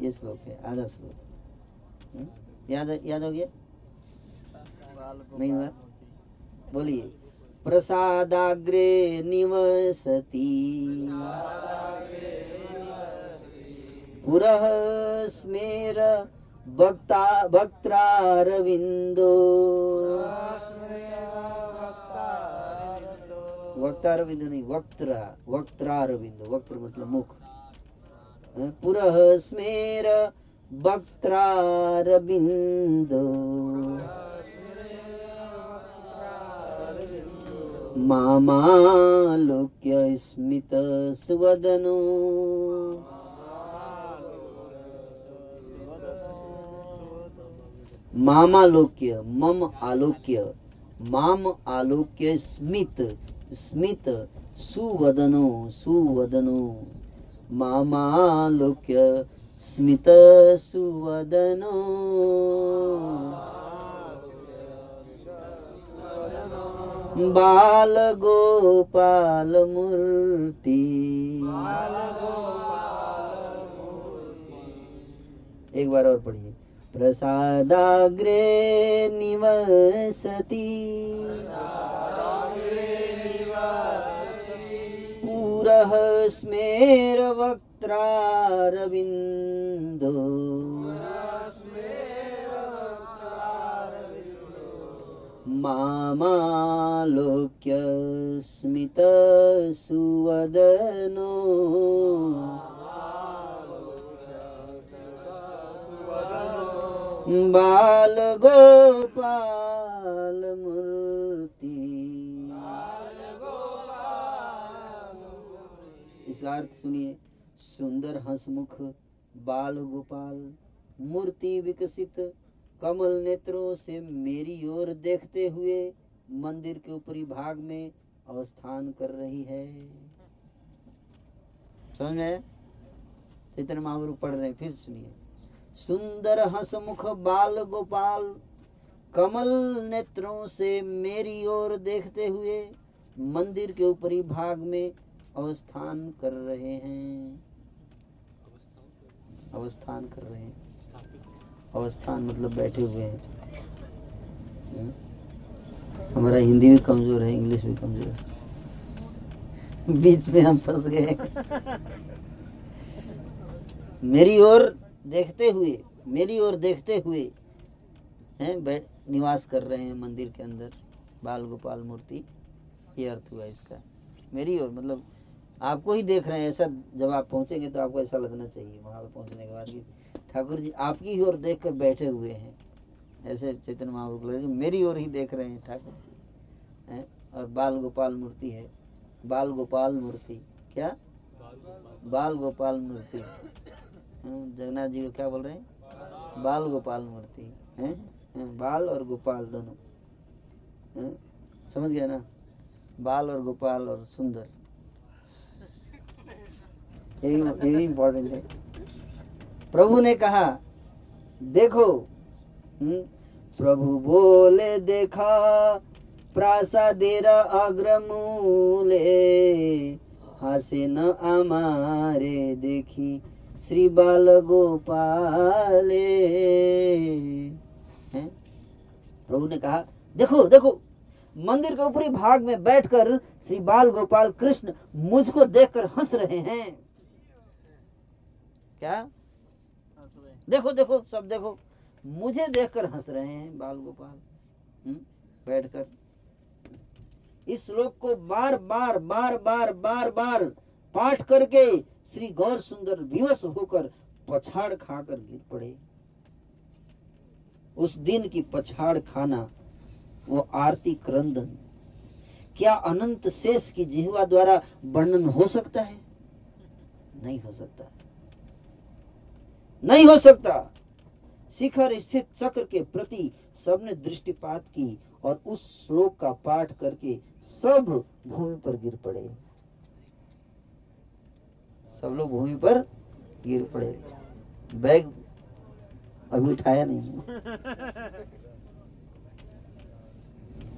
ये श्लोक है, आधा श्लोक। हम्म? याद याद हो गया? नहीं हुआ? बोलिए। प्रसादाग्रे निवसति। पुरः स्मेर भक्ता, भक्त्रारविन्दो। વક્તારવિંદ નહીં વક્ત્રા વક્ત્રારવિંદ વક્ત્ર મતલબ મુખ પુરહસ્મેર વક્ત્રારવિંદ મામાલોક્ય સ્મિત સુવદનો મામાલોક્ય મમ આલોક્ય મામ આલોક્ય સ્મિત स्मित सुवदनो सुवदनो। मामालोक्य स्मित सुवदनो। बाल गोपाल मूर्ति एक बार और पढ़िए। प्रसादाग्रे निवसति पुरः स्मेरवक्त्रारविन्दो। मामालोक्य स्मितसुवदनो। स्मित अर्थ सुनिए। सुंदर हंसमुख, बाल गोपाल, मूर्ति विकसित, कमल नेत्रों से मेरी ओर देखते हुए मंदिर के ऊपरी भाग में अवस्थान कर रही है। समझ में? चैतन्य महाप्रभु पढ़ रहे हैं, फिर सुनिए। सुंदर हंसमुख, बाल गोपाल, कमल नेत्रों से मेरी ओर देखते हुए मंदिर के ऊपरी भाग में अवस्थान कर रहे हैं। अवस्थान कर रहे हैं। अवस्थान मतलब बैठे हुए हैं। हम्म? हमारा हिंदी भी कमज़ोर है, इंग्लिश भी कमज़ोर है। बीच में हम फंस गए मेरी ओर देखते हुए, मेरी ओर देखते हुए, हैं निवास कर रहे हैं मंदिर के अंदर, बाल गोपाल मूर्ति। ये अर्थ हुआ इसका। मेरी ओर मतलब आपको ही देख रहे हैं ऐसा जब आप पहुँचेंगे तो आपको ऐसा लगना चाहिए वहाँ पर पहुँचने के बाद कि ठाकुर जी आपकी ही ओर देख कर बैठे हुए हैं। ऐसे चैतन्य महाप्रभु लगे मेरी ओर ही देख रहे हैं ठाकुर जी। है? और बाल गोपाल मूर्ति है। बाल गोपाल मूर्ति। क्या? बाल गोपाल मूर्ति। जगन्नाथ जी को क्या बोल रहे हैं? बाल गोपाल मूर्ति। हैं, बाल और गोपाल दोनों। समझ गया ना? बाल और गोपाल और सुंदर। ये भी इम्पोर्टेंट है। प्रभु ने कहा देखो हम्म, प्रभु बोले देखा प्रासादेर अग्रमूले न आमारे देखी श्री बाल गोपाले। हैं? प्रभु ने कहा देखो देखो मंदिर के ऊपरी भाग में बैठकर श्री बाल गोपाल कृष्ण मुझको देखकर हंस रहे हैं। क्या? देखो देखो सब देखो। मुझे देखकर हंस रहे हैं बाल गोपाल। हम्म, बैठकर। इस श्लोक को बार बार बार बार बार बार पाठ करके श्री गौर सुंदर विवश होकर पछाड़ खाकर गिर पड़े। उस दिन की पछाड़ खाना वो आरती क्रंदन। क्या अनंत शेष की जिहवा द्वारा वर्णन हो सकता है? नहीं हो सकता। नहीं हो सकता। शिखर स्थित चक्र के प्रति सबने दृष्टिपात की और उस श्लोक का पाठ करके सब भूमि पर गिर पड़े। सब लोग भूमि पर गिर पड़े। बैग अभी उठाया नहीं।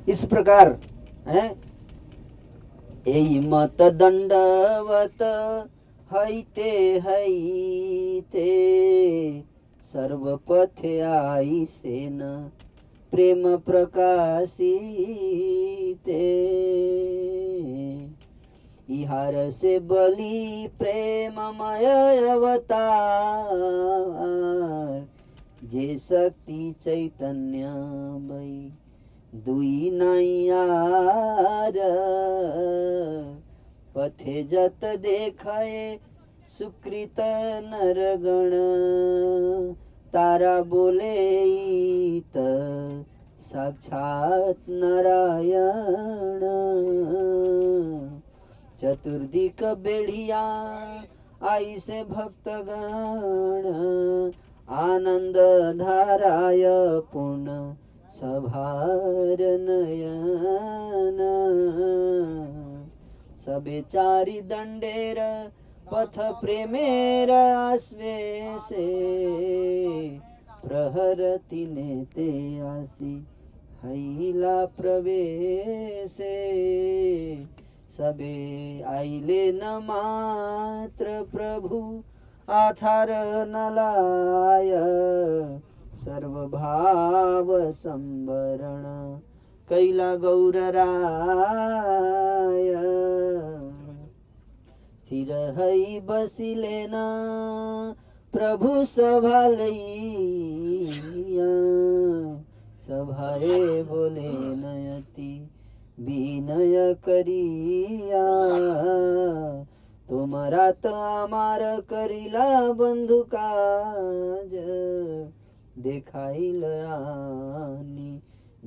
इस प्रकार, है? मत दंडवत हैते हैते सर्वपथे आई सेन प्रेम प्रकाशिते। इहार से बलि प्रेममय अवतार। जे शक्ति चैतन्य भई, दुई नैयार पथे जत देखाए सुकृत नरगण। तारा बोले, ईत साक्षात नारायण। चतुर्दिक बेढ़िया आई से भक्तगण। आनंद धाराय पूर्ण सभार नयन। सबे चारि दंडेर पथ प्रेमेर आश्वेसे प्रहरति नेते आसी, हैला प्रवेशे। सबे आइले न मात्र प्रभु, आधार नलाय सर्वभाव संवरण। कैला गौरराय स्थिर हई बसिले ना प्रभु सभालैया सभाए बोले नयति विनय करिया। तुम्हारा तो मार करिला बंधु काज देखाइल आनी।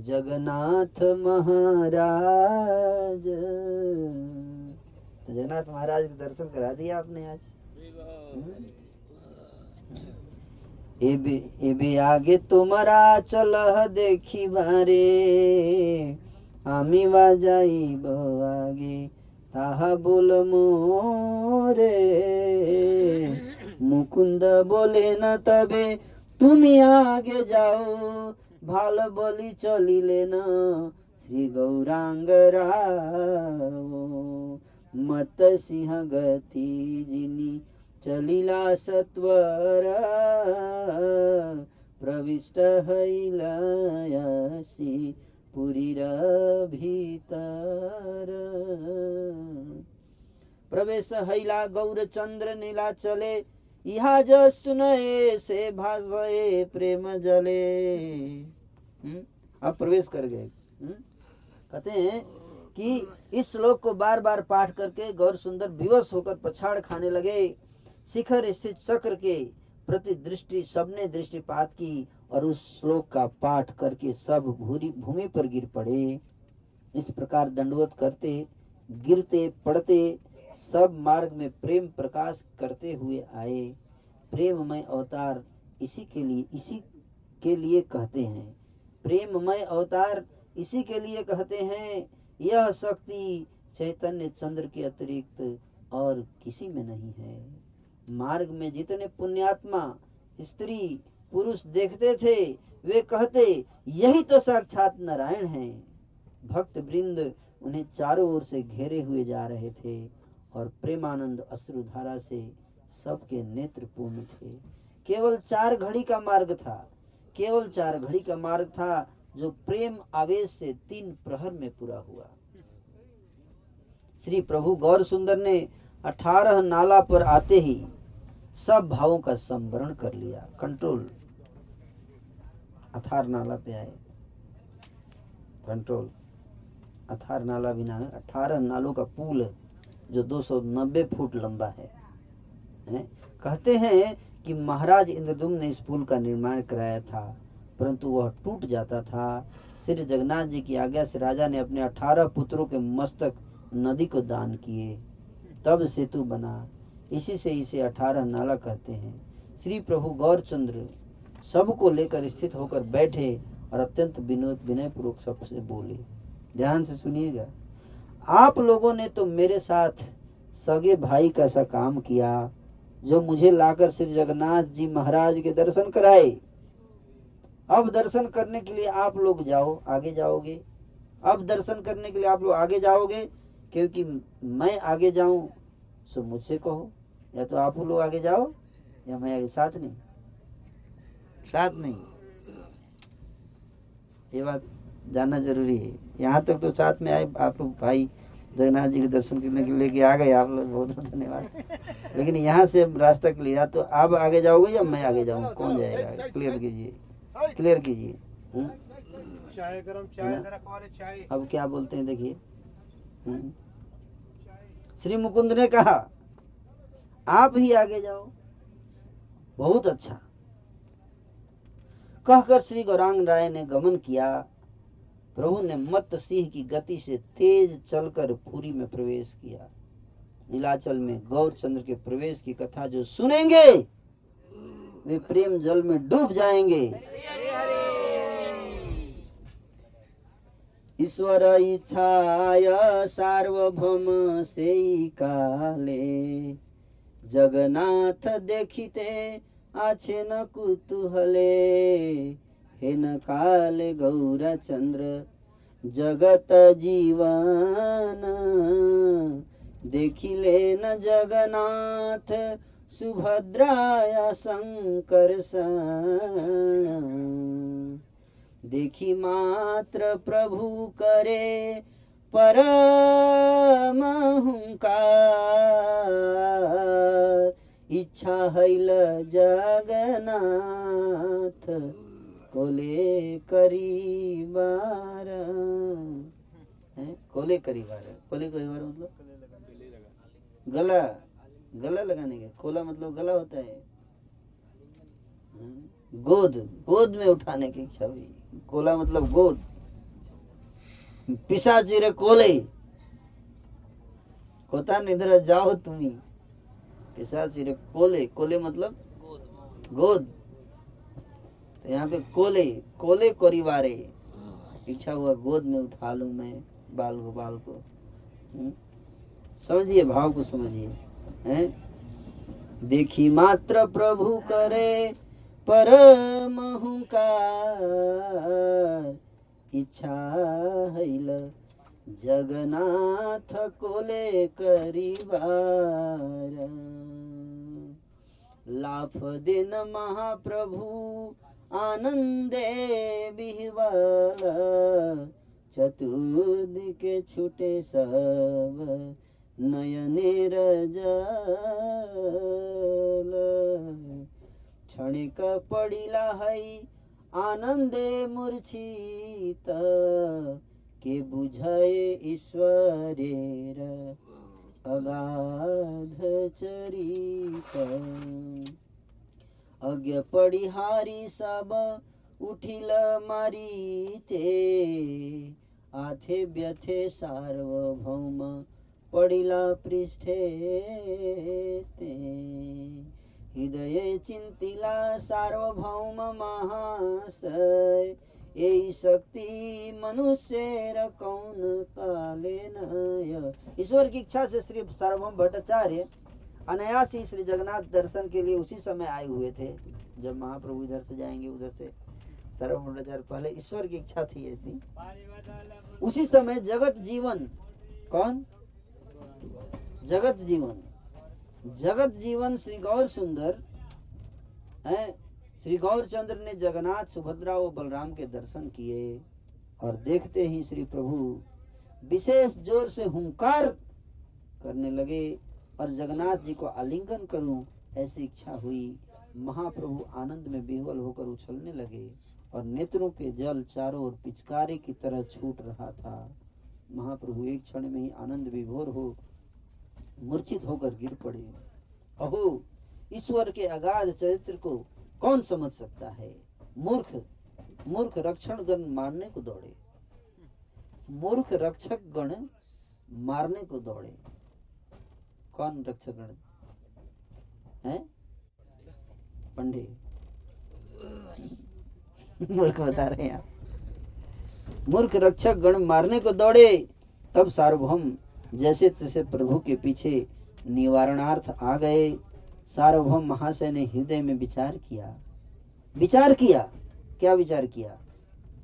जगन्नाथ महाराज तो जगन्नाथ महाराज के दर्शन करा दिया आपने आज এবে এবে আগে তোমরা চলহ দেখিবারে আমি বাজাইব আগে তাহা বল মোরে মুকুন্দ বলে না তবে তুমি আগে যাও ভাল বলি চলিলে না শ্রী গৌরাঙ্গ রাও मत सिंह गति जिनी चलिला सत्वर प्रविष्ट हैलयसी पुरीर भीतर प्रवेश हैला गौर चंद्र नीला चले यहाँ जो सुनए से भाषे प्रेम जले हम्म? अब प्रवेश कर गए हम्म? कहते हैं कि इस श्लोक को बार बार पाठ करके गौर सुंदर विवश होकर पछाड़ खाने लगे शिखर स्थित चक्र के प्रति दृष्टि, सबने दृष्टिपात की और उस श्लोक का पाठ करके सब भूरी भूमि पर गिर पड़े इस प्रकार दंडवत करते, गिरते, पड़ते सब मार्ग में प्रेम प्रकाश करते हुए आए। प्रेममय अवतार इसी के लिए, इसी के लिए कहते हैं। प्रेममय अवतार इसी के लिए कहते हैं, यह शक्ति चैतन्य चंद्र के अतिरिक्त और किसी में नहीं है। मार्ग में जितने पुण्यात्मा, स्त्री, पुरुष देखते थे, वे कहते, यही तो साक्षात नारायण हैं। भक्त वृंद उन्हें चारों ओर से घेरे हुए जा रहे थे। और प्रेमानंद अश्रुधारा से सबके नेत्र पूर्ण थे। केवल चार घड़ी का मार्ग था। केवल चार घड़ी का मार्ग था जो प्रेम आवेश से तीन प्रहर में पूरा हुआ। श्री प्रभु गौर सुंदर ने अठारह नाला पर आते ही सब भावों का संवरण कर लिया। कंट्रोल। अठार नाला पे आए। कंट्रोल। अठार नाला बिना अठारह नालों का पुल है जो 290 फुट लंबा है, है? कहते हैं कि महाराज इंद्रदुम्न ने इस पुल का निर्माण कराया था परंतु वह टूट जाता था। श्री जगन्नाथ जी की आज्ञा से राजा ने अपने अठारह पुत्रों के मस्तक नदी को दान किए। तब सेतु बना। इसी से इसे अठारह नाला कहते हैं। श्री प्रभु गौरचंद्र सबको लेकर स्थित होकर बैठे और अत्यंत विनोद विनय पूर्वक सबसे बोले। ध्यान से सुनिएगा। आप लोगों ने तो मेरे साथ सगे भाई का सा काम किया जो मुझे लाकर श्री जगन्नाथ जी महाराज के दर्शन कराए। अब दर्शन करने के लिए आप लोग जाओ, आगे जाओगे। अब दर्शन करने के लिए आप लोग आगे जाओगे, क्योंकि मैं आगे जाऊँ, सो मुझसे कहो। या तो आप लोग आगे जाओ, या मैं आगे, साथ नहीं। साथ नहीं। ये बात जानना ज़रूरी है। यहाँ तक तो साथ में आए आप लोग भाई जगन्नाथ जी के दर्शन करने के लिए आ गए आप लोग बहुत बहुत धन्यवाद। लेकिन यहाँ से रास्ता क्लियर तो आप आगे जाओगे या मैं आगे जाऊँ? कौन जाएगा क्लियर कीजिए। क्लियर कीजिए। हम्म? अब क्या बोलते हैं देखिए। हम्म? श्री मुकुंद ने कहा आप ही आगे जाओ। बहुत अच्छा। कहकर श्री गौरांग राय ने गमन किया। प्रभु ने मत सिंह की गति से तेज चलकर पुरी में प्रवेश किया। नीलाचल में गौर चंद्र के प्रवेश की कथा जो सुनेंगे, वे प्रेम जल में डूब जाएँगे। ईश्वर इच्छाय सार्वभौम से काले, जगन्नाथ देखिते आछे न कुतूहले। हेन काल गौर चंद्र जगत जीवन देखिले न जगन्नाथ सुभद्राया शंकर देखी मात्र प्रभु करे परम हुंकार इच्छा हैल जगन्नाथ कोले करीबार। है? कोले करीबार। कोले करीबार मतलब? गला। गला लगाने का। कोला मतलब गला होता है। गोद। गोद में उठाने की इच्छा हुई। कोला मतलब गोद। पिशाची रे कोले। होता निद्र जाओ तुम्ही ऐसा सिर कोले। कोले मतलब? गोद। तो यहाँ पे कोले कोले कोरिवारे। इच्छा हुआ गोद में उठा लू मैं बाल गोपाल को। हम्म? समझिए भाव को समझिए। हैं? देखी मात्र प्रभु करे परम इच्छा हैल जगन्नाथ कोले करिवार। लाफ दिन महाप्रभु आनंदे बिहवल चतुर्दिके छूटे सब नयनेर जल क्षणिक पडिला है आनन्दे मूर्छित के बुझाए ईश्वरेर अगाध चरित। अज्ञ पडिहारी सब उठिल मारिते। आथे व्यथे सार्वभौम पडिला पृष्ठे ते। हृदय चिन्तिला सार्वभौम महाशय यही शक्ति मनुष्य कौन काले नय। ईश्वर की इच्छा से श्री सार्वभौम भट्टाचार्य अनायास ही श्री जगन्नाथ दर्शन के लिए उसी समय आए हुए थे, जब महाप्रभु इधर से जाएँगे, उधर से सर्वमंडाचार्य पहले ईश्वर की इच्छा थी ऐसी। उसी समय जगत जीवन, कौन? जगत जीवन। जगत जीवन श्री गौर सुंदर, है? श्री गौर चंद्र ने जगन्नाथ, सुभद्रा और बलराम के दर्शन किए और देखते ही श्री प्रभु विशेष ज़ोर से हुंकार करने लगे। और जगन्नाथ जी को आलिंगन करूँ, ऐसी इच्छा हुई। महाप्रभु आनंद में विह्वल होकर उछलने लगे और नेत्रों के जल चारों ओर पिचकारी की तरह छूट रहा था। महाप्रभु एक क्षण में ही आनंद विभोर हो, मूर्छित होकर गिर पड़े। अहो, ईश्वर के अगाध चरित्र को कौन समझ सकता है? मूर्ख मूर्ख रक्षण गण मारने को दौड़े। मूर्ख रक्षक गण मारने को दौड़े। कौन रक्षक गण है? पंडे। मूर्ख बता रहे हैं मूर्ख रक्षक गण मारने को दौड़े, तब सार्वभौम जैसे तैसे प्रभु के पीछे निवारणार्थ आ गए। सार्वभौम महाशय ने हृदय में विचार किया। विचार किया? क्या विचार किया?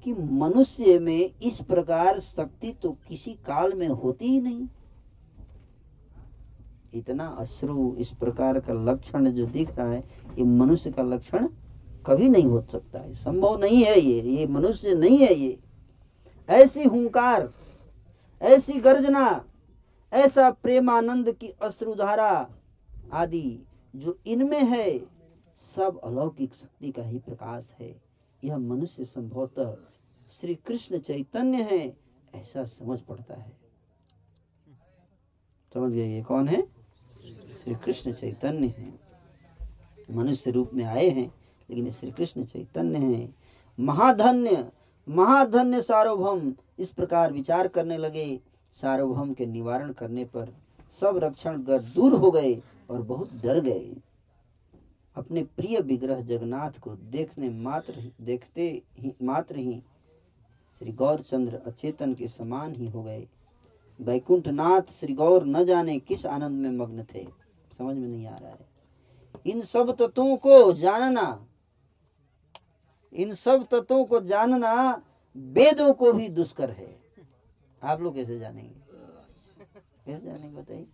कि मनुष्य में इस प्रकार शक्ति तो किसी काल में होती ही नहीं। इतना अश्रु, इस प्रकार का लक्षण जो दिख रहा है, ये मनुष्य का लक्षण कभी नहीं हो सकता है। संभव नहीं है ये ये मनुष्य नहीं है ये। ऐसी हुंकार, ऐसी गर्जना, ऐसा प्रेमानंद की अश्रुधारा आदि जो इनमें है, सब अलौकिक शक्ति का ही प्रकाश है। यह मनुष्य संभवतः श्री कृष्ण चैतन्य है, ऐसा समझ पड़ता है। समझ गए ये कौन है? श्री कृष्ण चैतन्य है। मनुष्य रूप में आए हैं, लेकिन श्री कृष्ण चैतन्य है। महाधन्य महाधन्य सार्वभौम, इस प्रकार विचार करने लगे। सार्वभौम के निवारण करने पर सब रक्षण दूर हो गए और बहुत डर गए। अपने प्रिय विग्रह जगन्नाथ को देखने मात्र देखते ही, मात्र ही श्री गौरचंद्र अचेतन के समान ही हो गए। वैकुंठ नाथ श्री गौर न जाने किस आनंद में मग्न थे। समझ में नहीं आ रहा है। इन सब तत्वों को जानना, इन सब तत्वों को जानना वेदों को भी दुष्कर है। आप लोग कैसे जानेंगे? कैसे जानेंगे बताइए?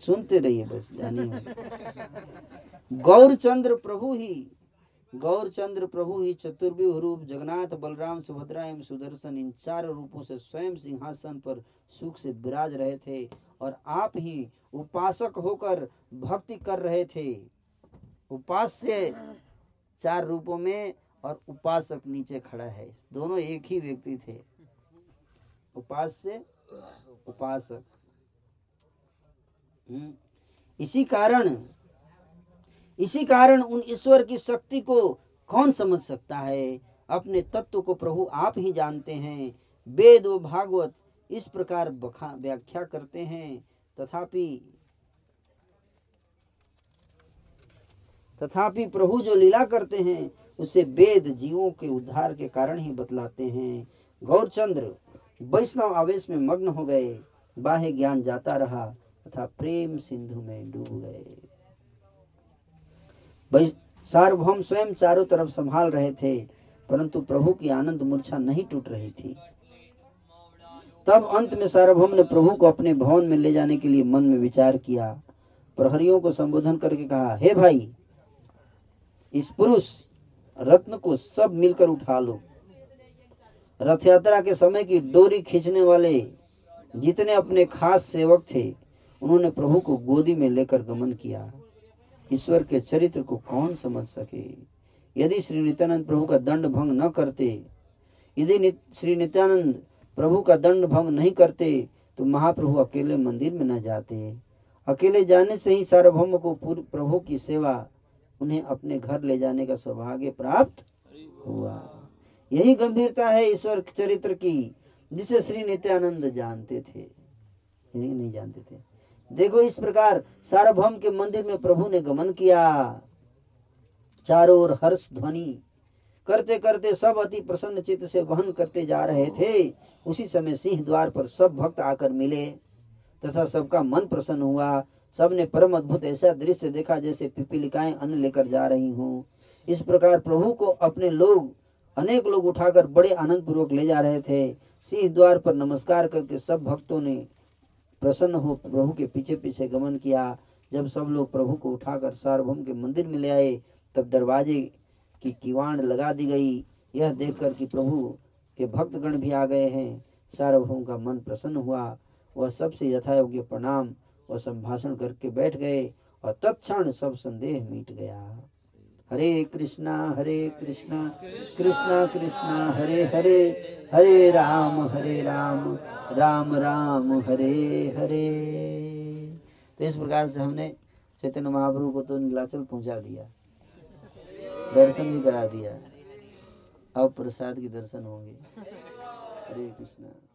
सुनते रहिए बस, जानिए गौरचंद्र प्रभु ही, गौरचंद्र प्रभु ही चतुर्व्यूह रूप, जगन्नाथ, बलराम, सुभद्रा एवं सुदर्शन इन चार रूपों से स्वयं सिंहासन पर सुख से विराज रहे थे। और आप ही उपासक होकर भक्ति कर रहे थे। उपास्य चार रूपों में और उपासक नीचे खड़ा है। दोनों एक ही व्यक्ति थे। उपास्य, उपासक। हम्म। इसी कारण इसी कारण उन ईश्वर की शक्ति को कौन समझ सकता है? अपने तत्व को प्रभु आप ही जानते हैं। वेद व भागवत इस प्रकार व्याख्या करते हैं। तथापि तथापि प्रभु जो लीला करते हैं, उसे वेद जीवों के उद्धार के कारण ही बतलाते हैं। गौरचंद्र, वैष्णव आवेश में मग्न हो गए। बाह्य ज्ञान जाता रहा, तथा प्रेम सिंधु में डूब गए। सार्वभौम स्वयं चारों तरफ़ संभाल रहे थे, परंतु प्रभु की आनंद मूर्छा नहीं टूट रही थी। तब अंत में सार्वभौम ने प्रभु को अपने भवन में ले जाने के लिए मन में विचार किया। प्रहरियों को संबोधन करके कहा, हे भाई, इस पुरुष रत्न को सब मिलकर उठा लो। रथ यात्रा के समय की डोरी खींचने वाले जितने अपने खास सेवक थे, उन्होंने प्रभु को गोदी में लेकर गमन किया। ईश्वर के चरित्र को कौन समझ सके? यदि श्री नित्यानंद प्रभु का दंड भंग न करते, यदि श्री नित्यानंद प्रभु का दंड भंग नहीं करते तो महाप्रभु अकेले मंदिर में न जाते। अकेले जाने से ही सार्वभौम को प्रभु की सेवा, उन्हें अपने घर ले जाने का सौभाग्य प्राप्त हुआ। यही गंभीरता है ईश्वर चरित्र की, जिसे श्री नित्यानंद जानते थे। नहीं जानते थे। देखो इस प्रकार सार्वभौम के मंदिर में प्रभु ने गमन किया। चारों ओर हर्ष ध्वनि। करते करते सब अति प्रसन्न चित्त से वहन करते जा रहे थे। उसी समय सिंह द्वार पर सब भक्त आकर मिले तथा सबका मन प्रसन्न हुआ। सबने परम अद्भुत ऐसा दृश्य देखा जैसे पिपीलिकाएँ अन्न लेकर जा रही हूँ। इस प्रकार प्रभु को अपने लोग, अनेक लोग उठाकर बड़े आनंद पूर्वक ले जा रहे थे। सिंह द्वार पर नमस्कार करके सब भक्तों ने प्रसन्न हो प्रभु के पीछे पीछे गमन किया। जब सब लोग प्रभु को उठाकर सार्वभौम के मंदिर में ले आए, तब दरवाजे की किवाड़ लगा दी गई। यह देखकर कि प्रभु के भक्तगण भी आ गए हैं। सार्वभौम का मन प्रसन्न हुआ। वह सबसे यथायोग्य प्रणाम व संभाषण करके बैठ गए और तत्क्षण सब संदेह मिट गया। हरे कृष्णा हरे कृष्णा कृष्णा कृष्णा, हरे हरे हरे राम हरे राम राम राम, हरे हरे। तो इस प्रकार से हमने चैतन्य महाप्रभु को तो नीलाचल पहुँचा दिया। दर्शन भी करा दिया। अब प्रसाद के दर्शन होंगे। हरे कृष्णा।